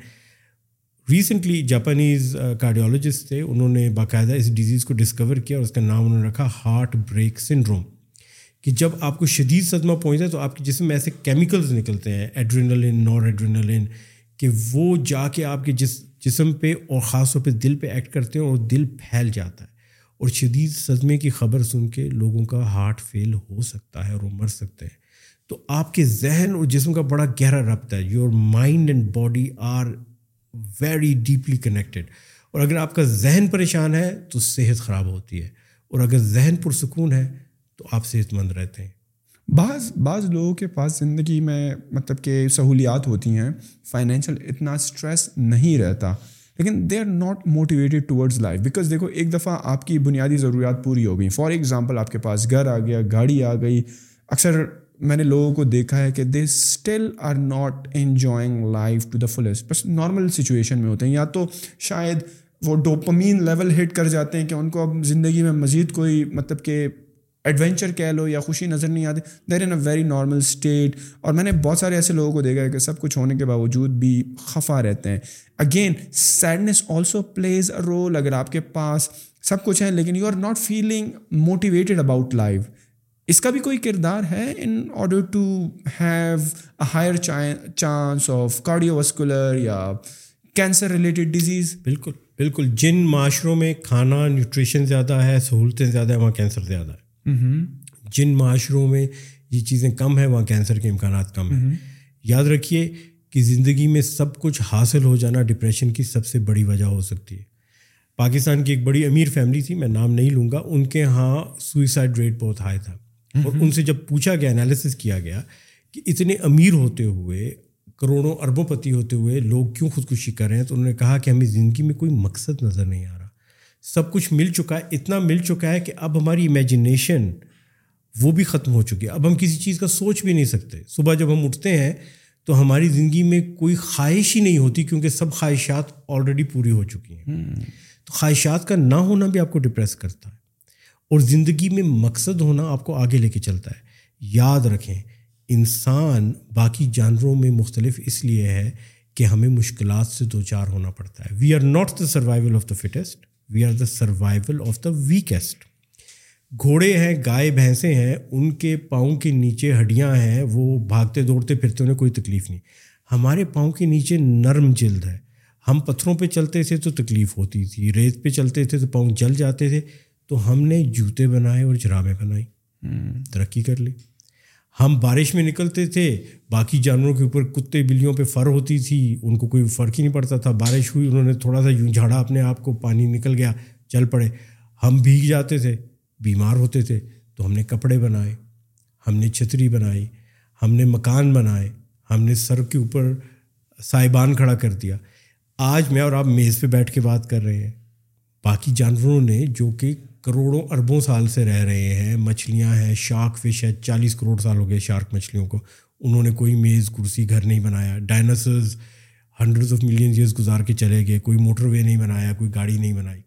ریسنٹلی جاپانیز کارڈیولوجسٹ تھے انہوں نے باقاعدہ اس ڈیزیز کو ڈسکور کیا اور اس کا نام انہوں نے رکھا ہارٹ بریک سنڈروم کہ جب آپ کو شدید صدمہ پہنچتا ہے تو آپ کے جسم میں ایسے کیمیکلز نکلتے ہیں ایڈرینلن نار ایڈرینلن کہ وہ جا کے آپ کے جس جسم پہ اور خاص طور پہ دل پہ ایکٹ کرتے ہیں اور دل پھیل جاتا ہے اور شدید صدمے کی خبر سن کے لوگوں کا ہارٹ فیل ہو سکتا ہے اور وہ مر سکتے ہیں۔ تو آپ کے ذہن اور جسم کا بڑا گہرا ربط ہے۔ Your mind and body are very deeply connected اور اگر آپ کا ذہن پریشان ہے تو صحت خراب ہوتی ہے۔ اور اگر ذہن پرسکون ہے تو آپ صحت مند رہتے ہیں۔ بعض بعض لوگوں کے پاس زندگی میں مطلب کہ سہولیات ہوتی ہیں فائنینشیل اتنا اسٹریس نہیں رہتا، لیکن they are not motivated towards life because دیکھو، ایک دفعہ آپ کی بنیادی ضروریات پوری ہو گئی۔ فار ایگزامپل آپ کے پاس گھر آ گیا، گاڑی آ گئی۔ اکثر میں نے لوگوں کو دیکھا ہے کہ they still are not enjoying life to the fullest بس نارمل سچویشن میں ہوتے ہیں۔ یا تو شاید وہ ڈوپمین لیول ہٹ کر جاتے ہیں کہ ان کو اب زندگی میں مزید کوئی مطلب کہ ایڈونچر کہہ لو یا خوشی نظر نہیں آتی they're in a very normal state اور میں نے بہت سارے ایسے لوگوں کو دیکھا ہے کہ سب کچھ ہونے کے باوجود بھی خفا رہتے ہیں۔ Again sadness also plays a role اگر آپ کے پاس سب کچھ ہے لیکن you are not feeling motivated about life اس کا بھی کوئی کردار ہے in order to have a higher chance of cardiovascular یا کینسر ریلیٹڈ ڈیزیز بالکل بالکل۔ جن معاشروں میں کھانا نیوٹریشن زیادہ ہے، سہولتیں زیادہ ہیں، وہاں کینسر زیادہ ہے۔ جن معاشروں میں یہ چیزیں کم ہیں، وہاں کینسر کے امکانات کم ہیں۔ یاد رکھیے کہ زندگی میں سب کچھ حاصل ہو جانا ڈپریشن کی سب سے بڑی وجہ ہو سکتی ہے۔ پاکستان کی ایک بڑی امیر فیملی تھی، میں نام نہیں لوں گا، ان کے یہاں سوئسائڈ ریٹ بہت ہائی تھا۔ اور ان سے جب پوچھا گیا انالیسس کیا گیا کہ اتنے امیر ہوتے ہوئے، کروڑوں اربوں پتی ہوتے ہوئے لوگ کیوں خودکشی کر رہے ہیں، تو انہوں نے کہا کہ ہمیں زندگی میں کوئی مقصد نظر نہیں آ رہا۔ سب کچھ مل چکا ہے اتنا مل چکا ہے کہ اب ہماری امیجنیشن وہ بھی ختم ہو چکی ہے۔ اب ہم کسی چیز کا سوچ بھی نہیں سکتے۔ صبح جب ہم اٹھتے ہیں تو ہماری زندگی میں کوئی خواہش ہی نہیں ہوتی کیونکہ سب خواہشات آلریڈی پوری ہو چکی ہیں۔ تو خواہشات کا نہ ہونا بھی آپ کو ڈپریس کرتا ہے اور زندگی میں مقصد ہونا آپ کو آگے لے کے چلتا ہے۔ یاد رکھیں، انسان باقی جانوروں میں مختلف اس لیے ہے کہ ہمیں مشکلات سے دو چار ہونا پڑتا ہے۔ We are not the survival of the fittest we are the survival of the weakest گھوڑے ہیں گائے بھینسیں ہیں ان کے پاؤں کے نیچے ہڈیاں ہیں وہ بھاگتے دوڑتے پھرتے انہیں کوئی تکلیف نہیں۔ ہمارے پاؤں کے نیچے نرم جلد ہے۔ ہم پتھروں پہ چلتے تھے تو تکلیف ہوتی تھی ریت پہ چلتے تھے تو پاؤں جل جاتے تھے تو ہم نے جوتے بنائے اور جرابیں بنائی ترقی کر لی۔ ہم بارش میں نکلتے تھے، باقی جانوروں کے اوپر کتے، بلیوں پہ فر ہوتی تھی، ان کو کوئی فرق ہی نہیں پڑتا تھا۔ بارش ہوئی، انہوں نے تھوڑا سا یوں جھاڑا اپنے آپ کو، پانی نکل گیا چل پڑے۔ ہم بھیگ جاتے تھے، بیمار ہوتے تھے، تو ہم نے کپڑے بنائے، ہم نے چھتری بنائی، ہم نے مکان بنائے، ہم نے سر کے اوپر سائبان کھڑا کر دیا۔ آج میں اور آپ میز پہ بیٹھ کے بات کر رہے ہیں۔ باقی جانوروں نے جو کہ کروڑوں اربوں سال سے رہ رہے ہیں، مچھلیاں ہیں شارک فش ہے چالیس کروڑ سال ہو گئے شارک مچھلیوں کو۔ انہوں نے کوئی میز، کرسی، گھر نہیں بنایا۔ Dinosaurs hundred of million years گزار کے چلے گئے۔ کوئی موٹر وے نہیں بنایا، کوئی گاڑی نہیں بنائی۔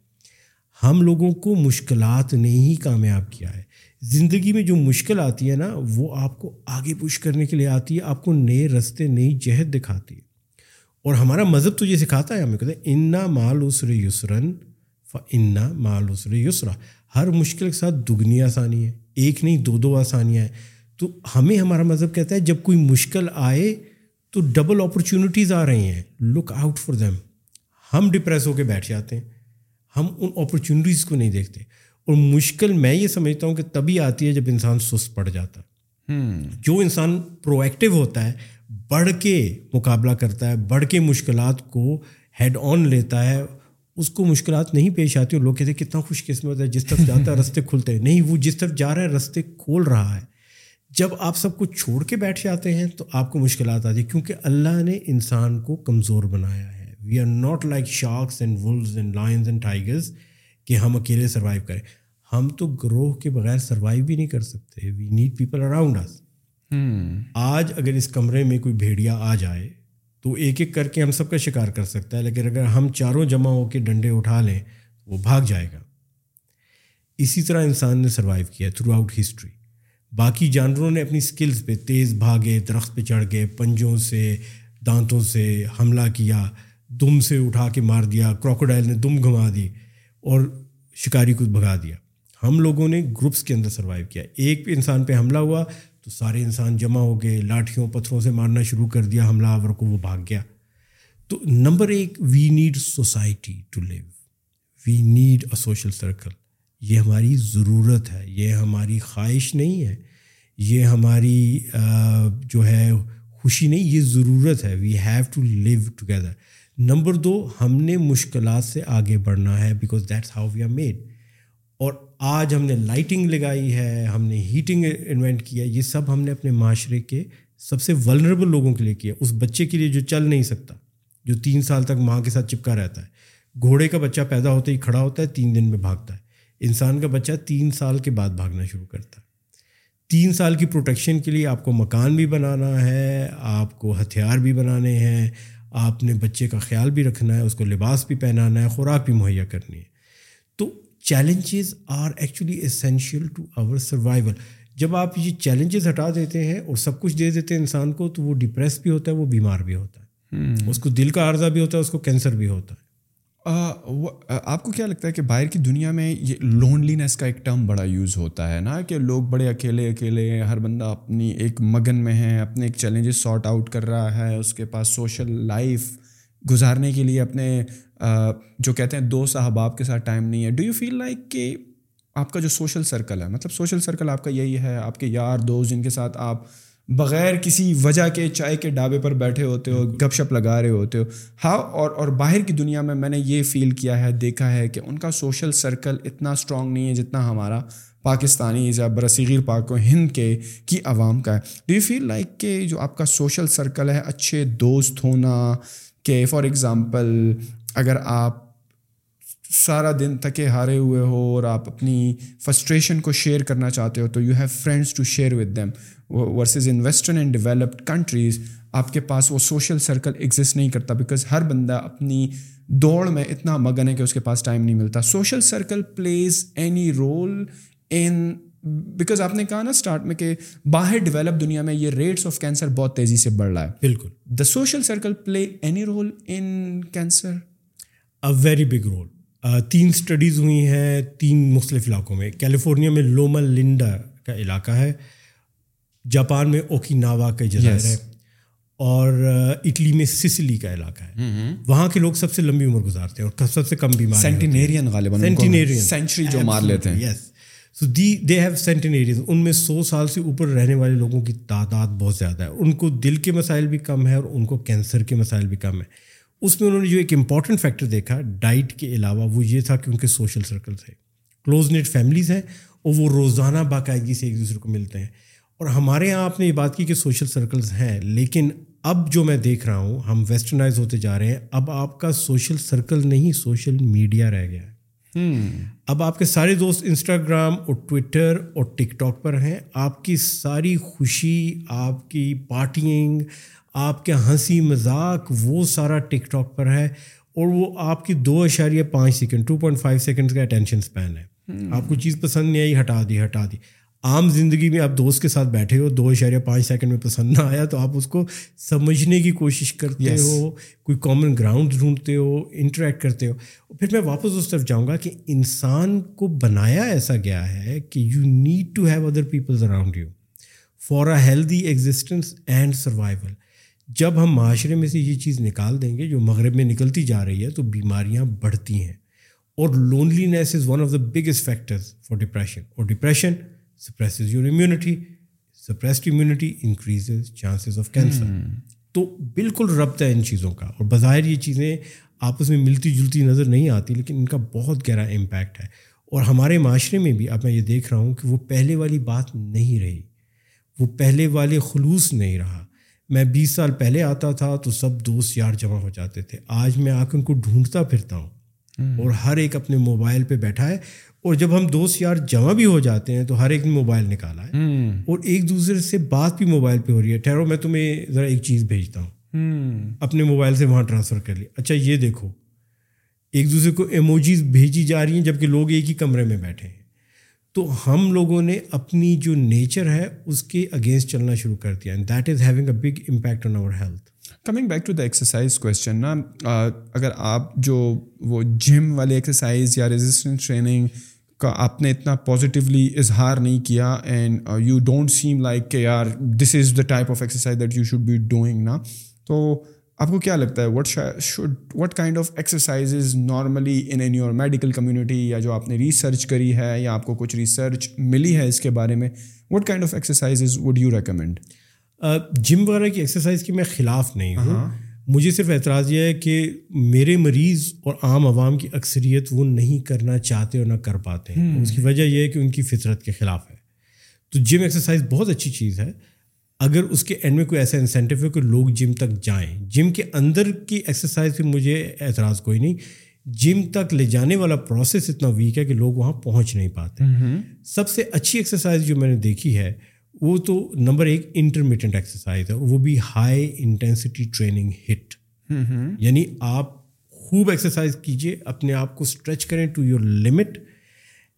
ہم لوگوں کو مشکلات نے ہی کامیاب کیا ہے۔ زندگی میں جو مشکل آتی ہے نا، وہ آپ کو آگے پوش کرنے کے لیے آتی ہے، آپ کو نئے رستے، نئی جہد دکھاتی ہے۔ اور ہمارا مذہب تو یہ سکھاتا ہے، ہمیں کہتے ہیں انا مال اسر یسرن انا مال اسر یسرا ہر مشکل کے ساتھ دگنی آسانی ہے ایک نہیں دو دو آسانیاں ہیں۔ تو ہمیں ہمارا مذہب کہتا ہے جب کوئی مشکل آئے تو ڈبل اپرچونیٹیز آ رہی ہیں۔ لک آؤٹ فار دیم ہم ڈپریس ہو کے بیٹھ جاتے ہیں۔ ہم ان اپرچونیٹیز کو نہیں دیکھتے۔ اور مشکل میں یہ سمجھتا ہوں کہ تبھی آتی ہے جب انسان سست پڑ جاتا۔ ہے جو انسان پرو ایکٹیو ہوتا ہے بڑھ کے مقابلہ کرتا ہے بڑھ کے مشکلات کو ہیڈ آن لیتا ہے اس کو مشکلات نہیں پیش آتی اور لوگ کہتے ہیں کتنا خوش قسمت ہے جس طرف جاتا ہے رستے کھلتے ہیں۔ نہیں وہ جس طرف جا رہا ہے رستے کھول رہا ہے۔ جب آپ سب کچھ چھوڑ کے بیٹھ جاتے ہیں تو آپ کو مشکلات آتی ہیں کیونکہ اللہ نے انسان کو کمزور بنایا ہے۔ We are not like sharks and wolves and lions and tigers کہ ہم اکیلے سروائیو کریں۔ ہم تو گروہ کے بغیر سروائیو بھی نہیں کر سکتے۔ We need people around us آج اگر اس کمرے میں کوئی بھیڑیا آ جائے تو ایک ایک کر کے ہم سب کا شکار کر سکتا ہے، لیکن اگر ہم چاروں جمع ہو کے ڈنڈے اٹھا لیں، وہ بھاگ جائے گا۔ اسی طرح انسان نے سروائیو کیا تھرو آؤٹ ہسٹری باقی جانوروں نے اپنی اسکلس پہ تیز بھاگے، درخت پہ چڑھ گئے، پنجوں سے، دانتوں سے حملہ کیا، دم سے اٹھا کے مار دیا کراکوڈائل نے دم گھما دی اور شکاری کو بھگا دیا۔ ہم لوگوں نے گروپس کے اندر سروائیو کیا۔ ایک انسان پہ حملہ ہوا تو سارے انسان جمع ہو گئے، لاٹھیوں پتھروں سے مارنا شروع کر دیا، حملہ آور کو وہ بھاگ گیا۔ تو نمبر ایک we need society to live we need a social circle یہ ہماری ضرورت ہے، یہ ہماری خواہش نہیں ہے، یہ ہماری جو ہے خوشی نہیں، یہ ضرورت ہے۔ We have to live together number دو، ہم نے مشکلات سے آگے بڑھنا ہے because that's how we are made اور آج ہم نے لائٹنگ لگائی ہے، ہم نے ہیٹنگ انوینٹ کیا یہ سب ہم نے اپنے معاشرے کے سب سے ولنریبل لوگوں کے لیے کیا اس بچے کے لیے جو چل نہیں سکتا، جو تین سال تک ماں کے ساتھ چپکا رہتا ہے۔ گھوڑے کا بچہ پیدا ہوتا ہی کھڑا ہوتا ہے، تین دن میں بھاگتا ہے۔ انسان کا بچہ تین سال کے بعد بھاگنا شروع کرتا ہے۔ تین سال کی پروٹیکشن کے لیے آپ کو مکان بھی بنانا ہے، آپ کو ہتھیار بھی بنانے ہیں، آپ نے بچے کا خیال بھی رکھنا ہے، اس کو لباس بھی پہنانا ہے، خوراک بھی مہیا کرنی ہے۔ Challenges are actually essential to our survival جب آپ یہ چیلنجز ہٹا دیتے ہیں اور سب کچھ دے دیتے ہیں انسان کو تو وہ ڈپریس بھی ہوتا ہے وہ بیمار بھی ہوتا ہے۔ اس کو دل کا عارضہ بھی ہوتا ہے اس کو کینسر بھی ہوتا ہے۔ آپ کو کیا لگتا ہے کہ باہر کی دنیا میں یہ لونلینس کا ایک ٹرم بڑا یوز ہوتا ہے نا؟ کہ لوگ بڑے اکیلے اکیلے ہر بندہ اپنی ایک مگن میں ہے اپنے ایک چیلنجز سارٹ آؤٹ کر رہا ہے اس کے پاس سوشل لائف گزارنے کے لیے اپنے جو کہتے ہیں دو احباب کے ساتھ ٹائم نہیں ہے. ڈو یو فیل لائک کہ آپ کا جو سوشل سرکل ہے مطلب سوشل سرکل آپ کا یہی ہے آپ کے یار دوست جن کے ساتھ آپ بغیر کسی وجہ کے چائے کے ڈھابے پر بیٹھے ہوتے ہو گپ شپ لگا رہے ہوتے ہو ہاں اور اور باہر کی دنیا میں میں نے یہ فیل کیا ہے دیکھا ہے کہ ان کا سوشل سرکل اتنا اسٹرانگ نہیں ہے جتنا ہمارا پاکستانی یا برصغیر پاک و ہند کے کی عوام کا ہے. ڈو یو فیل لائک کہ جو آپ کا سوشل سرکل ہے اچھے دوست ہونا کہ فار ایگزامپل اگر آپ سارا دن تھکے ہارے ہوئے ہو اور آپ اپنی فسٹریشن کو شیئر کرنا چاہتے ہو تو you have friends to share with them versus in western and developed countries آپ کے پاس وہ سوشل سرکل ایگزسٹ نہیں کرتا بیکاز ہر بندہ اپنی دوڑ میں اتنا مگن ہے کہ اس کے پاس ٹائم نہیں ملتا. Social circle plays any role in because آپ نے کہا نا اسٹارٹ میں کہ باہر ڈیولپ دنیا میں یہ ریٹس آف کینسر بہت تیزی سے بڑھ رہا ہے. بالکل. The social circle play any role in cancer very big role تین اسٹڈیز ہوئی ہیں تین مختلف علاقوں میں. کیلیفورنیا میں لوما لنڈا کا علاقہ ہے. جاپان میں اوکیناوا کا جزائر ہے. اور اٹلی میں سسلی کا علاقہ ہے. وہاں کے لوگ سب سے لمبی عمر گزارتے ہیں اور سب سے کم بیمار سینٹینیرین سینٹینیرین سینچری جو مار لیتے ہیں. یس سو دی دے ہیو سینٹینیرین ان میں سو سال سے اوپر رہنے والے لوگوں کی تعداد بہت زیادہ ہے. ان کو دل کے مسائل بھی کم ہے اور ان کو کینسر کے مسائل بھی کم ہے اس میں انہوں نے جو ایک امپورٹنٹ فیکٹر دیکھا ڈائٹ کے علاوہ وہ یہ تھا کہ ان کے سوشل سرکلس ہیں کلوز نیٹ فیملیز ہیں اور وہ روزانہ باقاعدگی سے ایک دوسرے کو ملتے ہیں۔ اور ہمارے یہاں آپ نے یہ بات کی کہ سوشل سرکلز ہیں لیکن اب جو میں دیکھ رہا ہوں ہم ویسٹرنائز ہوتے جا رہے ہیں۔ اب آپ کا سوشل سرکل نہیں سوشل میڈیا رہ گیا ہے۔ اب آپ کے سارے دوست انسٹاگرام اور ٹویٹر اور ٹک ٹاک پر ہیں۔ آپ کی ساری خوشی آپ کی پارٹینگ آپ کے ہنسی مذاق وہ سارا ٹک ٹاک پر ہے اور وہ آپ کی دو اشاریہ پانچ second two point five second کا اٹینشن اسپین ہے۔ آپ کو چیز پسند نہیں آئی ہٹا دی ہٹا دی۔ عام زندگی میں آپ دوست کے ساتھ بیٹھے ہو دو اشاریہ پانچ سیکنڈ میں پسند نہ آیا تو آپ اس کو سمجھنے کی کوشش کرتے yes. ہو کوئی کامن گراؤنڈ ڈھونڈتے ہو انٹریکٹ کرتے ہو۔ پھر میں واپس اس طرف جاؤں گا کہ انسان کو بنایا ایسا گیا ہے کہ you need to have other peoples around you for a healthy existence and survival جب ہم معاشرے میں سے یہ چیز نکال دیں گے جو مغرب میں نکلتی جا رہی ہے تو بیماریاں بڑھتی ہیں۔ اور loneliness is one of the biggest factors for depression اور depression suppresses your immunity suppressed immunity increases chances of cancer تو بالکل ربط ہے ان چیزوں کا۔ اور بظاہر یہ چیزیں آپس میں ملتی جلتی نظر نہیں آتی لیکن ان کا بہت گہرا امپیکٹ ہے۔ اور ہمارے معاشرے میں بھی اب میں یہ دیکھ رہا ہوں کہ وہ پہلے والی بات نہیں رہی۔ وہ پہلے والے خلوص نہیں رہا۔ میں بیس سال پہلے آتا تھا تو سب دوست یار جمع ہو جاتے تھے۔ آج میں آ کے ان کو ڈھونڈتا پھرتا ہوں اور ہر ایک اپنے موبائل پہ بیٹھا ہے اور جب ہم دوست یار جمع بھی ہو جاتے ہیں تو ہر ایک نے موبائل نکالا ہے۔ اور ایک دوسرے سے بات بھی موبائل پہ ہو رہی ہے۔ ٹھہرو میں تمہیں ذرا ایک چیز بھیجتا ہوں۔ اپنے موبائل سے وہاں ٹرانسفر کر لیا اچھا یہ دیکھو۔ ایک دوسرے کو ایموجیز بھیجی جا رہی ہیں جبکہ لوگ ایک ہی کمرے میں بیٹھے ہیں۔ تو ہم لوگوں نے اپنی جو نیچر ہے اس کے اگینسٹ چلنا شروع کر دیا. And that is having a big impact on our health coming back to the exercise question نا اگر آپ جو وہ جم والے ایکسرسائز یا ریزسٹنس ٹریننگ کا آپ نے اتنا پازیٹیولی اظہار نہیں کیا and you don't seem like کہ یار this is the type of exercise that you should be doing نا، تو آپ کو کیا لگتا ہے what should what kind of exercise normally in in your medical community یا جو آپ نے ریسرچ کری ہے یا آپ کو کچھ ریسرچ ملی ہے اس کے بارے میں what kind of exercise would you recommend gym وغیرہ کی ایکسرسائز کی میں خلاف نہیں ہوں۔ مجھے صرف اعتراض یہ ہے کہ میرے مریض اور عام عوام کی اکثریت وہ نہیں کرنا چاہتے اور نہ کر پاتے ہیں۔ اس کی وجہ یہ ہے کہ ان کی فطرت کے خلاف ہے۔ تو جم ایکسرسائز بہت اچھی چیز ہے۔ اگر اس کے اینڈ میں کوئی ایسا انسینٹیو ہے کہ لوگ جم تک جائیں۔ جم کے اندر کی ایکسرسائز پہ مجھے اعتراض کوئی نہیں۔ جم تک لے جانے والا پروسیس اتنا ویک ہے کہ لوگ وہاں پہنچ نہیں پاتے۔ سب سے اچھی ایکسرسائز جو میں نے دیکھی ہے وہ تو نمبر ایک انٹرمیڈینٹ ایکسرسائز ہے۔ وہ بھی ہائی انٹینسٹی ٹریننگ ہٹ یعنی آپ خوب ایکسرسائز کیجیے اپنے آپ کو اسٹریچ کریں to your limit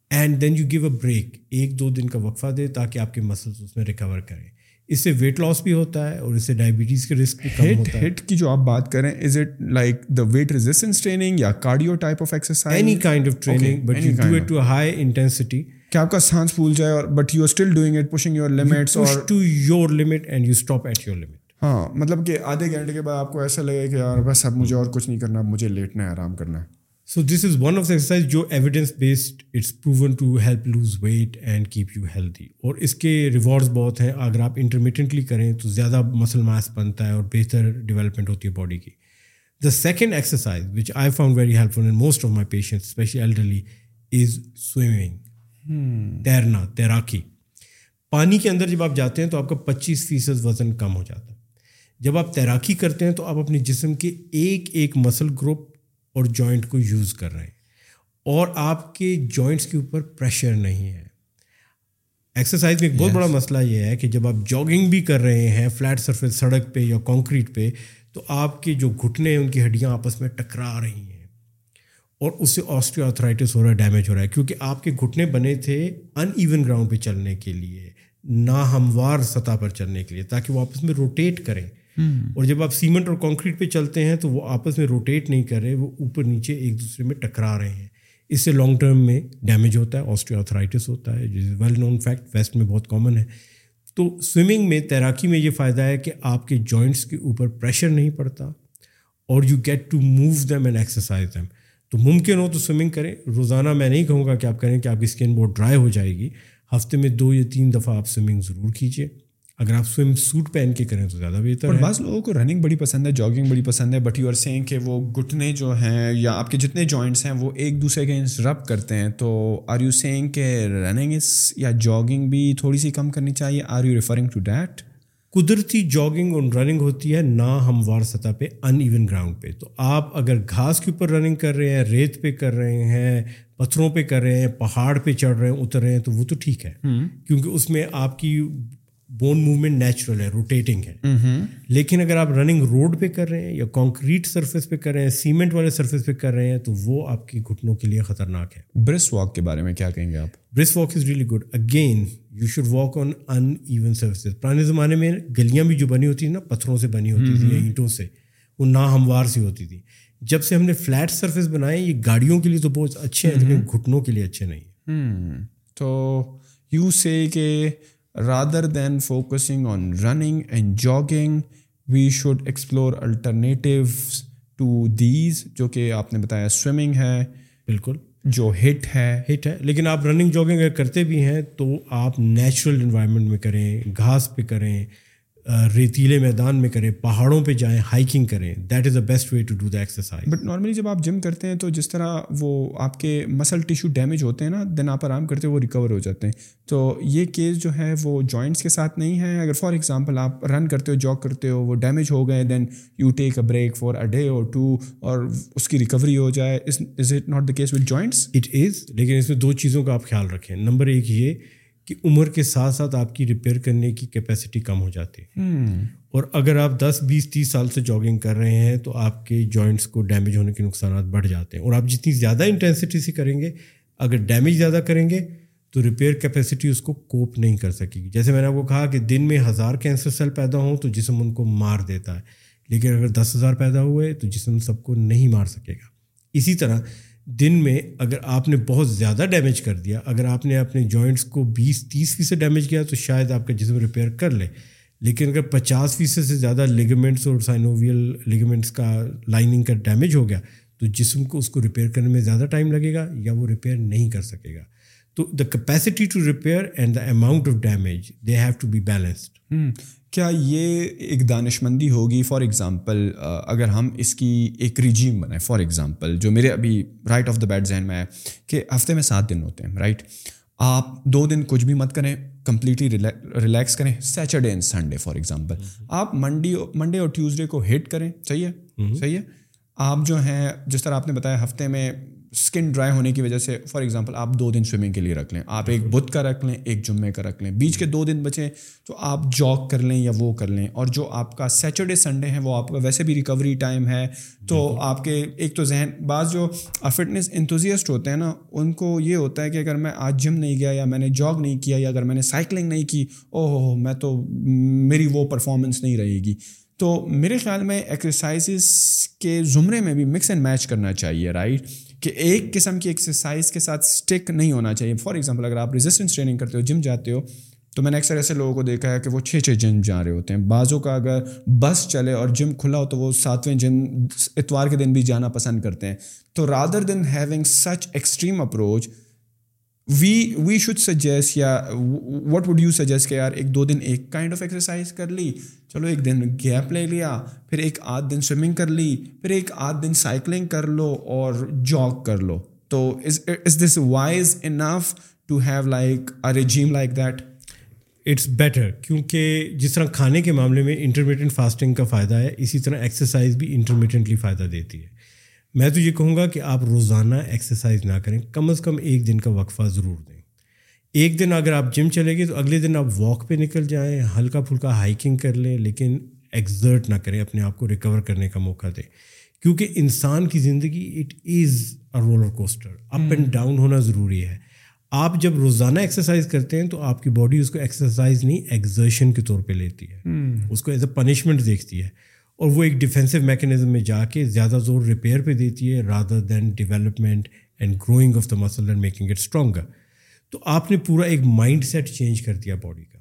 and then you give a break ایک دو دن کا وقفہ دے تاکہ آپ کے مسلس اس میں ریکور کریں۔ اس سے ویٹ لاس بھی ہوتا ہے اور اس سے ڈائبٹیز کے رسک بھی کم ہوتا ہے۔ ہٹ کی جو آپ بات کریں is it like the weight resistance training یا cardio type of exercise any kind of training but you do it to high intensity کہ آپ کا سانس پھول جائے اور but you are still doing it pushing your limits اور to your limit and you stop at your limit ہاں مطلب کہ آدھے گھنٹے کے بعد آپ کو ایسا لگے کہ یار بس اب مجھے اور کچھ نہیں کرنا مجھے لیٹنا ہے آرام کرنا ہے۔ So this is one of the exercise جو evidence based it's proven to help lose weight and keep you healthy اور اس کے ریوارڈس بہت ہیں۔ اگر آپ انٹرمیڈنٹلی کریں تو زیادہ مسل ماس بنتا ہے اور بہتر ڈیولپمنٹ ہوتی ہے باڈی کی۔ The second exercise which I found very helpful in most of my patient especially elderly is swimming تیرنا تیراکی۔ پانی کے اندر جب آپ جاتے ہیں تو آپ کا پچیس فیصد وزن کم ہو جاتا ہے۔ جب آپ تیراکی کرتے ہیں تو آپ اپنے جسم کے ایک ایک مسل گروپ اور جوائنٹ کو یوز کر رہے ہیں۔ اور آپ کے جوائنٹس کے اوپر پریشر نہیں ہے۔ ایکسرسائز میں ایک بہت بڑا مسئلہ یہ ہے کہ جب آپ جاگنگ بھی کر رہے ہیں فلیٹ سرفیس سڑک پہ یا کانکریٹ پہ تو آپ کے جو گھٹنے ہیں ان کی ہڈیاں آپس میں ٹکرا رہی ہیں۔ اور اس سے آسٹریو آتھرائٹس ہو رہا ہے ڈیمیج ہو رہا ہے۔ کیونکہ آپ کے گھٹنے بنے تھے ان ایون گراؤنڈ پہ چلنے کے لیے ناہموار سطح پر چلنے کے لیے تاکہ وہ آپس میں روٹیٹ کریں۔ اور جب آپ سیمنٹ اور کانکریٹ پہ چلتے ہیں تو وہ آپس میں روٹیٹ نہیں کر رہے، وہ اوپر نیچے ایک دوسرے میں ٹکرا رہے ہیں۔ اس سے لانگ ٹرم میں ڈیمیج ہوتا ہے آسٹریو آتھرائٹس ہوتا ہے ویل نون فیکٹ ویسٹ میں بہت کامن ہے۔ تو سوئمنگ میں، تیراکی میں یہ فائدہ ہے کہ آپ کے جوائنٹس کے اوپر پریشر نہیں پڑتا اور you get to move them and exercise them تو ممکن ہو تو سوئمنگ کریں۔ روزانہ میں نہیں کہوں گا کہ آپ کریں کہ آپ کی اسکن بہت ڈرائی ہو جائے گی۔ ہفتے میں دو یا تین دفعہ آپ سوئمنگ ضرور کیجیے اگر آپ سوئم سوٹ پہن کے کریں تو زیادہ بہتر ہے۔ بعض لوگوں کو رننگ بڑی پسند ہے جاگنگ بڑی پسند ہے بٹ یو آر سینگ کہ وہ گھٹنے جو ہیں یا آپ کے جتنے جوائنٹس ہیں وہ ایک دوسرے کے رب کرتے ہیں۔ تو آر یو سینگ کہ رننگ اس یا جاگنگ بھی تھوڑی سی کم کرنی چاہیے؟ Are you referring to that قدرتی جاگنگ اور رننگ ہوتی ہے نا ہموار سطح پہ ان ایون گراؤنڈ پہ۔ تو آپ اگر گھاس کے اوپر رننگ کر رہے ہیں ریت پہ کر رہے ہیں پتھروں پہ کر رہے ہیں پہاڑ پہ چڑھ رہے ہیں اتر رہے ہیں تو وہ تو ٹھیک ہے۔ کیونکہ اس میں آپ کی بون موومنٹ نیچرل ہے روٹیٹنگ ہے. لیکن اگر آپ رننگ روڈ پہ کر رہے ہیں یا کانکریٹ سرفیس پہ کر رہے ہیں سیمنٹ والے سرفیس پہ کر رہے ہیں تو وہ آپ کی گھٹنوں کے لیے خطرناک ہے. برس واک کے بارے میں کیا کہیں گے آپ؟ Brisk walk is really good again you should walk on in even surface پرانے زمانے میں گلیاں بھی جو بنی ہوتی ہیں نا پتھروں سے بنی ہوتی تھی یا اینٹوں سے وہ نا ہموار سی ہوتی تھی جب سے ہم نے فلیٹ سرفیس بنائے یہ گاڑیوں کے لیے تو بہت اچھے ہیں لیکن گھٹنوں کے لیے اچھے نہیں تو you say that rather than focusing on running and jogging we should explore alternatives to these جو کہ آپ نے بتایا سوئمنگ ہے بالکل جو ہٹ ہے ہٹ ہے لیکن آپ رننگ جاگنگ اگر کرتے بھی ہیں تو آپ نیچرل انوائرمنٹ میں کریں گھاس پہ کریں ریتیلے میدان میں کریں پہاڑوں پہ جائیں ہائکنگ کریں۔ That is the best way to do the exercise but normally جب آپ جم کرتے ہیں تو جس طرح وہ آپ کے مسل ٹیشو ڈیمیج ہوتے ہیں نا دن آپ آرام کرتے وہ ریکور ہو جاتے ہیں۔ تو یہ کیس جو ہے وہ جوائنٹس کے ساتھ نہیں ہے۔ اگر فار ایگزامپل آپ رن کرتے ہو جاگ کرتے ہو وہ ڈیمیج ہو گئے then you take a break for a day or two اور اس کی ریکوری ہو جائے۔ Is it not the case with joints it is لیکن اس میں دو چیزوں کا آپ خیال رکھیں۔ نمبر ایک یہ کہ عمر کے ساتھ ساتھ آپ کی ریپیئر کرنے کی کیپیسٹی کم ہو جاتی ہے۔ اور اگر آپ دس، بیس، تیس سال سے جاگنگ کر رہے ہیں تو آپ کے جوائنٹس کو ڈیمیج ہونے کے نقصانات بڑھ جاتے ہیں۔ اور آپ جتنی زیادہ انٹینسٹی سے کریں گے، اگر ڈیمیج زیادہ کریں گے، تو ریپیئر کیپیسٹی اس کو کوپ نہیں کر سکے گی۔ جیسے میں نے آپ کو کہا کہ دن میں ہزار کینسر سیل پیدا ہوں تو جسم ان کو مار دیتا ہے۔ لیکن اگر دس ہزار پیدا ہوئے تو جسم سب کو نہیں مار سکے گا۔ اسی طرح دن میں اگر آپ نے بہت زیادہ ڈیمیج کر دیا، اگر آپ نے اپنے جوائنٹس کو بیس، تیس فیصد ڈیمیج کیا تو شاید آپ کا جسم ریپیئر کر لے۔ لیکن اگر پچاس فیصد سے زیادہ لیگمنٹس اور سائنوویل لیگمنٹس کا لائننگ کا ڈیمیج ہو گیا تو جسم کو اس کو ریپیئر کرنے میں زیادہ ٹائم لگے گا یا وہ ریپیئر نہیں کر سکے گا۔ تو the capacity to repair and the amount of damage they have to be balanced کیا یہ ایک دانش مندی ہوگی فار ایگزامپل اگر ہم اس کی ایک ریجیم بنائیں فار ایگزامپل جو میرے ابھی رائٹ آف دا بیڈ ذہن میں ہے کہ ہفتے میں سات دن ہوتے ہیں رائٹ آپ دو دن کچھ بھی مت کریں کمپلیٹلی ریلیکس کریں Saturday and Sunday for example آپ منڈی منڈے اور ٹیوزڈے کو ہٹ کریں صحیح ہے؟ صحیح ہے؟ آپ جو ہیں جس طرح آپ نے بتایا ہفتے میں اسکن ڈرائی ہونے کی وجہ سے فار ایگزامپل آپ دو دن سوئمنگ کے لیے رکھ لیں آپ ایک بدھ کا رکھ لیں ایک جمعے کا رکھ لیں بیچ کے دو دن بچیں تو آپ جاگ کر لیں یا وہ کر لیں اور جو آپ کا سیٹرڈے سنڈے ہے وہ آپ کا ویسے بھی ریکوری ٹائم ہے تو آپ کے ایک تو ذہن بعض جو فٹنس انتوزیسٹ ہوتے ہیں نا ان کو یہ ہوتا ہے کہ اگر میں آج جم نہیں گیا یا میں نے جاگ نہیں کیا یا اگر میں نے سائیکلنگ نہیں کی او ہو میں تو میری وہ پرفارمنس نہیں رہے گی۔ تو میرے خیال میں ایکسرسائزز کے زمرے میں بھی مکس اینڈ میچ کرنا چاہیے رائٹ کہ ایک قسم کی ایکسرسائز کے ساتھ اسٹک نہیں ہونا چاہیے۔ فار ایگزامپل اگر آپ ریزسٹنس ٹریننگ کرتے ہو جم جاتے ہو، تو میں نے اکثر ایسے لوگوں کو دیکھا ہے کہ وہ چھ چھ جم جا رہے ہوتے ہیں۔ بعضوں کا اگر بس چلے اور جم کھلا ہو، تو وہ ساتویں جم اتوار کے دن بھی جانا پسند کرتے ہیں۔ تو rather than having such extreme approach we we should suggest یا وٹ وڈ یو سجیسٹ کہ یار ایک دو دن ایک کائنڈ آف ایکسرسائز کر لی چلو ایک دن گیپ لے لیا پھر ایک آدھ دن سوئمنگ کر لی پھر ایک آدھ دن سائیکلنگ کر لو اور جاگ کر لو تو is this wise enough to have like a regime like that it's better کیونکہ جس طرح کھانے کے معاملے میں انٹرمیڈینٹ فاسٹنگ کا فائدہ ہے اسی طرح ایکسرسائز بھی انٹرمیڈینٹلی فائدہ دیتی ہے میں تو یہ کہوں گا کہ آپ روزانہ ایکسرسائز نہ کریں کم از کم ایک دن کا وقفہ ضرور دیں۔ ایک دن اگر آپ جم چلے گئے تو اگلے دن آپ واک پہ نکل جائیں ہلکا پھلکا ہائکنگ کر لیں لیکن ایگزرٹ نہ کریں اپنے آپ کو ریکور کرنے کا موقع دیں۔ کیونکہ انسان کی زندگی it is a roller coaster up and down ہونا ضروری ہے۔ آپ جب روزانہ ایکسرسائز کرتے ہیں تو آپ کی باڈی اس کو ایکسرسائز نہیں ایگزرشن کے طور پہ لیتی ہے۔ اس کو ایز اے پنشمنٹ دیکھتی ہے۔ اور وہ ایک ڈیفینسو میکینزم میں جا کے زیادہ زور ریپیئر پہ دیتی ہے rather than development and growing of the muscle and making it stronger تو آپ نے پورا ایک مائنڈ سیٹ چینج کر دیا باڈی کا۔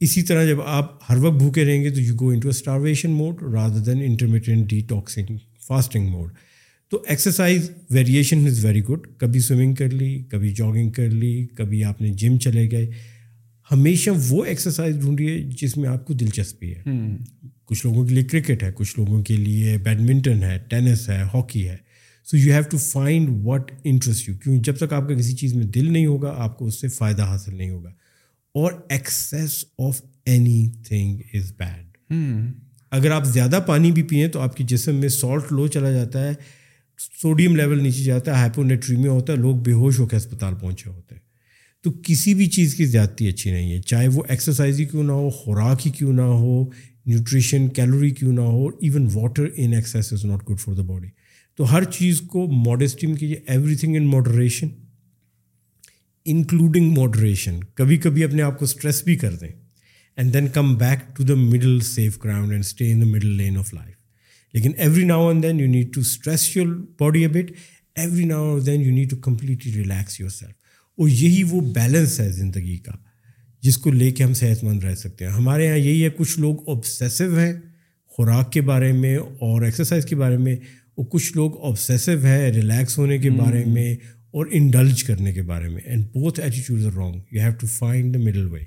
اسی طرح جب آپ ہر وقت بھوکے رہیں گے تو you go into starvation mode rather than intermediate detoxing fasting mode تو exercise variation is very good کبھی سوئمنگ کر لی، کبھی جاگنگ کر لی، کبھی آپ نے جم چلے گئے۔ ہمیشہ وہ ایکسرسائز ڈھونڈیے جس میں آپ کو دلچسپی ہے۔ کچھ لوگوں کے لیے کرکٹ ہے کچھ لوگوں کے لیے بیڈمنٹن ہے ٹینس ہے ہاکی ہے۔ So you have to find what interest you کیوں؟ جب تک آپ کا کسی چیز میں دل نہیں ہوگا آپ کو اس سے فائدہ حاصل نہیں ہوگا۔ اور excess of anything is bad اگر آپ زیادہ پانی بھی پئیں تو آپ کے جسم میں سالٹ لو چلا جاتا ہے سوڈیم لیول نیچے جاتا ہے ہائپونیٹریمیا ہوتا ہے لوگ بے ہوش ہو کے اسپتال پہنچے ہوتے ہیں۔ تو کسی بھی چیز کی زیادتی اچھی نہیں ہے چاہے وہ ایکسرسائز ہی کیوں نہ ہو خوراک ہی کیوں نہ ہو نیوٹریشن، کیلوری کیوں نہ ہو even water in excess is not good for the body تو ہر چیز کو ماڈسٹی میں کیجیے everything in moderation including moderation کبھی کبھی اپنے آپ کو اسٹریس بھی کر دیں and then come back to the middle safe ground and stay in the middle lane of life لیکن every now and then you need to stress your body but every now and then you need to completely relax yourself اور یہی وہ بیلنس ہے زندگی کا۔ جس کو لے کے ہم صحت مند رہ سکتے ہیں۔ ہمارے یہاں یہی ہے کچھ لوگ آبسیسو ہیں خوراک کے بارے میں اور ایکسرسائز کے بارے میں اور کچھ لوگ آبسیسو ہے ریلیکس ہونے کے بارے میں اور انڈلج کرنے کے بارے میں۔ And both attitude are wrong you have to find the middle way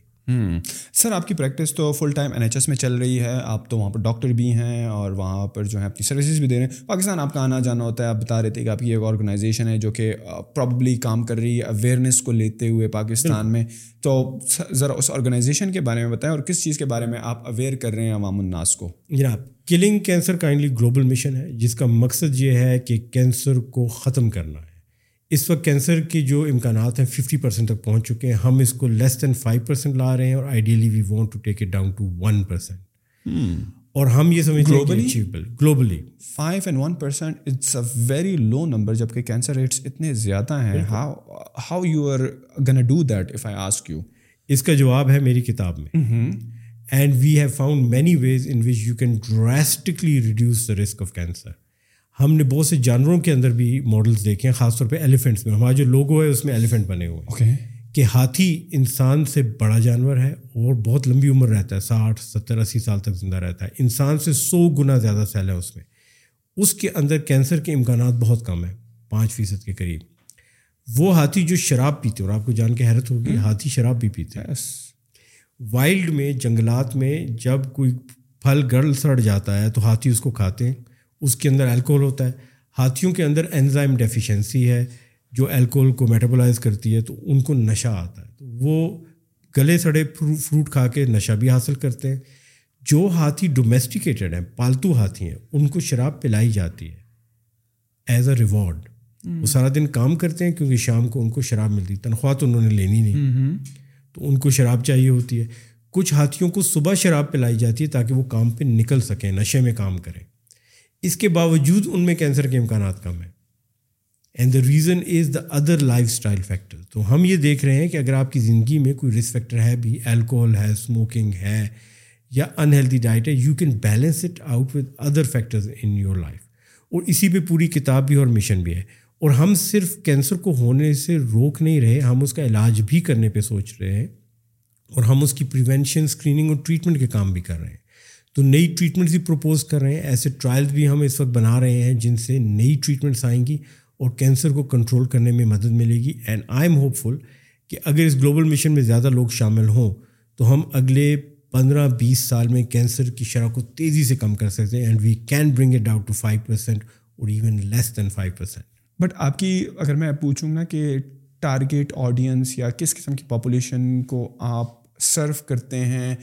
sir آپ کی پریکٹس تو full time N H S میں چل رہی ہے۔ آپ تو وہاں پر ڈاکٹر بھی ہیں اور وہاں پر جو ہے اپنی سروسز بھی دے رہے ہیں۔ پاکستان آپ کا آنا جانا ہوتا ہے۔ آپ بتا رہے تھے کہ آپ کی ایک آرگنائزیشن ہے جو کہ پرابلی کام کر رہی ہے اویئرنیس کو لیتے ہوئے پاکستان میں۔ تو ذرا اس آرگنائزیشن کے بارے میں بتائیں اور کس چیز کے بارے میں آپ اویئر کر رہے ہیں عوام الناس کو؟ جناب killing cancer kindly global mission ہے جس کا مقصد یہ ہے کہ کینسر کو ختم کرنا ہے۔ اس وقت کینسر کے جو امکانات ہیں ففٹی پرسینٹ تک پہنچ چکے ہیں۔ ہم اس کو لیس دین فائیو پرسینٹ لا رہے ہیں اور ideally we want to take it down to one percent اور ہم یہ سمجھتے ہیں achievable globally five and one percent it's a very low number جبکہ کینسر ریٹس اتنے زیادہ ہیں۔ How how you are gonna do that if I ask you اس کا جواب ہے میری کتاب میں۔ And we have found many ways in which you can drastically reduce the risk of cancer ہم نے بہت سے جانوروں کے اندر بھی ماڈلس دیکھے ہیں خاص طور پہ ایلیفینٹس میں۔ ہمارا جو لوگو ہے اس میں ایلیفینٹ بنے ہوئے ہیں۔ کہ ہاتھی انسان سے بڑا جانور ہے اور بہت لمبی عمر رہتا ہے ساٹھ ستر اسی سال تک زندہ رہتا ہے۔ انسان سے سو گنا زیادہ سیل ہے اس میں۔ اس کے اندر کینسر کے امکانات بہت کم ہیں پانچ فیصد کے قریب۔ وہ ہاتھی جو شراب پیتے اور آپ کو جان کے حیرت ہوگی ہاتھی شراب بھی پیتے ہیں۔ وائلڈ میں جنگلات میں جب کوئی پھل گرل سڑ جاتا ہے تو ہاتھی اس کو کھاتے ہیں۔ اس کے اندر الکوہل ہوتا ہے۔ ہاتھیوں کے اندر انزائم ڈیفیشنسی ہے جو الکوہل کو میٹابولائز کرتی ہے تو ان کو نشہ آتا ہے۔ تو وہ گلے سڑے فروٹ کھا کے نشہ بھی حاصل کرتے ہیں۔ جو ہاتھی ڈومیسٹیکیٹڈ ہیں پالتو ہاتھی ہیں ان کو شراب پلائی جاتی ہے۔ As a reward. وہ سارا دن کام کرتے ہیں کیونکہ شام کو ان کو شراب ملتی تنخواہ تو انہوں نے لینی نہیں۔ تو ان کو شراب چاہیے ہوتی ہے۔ کچھ ہاتھیوں کو صبح شراب پلائی جاتی ہے تاکہ وہ کام پہ نکل سکیں نشے میں کام کریں۔ اس کے باوجود ان میں کینسر کے امکانات کم ہیں. And the reason is the other lifestyle factor تو ہم یہ دیکھ رہے ہیں کہ اگر آپ کی زندگی میں کوئی رسک فیکٹر ہے، بھی الکوہل ہے اسموکنگ ہے، یا انہیلدی ڈائٹ ہے you can balance it out with other factors in your life اور اسی پہ پوری کتاب بھی اور مشن بھی ہے. اور ہم صرف کینسر کو ہونے سے روک نہیں رہے، ہم اس کا علاج بھی کرنے پہ سوچ رہے ہیں، اور ہم اس کی پریونشن اسکریننگ اور ٹریٹمنٹ کے کام بھی کر رہے ہیں. تو نئی ٹریٹمنٹس بھی پروپوز کر رہے ہیں، ایسے ٹرائلس بھی ہم اس وقت بنا رہے ہیں جن سے نئی ٹریٹمنٹس آئیں گی اور کینسر کو کنٹرول کرنے میں مدد ملے گی۔ And I am hopeful کہ اگر اس گلوبل مشن میں زیادہ لوگ شامل ہوں تو ہم اگلے پندرہ بیس سال میں کینسر کی شرح کو تیزی سے کم کر سکتے ہیں and we can bring it down to five percent اور even less than five percent but آپ کی اگر میں پوچھوں گا کہ ٹارگیٹ آڈینس یا کس قسم کی پاپولیشن کو آپ سرو کرتے ہیں،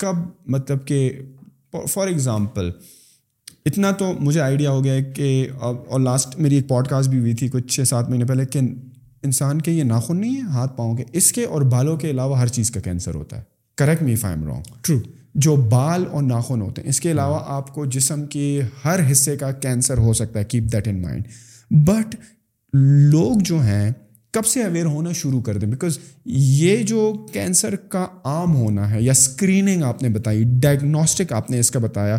کب مطلب کہ فار ایگزامپل اتنا تو مجھے آئیڈیا ہو گیا کہ اور لاسٹ میری ایک پوڈ کاسٹ بھی ہوئی تھی کچھ چھ سات مہینے پہلے کہ انسان کے یہ ناخن نہیں ہے ہاتھ پاؤں کے اس کے اور بالوں کے علاوہ ہر چیز کا کینسر ہوتا ہے۔ Correct me if I'm wrong true جو بال اور ناخن ہوتے ہیں اس کے علاوہ آپ کو جسم کے ہر حصے کا کینسر ہو سکتا ہے keep that in mind but لوگ جو ہیں کب سے اویئر ہونا شروع کر دیں؟ بیکاز یہ جو کینسر کا عام ہونا ہے یا اسکریننگ آپ نے بتائی ڈائگنوسٹک آپ نے اس کا بتایا،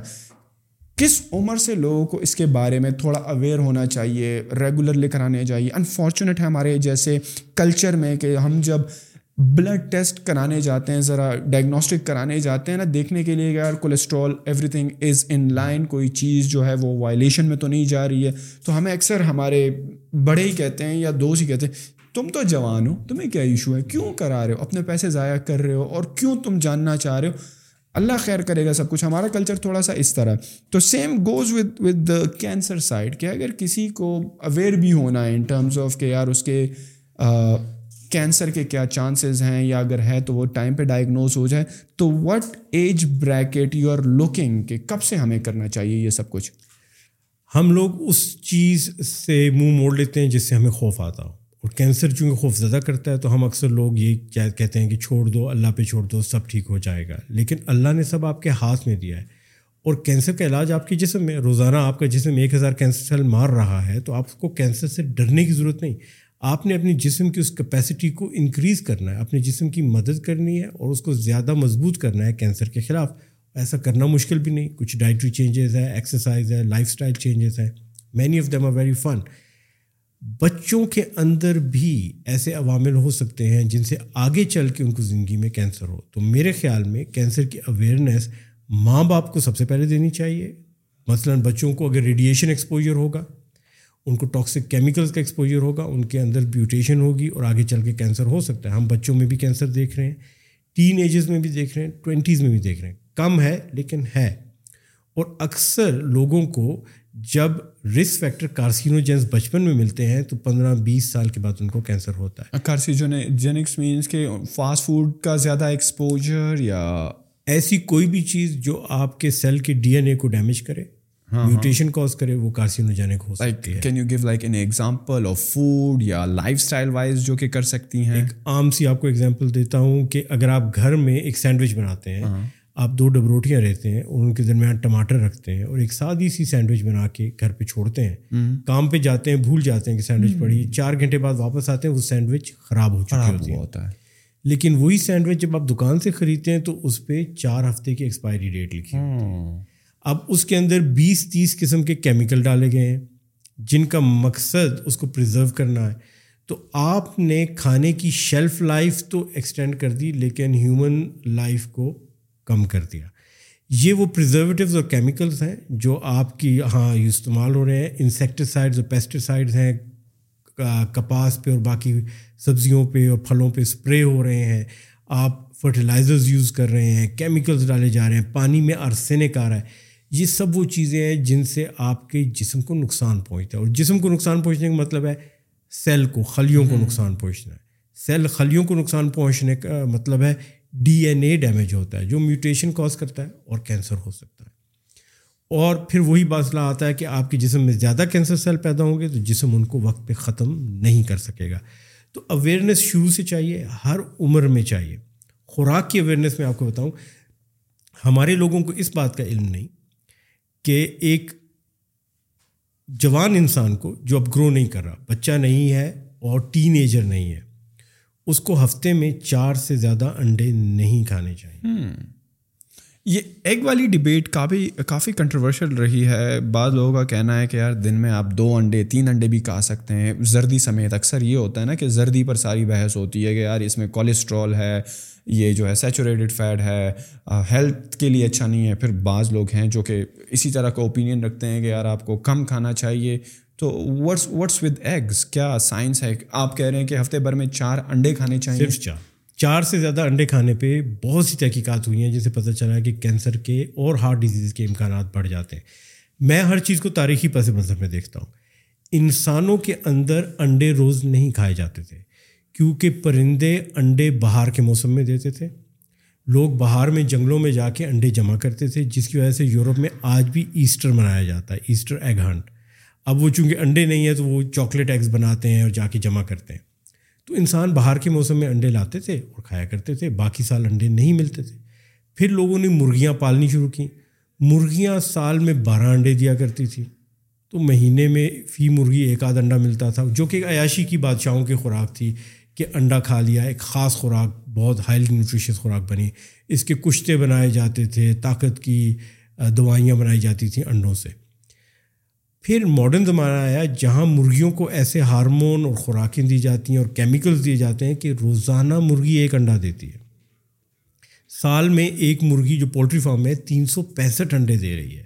کس عمر سے لوگوں کو اس کے بارے میں تھوڑا اویئر ہونا چاہیے ریگولر لے کر آنے چاہیے؟ انفارچونیٹ ہے ہمارے جیسے کلچر میں کہ ہم جب بلڈ ٹیسٹ کرانے جاتے ہیں، ذرا ڈائگنوسٹک کرانے جاتے ہیں نا، دیکھنے کے لیے یار cholesterol everything is in line کوئی چیز جو ہے وہ وائلیشن میں تو نہیں جا رہی ہے۔ تو ہمیں اکثر ہمارے بڑے ہی کہتے ہیں یا دوست ہی کہتے ہیں تم تو جوان ہو، تمہیں کیا ایشو ہے؟ کیوں کرا رہے ہو؟ اپنے پیسے ضائع کر رہے ہو اور کیوں تم جاننا چاہ رہے ہو؟ اللہ خیر کرے گا سب کچھ۔ ہمارا کلچر تھوڑا سا اس طرح تو same goes with with the cancer side کہ اگر کسی کو اویئر بھی ہونا ہے ان ٹرمز آف کہ یار اس کے کینسر کے کیا چانسز ہیں یا اگر ہے تو وہ ٹائم پہ ڈائگنوز ہو جائے، تو what age bracket you are looking کہ کب سے ہمیں کرنا چاہیے یہ سب کچھ؟ ہم لوگ اس چیز سے منہ موڑ لیتے ہیں جس سے ہمیں خوف آتا ہو۔ اور کینسر چونکہ خوف زدہ کرتا ہے تو ہم اکثر لوگ یہ کہتے ہیں کہ چھوڑ دو، اللہ پہ چھوڑ دو، سب ٹھیک ہو جائے گا۔ لیکن اللہ نے سب آپ کے ہاتھ میں دیا ہے۔ اور کینسر کا علاج آپ کے جسم میں، روزانہ آپ کا جسم ایک ہزار کینسر سیل مار رہا ہے تو آپ کو کینسر سے ڈرنے کی ضرورت نہیں۔ آپ نے اپنی جسم کی اس کیپیسٹی کو انکریز کرنا ہے اپنے جسم کی مدد کرنی ہے اور اس کو زیادہ مضبوط کرنا ہے کینسر کے خلاف۔ ایسا کرنا مشکل بھی نہیں۔ کچھ ڈائٹری چینجز ہے ایکسرسائز ہے لائف اسٹائل چینجز ہے many of them are very fun بچوں کے اندر بھی ایسے عوامل ہو سکتے ہیں جن سے آگے چل کے ان کو زندگی میں کینسر ہو۔ تو میرے خیال میں کینسر کی اویئرنیس ماں باپ کو سب سے پہلے دینی چاہیے۔ مثلاً بچوں کو اگر ریڈیشن ایکسپوجر ہوگا، ان کو ٹاکسک کیمیکلس کا ایکسپوجر ہوگا، ان کے اندر بیوٹیشن ہوگی اور آگے چل کے کینسر ہو سکتا ہے۔ ہم بچوں میں بھی کینسر دیکھ رہے ہیں ٹین ایجز میں بھی دیکھ رہے ہیں ٹوینٹیز میں بھی دیکھ رہے ہیں۔ کم ہے لیکن ہے۔ اور اکثر لوگوں کو جب رسک فیکٹر کارسینوجینس بچپن میں ملتے ہیں تو پندرہ بیس سال کے بعد ان کو کینسر ہوتا ہے۔ کارسیجینکس مینس کہ فاسٹ فوڈ کا زیادہ ایکسپوجر یا ایسی کوئی بھی چیز جو آپ کے سیل کے ڈی این اے کو ڈیمیج کرے میوٹیشن کوز کرے وہ کارسینوجینک ہو سکتی ہے۔ Can you give like an example of food یا لائف اسٹائل وائز جو کہ کر سکتی ہیں؟ ایک عام سی آپ کو ایگزامپل دیتا ہوں کہ اگر آپ گھر میں ایک سینڈوچ بناتے ہیں آپ دو ڈب روٹیاں رہتے ہیں اور ان کے درمیان ٹماٹر رکھتے ہیں اور ایک سادی سی سینڈوچ بنا کے گھر پہ چھوڑتے ہیں۔ کام پہ جاتے ہیں بھول جاتے ہیں کہ سینڈوچ پڑی چار گھنٹے بعد واپس آتے ہیں وہ سینڈوچ خراب ہو چکی ہوتا ہے۔ لیکن وہی سینڈوچ جب آپ دکان سے خریدتے ہیں تو اس پہ چار ہفتے کی ایکسپائری ڈیٹ لکھی اب اس کے اندر بیس تیس قسم کے کیمیکل ڈالے گئے ہیں جن کا مقصد اس کو پرزرو کرنا ہے۔ تو آپ نے کھانے کی شیلف لائف تو ایکسٹینڈ کر دی لیکن ہیومن لائف کو کم کر دیا۔ یہ وہ پرزرویٹیوز اور کیمیکلس ہیں جو آپ کی ہاں استعمال ہو رہے ہیں۔ انسیکٹیسائڈز اور پیسٹیسائڈز ہیں۔ کپاس پہ اور باقی سبزیوں پہ اور پھلوں پہ اسپرے ہو رہے ہیں۔ آپ فرٹیلائزرز یوز کر رہے ہیں۔ کیمیکلز ڈالے جا رہے ہیں۔ پانی میں آرسینک آ رہا ہے۔ یہ سب وہ چیزیں ہیں جن سے آپ کے جسم کو نقصان پہنچتا ہے۔ اور جسم کو نقصان پہنچنے کا مطلب ہے سیل کو خلیوں کو نقصان پہنچنا۔ ہے سیل خلیوں کو نقصان پہنچنے کا مطلب ہے ڈی این اے ڈیمیج ہوتا ہے، جو میوٹیشن کاز کرتا ہے اور کینسر ہو سکتا ہے۔ اور پھر وہی مسئلہ آتا ہے کہ آپ کے جسم میں زیادہ کینسر سیل پیدا ہوں گے تو جسم ان کو وقت پہ ختم نہیں کر سکے گا۔ تو اویئرنیس شروع سے چاہیے، ہر عمر میں چاہیے۔ خوراک کی اویئرنیس میں آپ کو بتاؤں، ہمارے لوگوں کو اس بات کا علم نہیں کہ ایک جوان انسان کو جو اب گرو نہیں کر رہا، بچہ نہیں ہے اور ٹین ایجر نہیں ہے اس کو ہفتے میں چار سے زیادہ انڈے نہیں کھانے چاہیے۔ یہ ایگ والی ڈبیٹ کافی کافی کنٹروورشل رہی ہے۔ بعض لوگوں کا کہنا ہے کہ یار دن میں آپ دو انڈے، تین انڈے بھی کھا سکتے ہیں۔ زردی سمیت اکثر یہ ہوتا ہے نا کہ زردی پر ساری بحث ہوتی ہے کہ یار اس میں کولیسٹرول ہے، یہ جو ہے سیچوریٹڈ فیٹ ہے ہیلتھ کے لیے اچھا نہیں ہے۔ پھر بعض لوگ ہیں جو کہ اسی طرح کا اوپینین رکھتے ہیں کہ یار آپ کو کم کھانا چاہیے۔ تو ورڈس ورڈس ود ایگز کیا سائنس ہے؟ آپ کہہ رہے ہیں کہ ہفتے بھر میں چار انڈے کھانے چاہیے۔ صرف چار۔ چار سے زیادہ انڈے کھانے پہ بہت سی تحقیقات ہوئی ہیں، جسے پتہ چلا ہے کہ کینسر کے اور ہارٹ ڈیزیز کے امکانات بڑھ جاتے ہیں۔ میں ہر چیز کو تاریخی پس منظر میں دیکھتا ہوں۔ انسانوں کے اندر انڈے روز نہیں کھائے جاتے تھے، کیونکہ پرندے انڈے بہار کے موسم میں دیتے تھے۔ لوگ بہار میں جنگلوں میں جا کے انڈے جمع کرتے تھے، جس کی وجہ سے یورپ میں آج بھی ایسٹر منایا جاتا ہے ایسٹر ایگ ہنٹ اب وہ چونکہ انڈے نہیں ہیں تو وہ چاکلیٹ ایگز بناتے ہیں اور جا کے جمع کرتے ہیں۔ تو انسان باہر کے موسم میں انڈے لاتے تھے اور کھایا کرتے تھے، باقی سال انڈے نہیں ملتے تھے۔ پھر لوگوں نے مرغیاں پالنی شروع کیں۔ مرغیاں سال میں بارہ انڈے دیا کرتی تھیں تو مہینے میں فی مرغی ایک آدھ انڈا ملتا تھا، جو کہ ایک عیاشی کی بادشاہوں کی خوراک تھی کہ انڈا کھا لیا۔ ایک خاص خوراک، بہت ہائیلی نیوٹریشیس خوراک بنی۔ اس کے کشتے بنائے جاتے تھے، طاقت کی دوائیاں بنائی جاتی تھیں انڈوں سے۔ پھر ماڈرن زمانہ آیا جہاں مرغیوں کو ایسے ہارمون اور خوراکیں دی جاتی ہیں اور کیمیکلز دیے جاتے ہیں کہ روزانہ مرغی ایک انڈا دیتی ہے۔ سال میں ایک مرغی جو پولٹری فارم میں تین سو پینسٹھ انڈے دے رہی ہے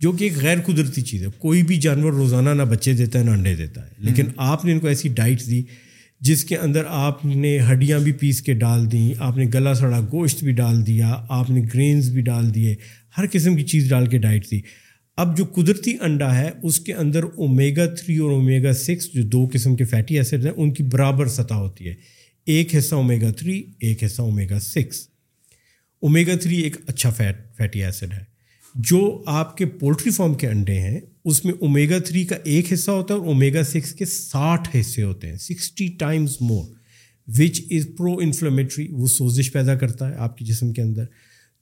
جو کہ ایک غیر قدرتی چیز ہے۔ کوئی بھی جانور روزانہ نہ بچے دیتا ہے نہ انڈے دیتا ہے۔ لیکن آپ نے ان کو ایسی ڈائٹ دی جس کے اندر آپ نے ہڈیاں بھی پیس کے ڈال دیں آپ نے گلا سڑا گوشت بھی ڈال دیا آپ نے گرینز بھی ڈال دیے ہر قسم کی چیز ڈال کے ڈائٹ دی۔ اب جو قدرتی انڈا ہے، اس کے اندر اومیگا تھری اور اومیگا سکس جو دو قسم کے فیٹی ایسڈ ہیں، ان کی برابر سطح ہوتی ہے۔ ایک حصہ اومیگا تھری ایک حصہ اومیگا سکس اومیگا تھری ایک اچھا فیٹ فیٹی ایسڈ ہے۔ جو آپ کے پولٹری فارم کے انڈے ہیں، اس میں اومیگا تھری کا ایک حصہ ہوتا ہے اور اومیگا سکس کے ساٹھ حصے ہوتے ہیں sixty times more which is پرو انفلمیٹری وہ سوزش پیدا کرتا ہے آپ کے جسم کے اندر۔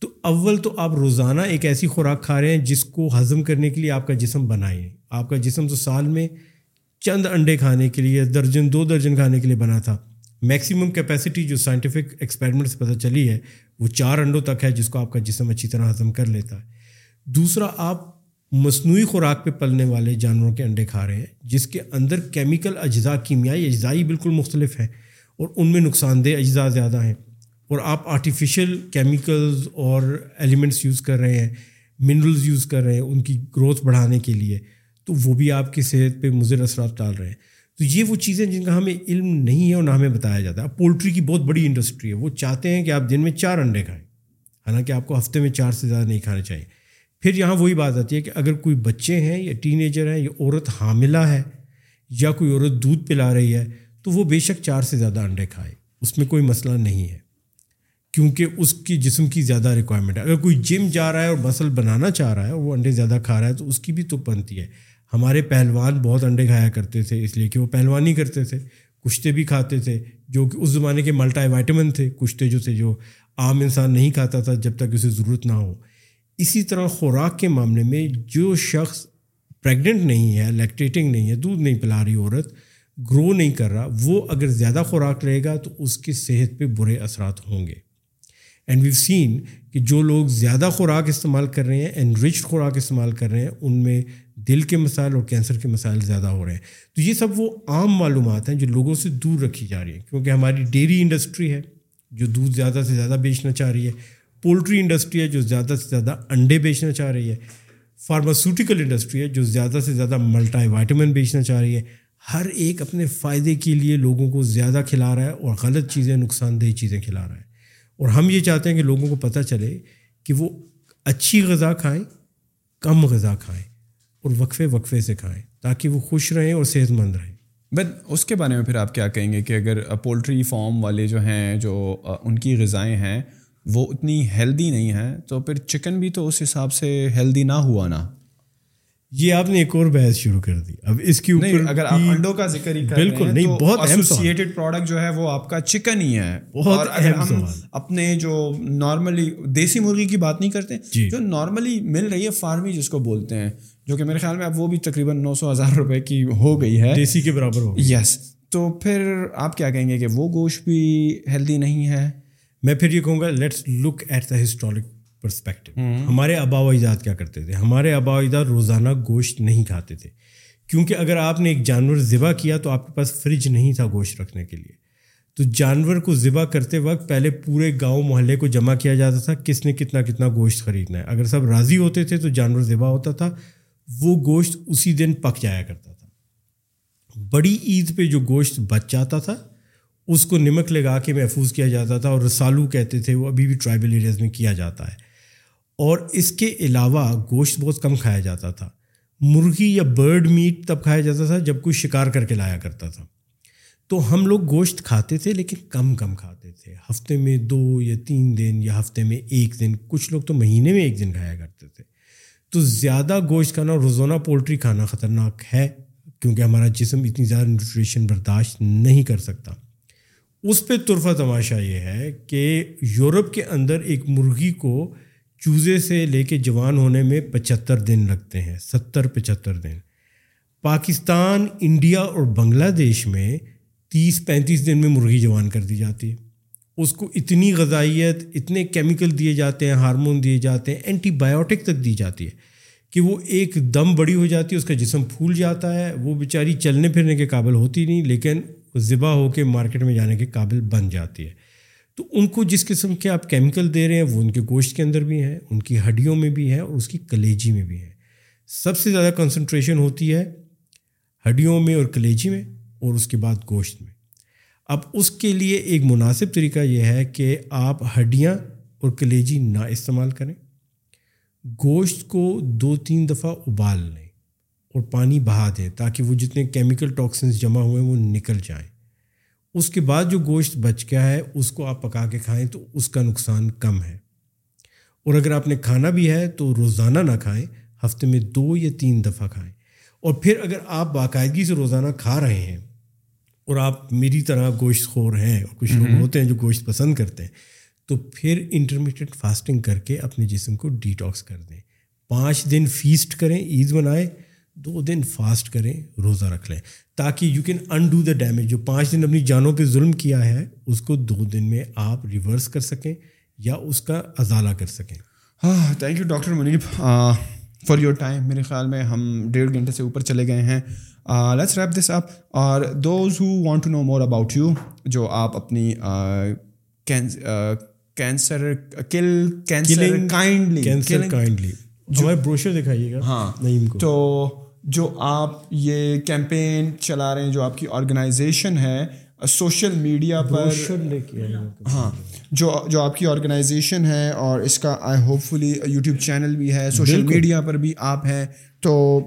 تو اول تو آپ روزانہ ایک ایسی خوراک کھا رہے ہیں جس کو ہضم کرنے کے لیے آپ کا جسم بنائے آپ کا جسم تو سال میں چند انڈے کھانے کے لیے، درجن، دو درجن کھانے کے لیے بنا تھا۔ میکسیمم کیپیسٹی جو سائنٹیفک ایکسپیریمنٹ سے پتہ چلی ہے، وہ چار انڈوں تک ہے جس کو آپ کا جسم اچھی طرح ہضم کر لیتا ہے۔ دوسرا، آپ مصنوعی خوراک پہ پلنے والے جانوروں کے انڈے کھا رہے ہیں، جس کے اندر کیمیکل، اجزاء، کیمیائی اجزائی بالکل مختلف ہیں اور ان میں نقصان دہ اجزاء زیادہ ہیں۔ اور آپ آرٹیفیشیل کیمیکلز اور ایلیمنٹس یوز کر رہے ہیں منرلز یوز کر رہے ہیں ان کی گروتھ بڑھانے کے لیے، تو وہ بھی آپ کی صحت پہ مضر اثرات ڈال رہے ہیں۔ تو یہ وہ چیزیں جن کا ہمیں علم نہیں ہے اور نہ ہمیں بتایا جاتا ہے۔ پولٹری کی بہت بڑی انڈسٹری ہے۔ وہ چاہتے ہیں کہ آپ دن میں چار انڈے کھائیں۔ حالانکہ آپ کو ہفتے میں چار سے زیادہ نہیں کھانے چاہیے۔ پھر یہاں وہی بات آتی ہے کہ اگر کوئی بچے ہیں یا ٹین ایجر ہیں یا عورت حاملہ ہے یا کوئی عورت دودھ پلا رہی ہے، تو وہ بے شک چار سے زیادہ انڈے کھائے۔ اس میں کوئی مسئلہ نہیں ہے۔ کیونکہ اس کی جسم کی زیادہ ریکوائرمنٹ ہے۔ اگر کوئی جم جا رہا ہے اور مسل بنانا چاہ رہا ہے اور وہ انڈے زیادہ کھا رہا ہے، تو اس کی بھی تو بنتی ہے۔ ہمارے پہلوان بہت انڈے کھایا کرتے تھے، اس لیے کہ وہ پہلوانی کرتے تھے۔ کشتے بھی کھاتے تھے، جو کہ اس زمانے کے ملٹا وائٹمن تھے۔ کشتے جو تھے، جو عام انسان نہیں کھاتا تھا جب تک اسے ضرورت نہ ہو۔ اسی طرح خوراک کے معاملے میں جو شخص پریگننٹ نہیں ہے لیکٹیٹنگ نہیں ہے، دودھ نہیں پلا رہی، عورت گرو نہیں کر رہا، وہ اگر زیادہ خوراک رہے گا تو اس کی صحت پہ برے اثرات ہوں گے۔ اینڈ ویو سین کہ جو لوگ زیادہ خوراک استعمال کر رہے ہیں اینڈ رچ خوراک استعمال کر رہے ہیں، ان میں دل کے مسائل اور کینسر کے مسائل زیادہ ہو رہے ہیں۔ تو یہ سب وہ عام معلومات ہیں جو لوگوں سے دور رکھی جا رہی ہیں۔ کیونکہ ہماری ڈیری انڈسٹری ہے جو دودھ زیادہ سے زیادہ بیچنا چاہ رہی ہے، پولٹری انڈسٹری ہے جو زیادہ سے زیادہ انڈے بیچنا چاہ رہی ہے فارماسوٹیکل انڈسٹری ہے جو زیادہ سے زیادہ ملٹائی وائٹمن بیچنا چاہ رہی ہے۔ ہر ایک اپنے فائدے کے لیے لوگوں کو زیادہ کھلا رہا ہے اور غلط چیزیں، نقصان دہ چیزیں کھلا رہا ہے۔ اور ہم یہ چاہتے ہیں کہ لوگوں کو پتہ چلے کہ وہ اچھی غذا کھائیں، کم غذا کھائیں اور وقفے وقفے سے کھائیں تاکہ وہ خوش رہیں اور صحت مند رہیں۔ بٹ اس کے بارے میں پھر آپ کیا کہیں گے کہ اگر پولٹری فارم والے جو ہیں، جو ان کی غذائیں ہیں، وہ اتنی ہیلدی نہیں ہیں، تو پھر چکن بھی تو اس حساب سے ہیلدی نہ ہوا نا۔ یہ آپ نے ایک اور بحث شروع کر دی۔ اب اس کے اوپر اگر آپ انڈوں کا ذکر ہی بالکل نہیں بہت ایسوسیٹڈ پروڈکٹ جو ہے وہ آپ کا چکن ہی ہے۔ اور اگر ہم اپنے جو نارملی دیسی مرغی کی بات نہیں کرتے جی۔ جو نارملی مل رہی ہے فارمی جس کو بولتے ہیں جو کہ میرے خیال میں اب وہ بھی تقریباً نو سو ہزار روپے کی ہو گئی ہے۔ دیسی کے برابر ہو یس تو پھر آپ کیا کہیں گے کہ وہ گوشت بھی ہیلدی نہیں ہے؟ میں پھر یہ کہوں گا let's look at the historic perspective ہمارے آبا و اجداد کیا کرتے تھے؟ ہمارے آبا و اجداد روزانہ گوشت نہیں کھاتے تھے۔ کیونکہ اگر آپ نے ایک جانور ذبح کیا تو آپ کے پاس فریج نہیں تھا گوشت رکھنے کے لیے۔ تو جانور کو ذبح کرتے وقت پہلے پورے گاؤں محلے کو جمع کیا جاتا تھا کس نے کتنا کتنا گوشت خریدنا ہے۔ اگر سب راضی ہوتے تھے تو جانور ذبح ہوتا تھا۔ وہ گوشت اسی دن پک جایا کرتا تھا۔ بڑی عید پہ جو گوشت بچ جاتا تھا اس کو نمک لگا کے محفوظ کیا جاتا تھا اور رسالو کہتے تھے وہ ابھی بھی ٹرائبل ایریاز میں کیا جاتا ہے۔ اور اس کے علاوہ گوشت بہت کم کھایا جاتا تھا۔ مرغی یا برڈ میٹ تب کھایا جاتا تھا جب کوئی شکار کر کے لایا کرتا تھا۔ تو ہم لوگ گوشت کھاتے تھے لیکن کم کم کھاتے تھے۔ ہفتے میں دو یا تین دن یا ہفتے میں ایک دن، کچھ لوگ تو مہینے میں ایک دن کھایا کرتے تھے۔ تو زیادہ گوشت کھانا روزانہ پولٹری کھانا خطرناک ہے کیونکہ ہمارا جسم اتنی زیادہ نیوٹریشن برداشت نہیں کر سکتا۔ اس پہ طرفہ تماشا یہ ہے کہ یورپ کے اندر ایک مرغی کو چوزے سے لے کے جوان ہونے میں پچہتر دن لگتے ہیں، ستر، پچہتر دن۔ پاکستان، انڈیا اور بنگلہ دیش میں تیس، پینتیس دن میں مرغی جوان کر دی جاتی ہے۔ اس کو اتنی غذائیت، اتنے کیمیکل دیے جاتے ہیں، ہارمون دیے جاتے ہیں، اینٹی بایوٹک تک دی جاتی ہے کہ وہ ایک دم بڑی ہو جاتی ہے، اس کا جسم پھول جاتا ہے۔ وہ بیچاری چلنے پھرنے کے قابل ہوتی نہیں، لیکن ذبح ہو کے مارکیٹ میں جانے کے قابل بن جاتی ہے۔ تو ان کو جس قسم کے آپ کیمیکل دے رہے ہیں، وہ ان کے گوشت کے اندر بھی ہیں، ان کی ہڈیوں میں بھی ہے اور اس کی کلیجی میں بھی ہے سب سے زیادہ کنسنٹریشن ہوتی ہے ہڈیوں میں اور کلیجی میں اور اس کے بعد گوشت میں۔ اب اس کے لیے ایک مناسب طریقہ یہ ہے کہ آپ ہڈیاں اور کلیجی نہ استعمال کریں۔ گوشت کو دو تین دفعہ ابال لیں اور پانی بہا دیں تاکہ وہ جتنے کیمیکل ٹاکسنس جمع ہوئے وہ نکل جائیں۔ اس کے بعد جو گوشت بچ گیا ہے اس کو آپ پکا کے کھائیں تو اس کا نقصان کم ہے۔ اور اگر آپ نے کھانا بھی ہے تو روزانہ نہ کھائیں ہفتے میں دو یا تین دفعہ کھائیں۔ اور پھر اگر آپ باقاعدگی سے روزانہ کھا رہے ہیں اور آپ میری طرح گوشت خور ہیں اور کچھ لوگ ہوتے ہیں جو گوشت پسند کرتے ہیں تو پھر انٹرمیڈیٹ فاسٹنگ کر کے اپنے جسم کو ڈیٹاکس کر دیں۔ پانچ دن فیسٹ کریں عید منائیں دو دن فاسٹ کریں روزہ رکھ لیں۔ تاکہ you can undo the damage جو پانچ دن اپنی جانوں پہ ظلم کیا ہے اس کو دو دن میں آپ ریورس کر سکیں یا اس کا ازالہ کر سکیں۔ ہاں thank you doctor Muneeb for your time میرے خیال میں ہم ڈیڑھ گھنٹے سے اوپر چلے گئے ہیں۔ لیٹس ریپ دس اپ اور those who want to know more about you جو آپ اپنی کینسر کل کینسر کائنڈلی کائنڈلی ہمارے بروشر دکھائیے گا ہاں۔ کو۔ تو جو آپ یہ کیمپین چلا رہے ہیں جو آپ کی آرگنائزیشن ہے سوشل میڈیا پر ہاں جو جو آپ کی آرگنائزیشن ہے اور اس کا I hopefully YouTube channel بھی ہے سوشل میڈیا پر بھی آپ ہیں تو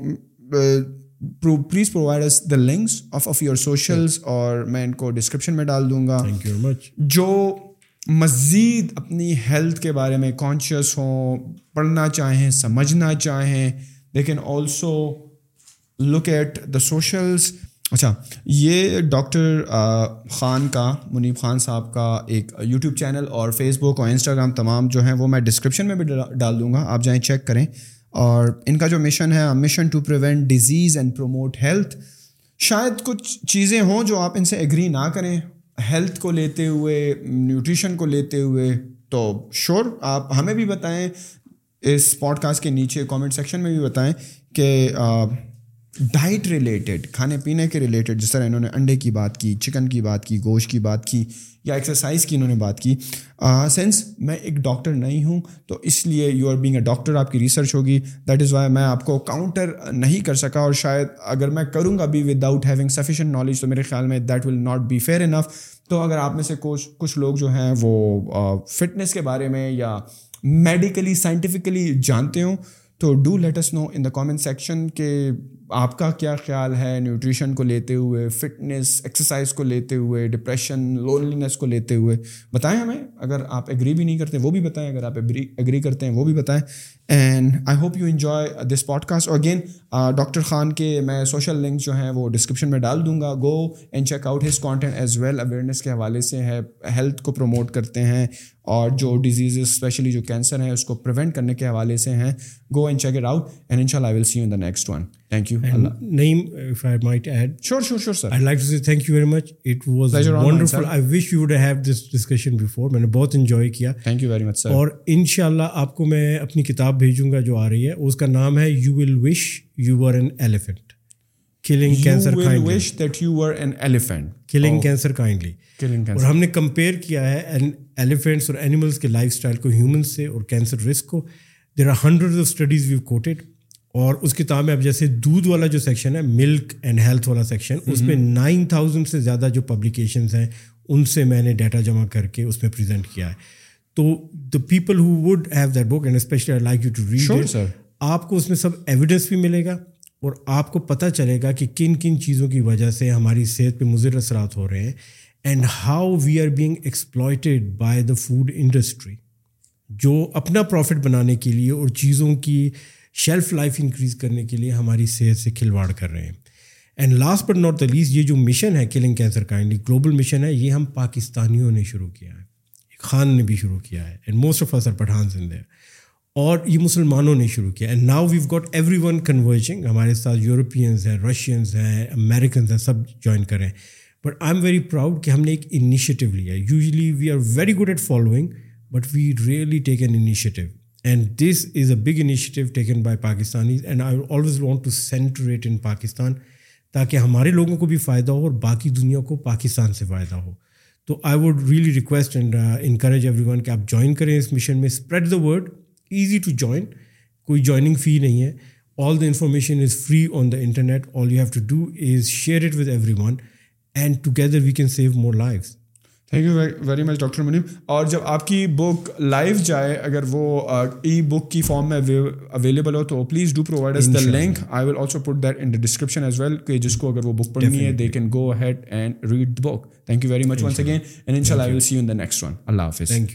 please provide us the links of of your socials اور میں ان کو ڈسکرپشن میں ڈال دوں گا۔ تھینک یو مچ جو مزید اپنی ہیلتھ کے بارے میں کانشیس ہوں پڑھنا چاہیں سمجھنا چاہیں they can also look at the socials اچھا یہ ڈاکٹر خان کا، منیب خان صاحب کا ایک یوٹیوب چینل اور فیس بک اور انسٹاگرام تمام جو ہیں وہ میں ڈسکرپشن میں بھی ڈال دوں گا۔ آپ جائیں چیک کریں۔ اور ان کا جو مشن ہے mission to prevent disease and promote health شاید کچھ چیزیں ہوں جو آپ ان سے ایگری نہ کریں۔ ہیلتھ کو لیتے ہوئے نیوٹریشن کو لیتے ہوئے، تو شور آپ ہمیں بھی بتائیں۔ اس پوڈ کاسٹ کے نیچے کامنٹ سیکشن میں بھی بتائیں کہ ڈائٹ ریلیٹڈ کھانے پینے کے ریلیٹڈ جس طرح انہوں نے انڈے کی بات کی چکن کی بات کی، گوشت کی بات کی، یا ایکسرسائز کی انہوں نے بات کی۔ سینس میں ایک ڈاکٹر نہیں ہوں، تو اس لیے you are being a doctor آپ کی ریسرچ ہوگی۔ دیٹ از وائی میں آپ کو کاؤنٹر نہیں کر سکا، اور شاید اگر میں کروں گا بھی without having sufficient knowledge تو میرے خیال میں that will not be fair enough تو اگر آپ میں سے کچھ کچھ لوگ جو ہیں، وہ فٹنس کے بارے میں یا میڈیکلی سائنٹیفکلی جانتے ہوں، تو do let's know in the comment section کہ آپ کا کیا خیال ہے نیوٹریشن کو لیتے ہوئے فٹنس ایکسرسائز کو لیتے ہوئے ڈپریشن لونلینس کو لیتے ہوئے، بتائیں ہمیں۔ اگر آپ ایگری بھی نہیں کرتے وہ بھی بتائیں، اگر آپ ایگری کرتے ہیں وہ بھی بتائیں۔ And I hope you enjoy this podcast اور اگین ڈاکٹر خان کے میں سوشل لنک جو ہیں وہ ڈسکرپشن میں ڈال دوں گا۔ Go and check out his content as well awareness کے حوالے سے ہے ہیلتھ کو پروموٹ کرتے ہیں۔ اور جو ڈیزیزز اسپیشلی جو کینسر ہیں اس کو پریونٹ کرنے کے حوالے سے ہیں go and check it out and ان شاء اللہ I will see you the next one thank you name if I might add sure sure sure sir I like to say thank you very much it was wonderful I wish you would have this discussion before میں نے بہت انجوائے کیا thank you very much sir اور ان شاء اللہ آپ کو میں اپنی کتاب بھیجوں گا جو آ رہی ہے اس کا نام ہے you will wish you are an elephant killing cancer you اور ہم نے کمپیئر کیا ہے ایلیفینٹس اور اینیملس کے لائف اسٹائل کو ہیومنس سے اور کینسر رسک کو. There are hundred of studies we've quoted اور اس کتاب میں اب جیسے دودھ والا جو سیکشن ہے ملک اینڈ ہیلتھ والا سیکشن اس میں نائن تھاؤزینڈ سے زیادہ جو پبلیکیشنز ہیں ان سے میں نے ڈیٹا جمع کر کے اس میں پریزنٹ کیا ہے۔ تو the people who would have that book and especially I like you to read. آپ کو اس میں سب ایویڈنس بھی ملے گا اور آپ کو پتہ چلے گا کہ کن کن چیزوں کی وجہ سے ہماری صحت پہ مضر اثرات ہو رہے ہیں۔ And how we are being exploited by the food industry جو اپنا پروفٹ بنانے کے لیے اور چیزوں کی شیلف لائف انکریز کرنے کے لیے ہماری صحت سے کھلواڑ کر رہے ہیں۔ And last but not the least یہ جو مشن ہے killing cancer kindly global mission ہے، یہ ہم پاکستانیوں نے شروع کیا ہے۔ خان نے بھی شروع کیا ہے۔ اینڈ موسٹ آف اسر پٹھان زندہ اور یہ مسلمانوں نے شروع کیا۔ And now we've got everyone converging ہمارے ساتھ یورپینز ہیں رشینز ہیں امیریکنز ہیں، سب جوائن کریں but I am very proud کہ ہم نے ایک انیشیٹو لیا ہے۔ Usually we are very good at following but we really take an initiative and this is a big initiative taken by Pakistanis and I always want to concentrate in Pakistan تاکہ ہمارے لوگوں کو بھی فائدہ ہو اور باقی دنیا کو پاکستان سے فائدہ ہو۔ تو I would really request and encourage everyone کہ آپ جوائن کریں اس مشن میں۔ Spread the word easy to join کوئی جوائننگ فی نہیں ہے۔ All the information is free on the internet all you have to do is share it with everyone and together we can save more life thank you very much doctor Munim اور جب آپ کی بک لائیو جائے اگر وہ ای بک کی فارم میں اویلیبل ہو تو please do provide us the link I will also put that in the description as well کہ جس کو اگر وہ بک پڑھنی ہے they can go ahead and read the book thank you very much once again and ان شاء اللہ I will see you in the next one اللہ حافظ. Thank you